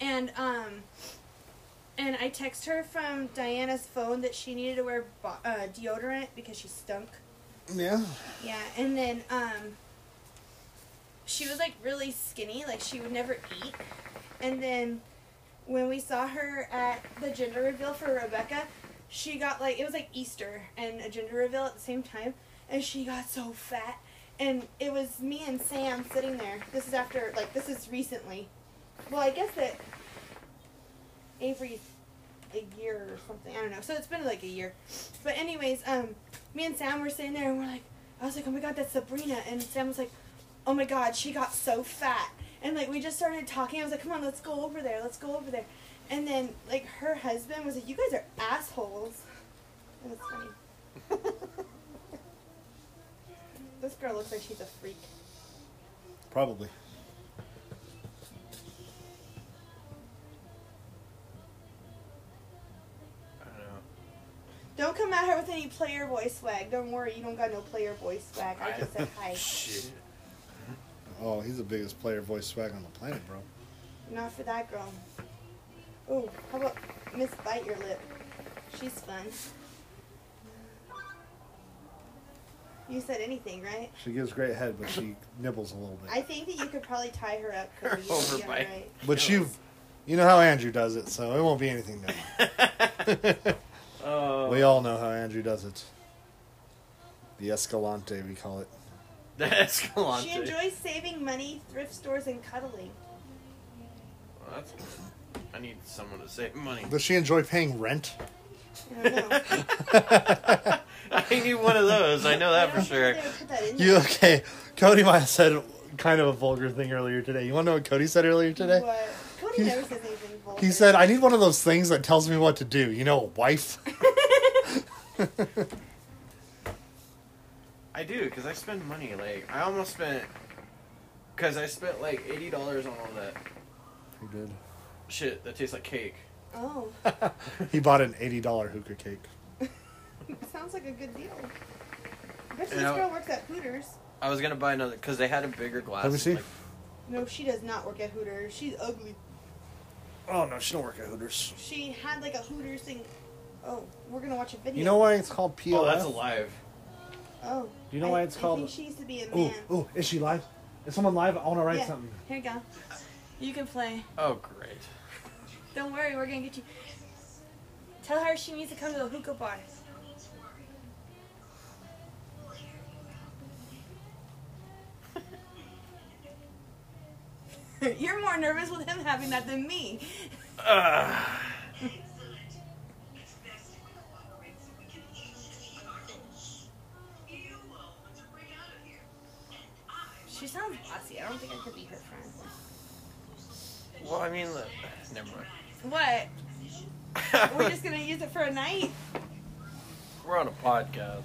And um and I text her from Diana's phone that she needed to wear bo- uh, deodorant because she stunk. Yeah. Yeah, and then um she was like really skinny, like she would never eat. And then when we saw her at the gender reveal for Rebecca, she got like it was like Easter and a gender reveal at the same time, and she got so fat. And it was me and Sam sitting there. This is after like this is recently. Well, I guess that Avery's a year or something. I don't know. So it's been like a year. But anyways, um, me and Sam were sitting there and we're like, I was like, oh my god, that's Sabrina. And Sam was like, oh my god, she got so fat. And like we just started talking. I was like, come on, let's go over there. Let's go over there. And then like her husband was like, you guys are assholes. It was funny. this girl looks like she's a freak. Probably. I don't know. Don't come at her with any player boy swag. Don't worry, you don't got no player boy swag. I just said hi. Shit. Oh, he's the biggest player voice swag on the planet, bro. Not for that girl. Oh, how about Miss Bite Your Lip? She's fun. You said anything, right? She gives great head, but she nibbles a little bit. I think that you could probably tie her up. Her Cody, and be overbite. alright. But you, you know how Andrew does it, so it won't be anything new. oh. we all know how Andrew does it. The Escalante, we call it. The Escalante. She enjoys saving money, thrift stores, and cuddling. Well, that's good. I need someone to save money. Does she enjoy paying rent? I don't know. I need one of those. I know that I for don't sure. think they would put that in You okay? Cody might have said kind of a vulgar thing earlier today. You want to know what Cody said earlier today? What? Cody never says anything vulgar. He said, "I need one of those things that tells me what to do." You know, a wife. I do because I spend money. Like I almost spent because I spent like eighty dollars on all that He did. shit that tastes like cake. Oh, He bought an eighty dollar hookah cake. sounds like a good deal. I bet you this I- girl works at Hooters. I was gonna buy another because they had a bigger glass. Let me see. Like, No, she does not work at Hooters. She's ugly. Oh no, she don't work at Hooters. She had like a Hooters thing. Oh, we're gonna watch a video. You know why it's called POF? oh, that's alive. Oh. Do you know I- why it's I called- think she used to be a Ooh, man. ooh, is she live? Is someone live? I want to write Yeah. something. Here you go. You can play. Oh great. Don't worry, we're gonna get you. Tell her she needs to come to the hookah bar. You're more nervous with him having that than me. She think I could be her friend. Well, I mean, look, never mind. What? We're just gonna use it for a night? We're on a podcast.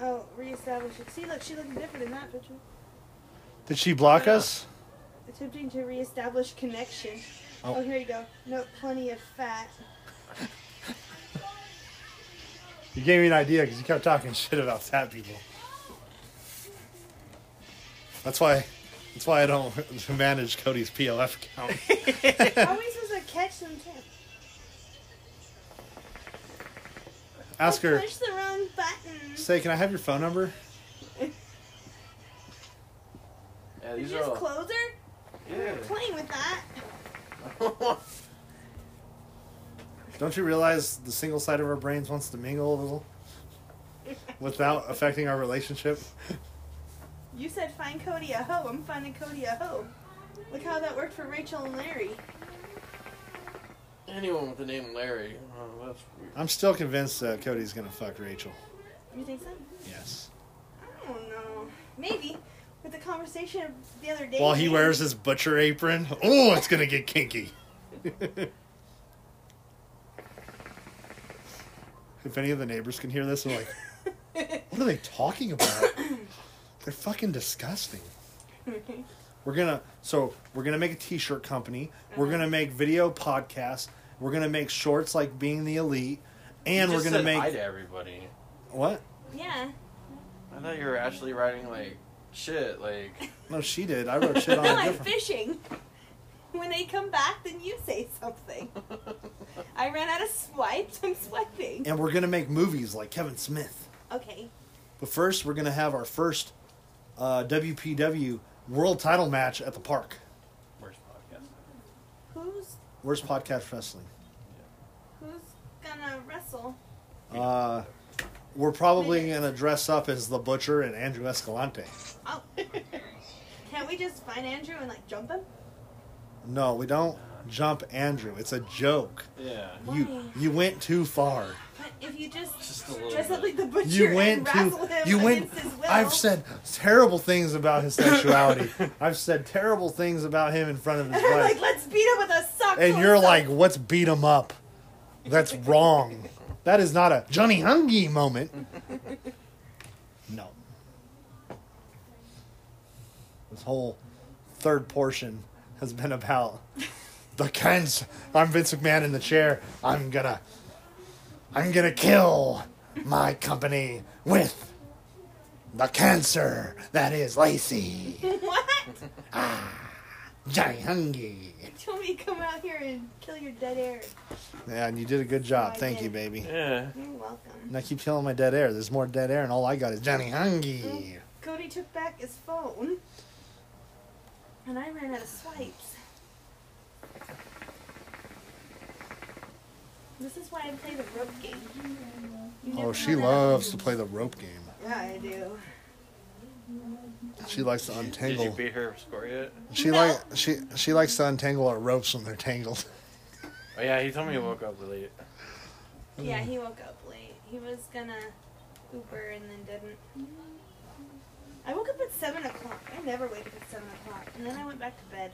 Oh, reestablish it. See, look, she looks different in that picture. Did she block Yeah. us? Attempting to reestablish connection. Oh. Oh, here you go. No, plenty of fat. You gave me an idea because you kept talking shit about fat people. That's why. That's why I don't manage Cody's PLF account. How are we supposed to catch them too? Ask I her. Oh, pushed the wrong button. Say, can I have your phone number? Yeah, Did these you are just all. close her? Yeah. Playing with that. Don't you realize the single side of our brains wants to mingle a little without affecting our relationship? You said find Cody a hoe. I'm finding Cody a hoe. Look how that worked for Rachel and Larry. Anyone with the name Larry. Oh, that's weird. I'm still convinced that Cody's gonna fuck Rachel. You think so? Yes. I don't know. Maybe. With the conversation the other day. While he wears his butcher apron. Oh, it's gonna get kinky. if any of the neighbors can hear this, they're like, what are they talking about? They're fucking disgusting. We're gonna so we're gonna make a t-shirt company. We're gonna make video podcasts. We're gonna make shorts like being the elite, and You we're gonna said hi make to everybody. what? yeah. I thought you were actually writing like shit. Like No, she did. I wrote shit on No, a I'm different. fishing. When they come back, then you say something. I ran out of swipes. I'm swiping. And we're gonna make movies like Kevin Smith. Okay. But first, we're gonna have our first uh, WPW World Title match at the park. Worst podcast. Who's Where's Podcast Wrestling? who's gonna wrestle? Uh, we're probably gonna dress up as the Butcher and Andrew Escalante. Oh. Can't we just find Andrew and like jump him? No, we don't jump Andrew. It's a joke. Yeah. You Why? you went too far. But if you just, Just a little dress up like the butcher You went and too. wrestle him You went. against his will. I've said terrible things about his sexuality. I've said terrible things about him in front of his And I'm like, wife. let's beat him with a sock. And full you're of like, soap." "What's beat him up?" That's wrong. That is not a Johnny Hungee moment. No. This whole third portion has been about the cancer. I'm Vince McMahon in the chair. I'm gonna, I'm gonna kill my company with the cancer that is Lacey. what? Ah, Johnny Hungee. Do you want me to come out here and kill your dead air? Yeah, and you did a good job. I Thank did. you, baby. Yeah. You're welcome. And I keep killing my dead air. There's more dead air, and all I got is Johnny Hungee. Cody took back his phone, and I ran out of swipes. This is why I play the rope game. You Oh, she loves to play the rope game. Yeah, I do. She likes to untangle. Did you untangle. beat her score yet? She No. like she she likes to untangle our ropes when they're tangled. Oh yeah, he told me he woke up late. Yeah, he woke up late. He was gonna Uber and then didn't. I woke up at seven o'clock. I never wake up at seven o'clock, and then I went back to bed.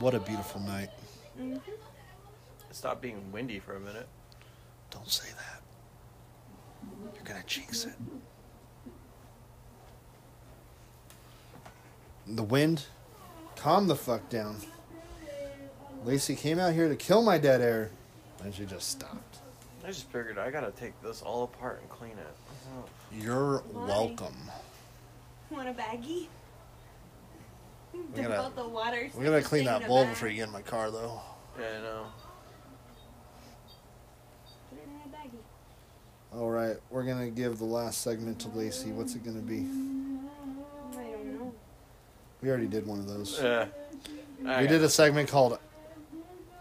What a beautiful night. Mm-hmm. It stopped being windy for a minute. Don't say that. You're gonna jinx it. The wind, calm the fuck down. Lacey came out here to kill my dead air, and she just stopped. I just figured I gotta take this all apart and clean it. Oh. You're Why? welcome. Want a baggie? We're gonna the water. We're gonna clean that a bowl before you get in my car, though. Yeah, I know. Put it in a baggie. All right, we're gonna give the last segment to Lacey. What's it gonna be? I don't know. We already did one of those. Yeah. I We did a segment called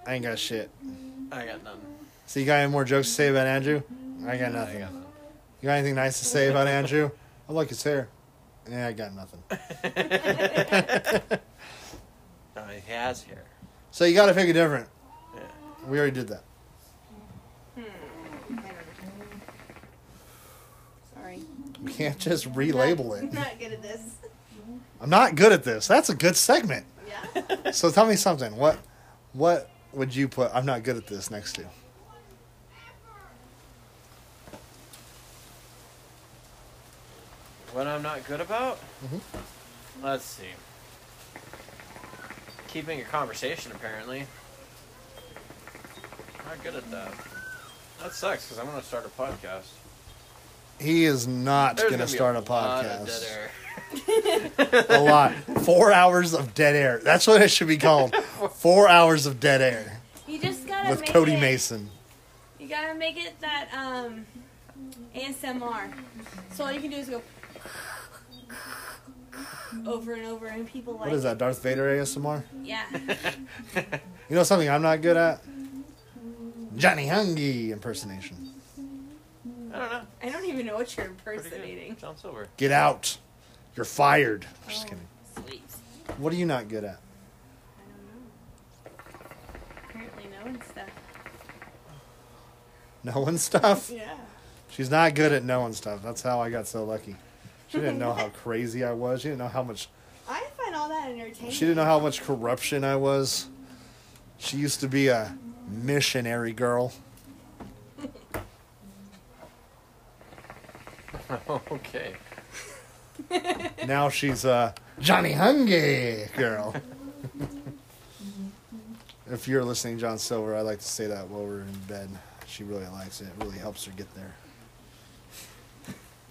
"I Ain't Got Shit." I got none. So you got any more jokes to say about Andrew? I got nothing. I got none. You got anything nice to say about Andrew? I like his hair. Yeah, I got nothing. No, oh, he has hair. So you got to pick a different. Yeah. We already did that. Hmm. I don't know. Sorry. We can't just relabel it. I'm not good at this. I'm not good at this. That's a good segment. Yeah. So tell me something. What what would you put I'm not good at this next to? What I'm not good about? Mhm. Let's see. Keeping a conversation, apparently. Not good at that. That sucks because I'm going to start a podcast. He is not There's going to gonna start a, lot of podcast. dead air. a lot. Four hours of dead air. That's what it should be called. Four hours of dead air You just gotta with make Cody it, Mason. You gotta make it that um ASMR. So all you can do is go over and over, and people like. What is that, Darth Vader ASMR? Yeah. You know something I'm not good at? Johnny Hungee impersonation. I don't know. I don't even know what you're impersonating. John Silver. Get out. You're fired. I'm just Oh, kidding. Sweet. What are you not good at? I don't know. Apparently knowing stuff. Knowing stuff? Yeah. She's not good at knowing stuff. That's how I got so lucky. She didn't know how crazy I was. She didn't know how much I find all that entertaining. she didn't know how much corruption I was. She used to be a missionary girl. okay. Now she's a Johnny Hungee girl. if you're listening, John Silver, I like to say that while we're in bed. She really likes it. It really helps her get there.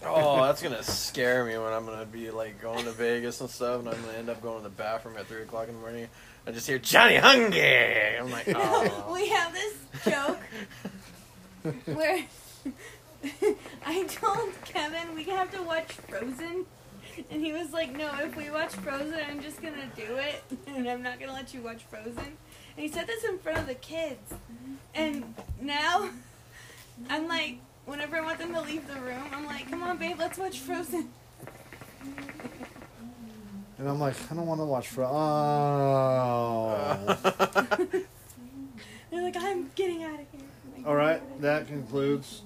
Oh, that's gonna scare me when I'm gonna be like going to Vegas and stuff, and I'm gonna end up going to the bathroom at three o'clock in the morning. I just hear Johnny Hungry. I'm like, oh. we have this joke where I told Kevin we have to watch Frozen, and he was like, "No, if we watch Frozen, I'm just gonna do it, and I'm not gonna let you watch Frozen." And he said this in front of the kids, and now I'm like, whenever I want them to leave the room, I'm like, "Come on, babe, let's watch Frozen." And I'm like, I don't want to watch Frozen. Oh. They're like, "I'm getting out of here." Like, All right, that concludes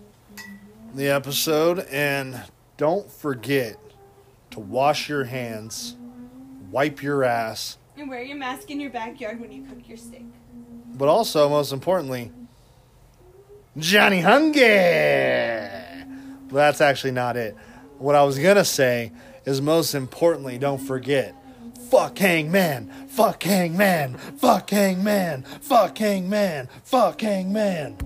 the episode. And don't forget to wash your hands, wipe your ass, And wear your mask in your backyard when you cook your steak. but also, most importantly, Johnny Hungry. But that's actually not it. What I was to say is most importantly, don't forget. Fuck Hangman, fuck Hangman, fuck Hangman, fuck Hangman, fuck Hangman.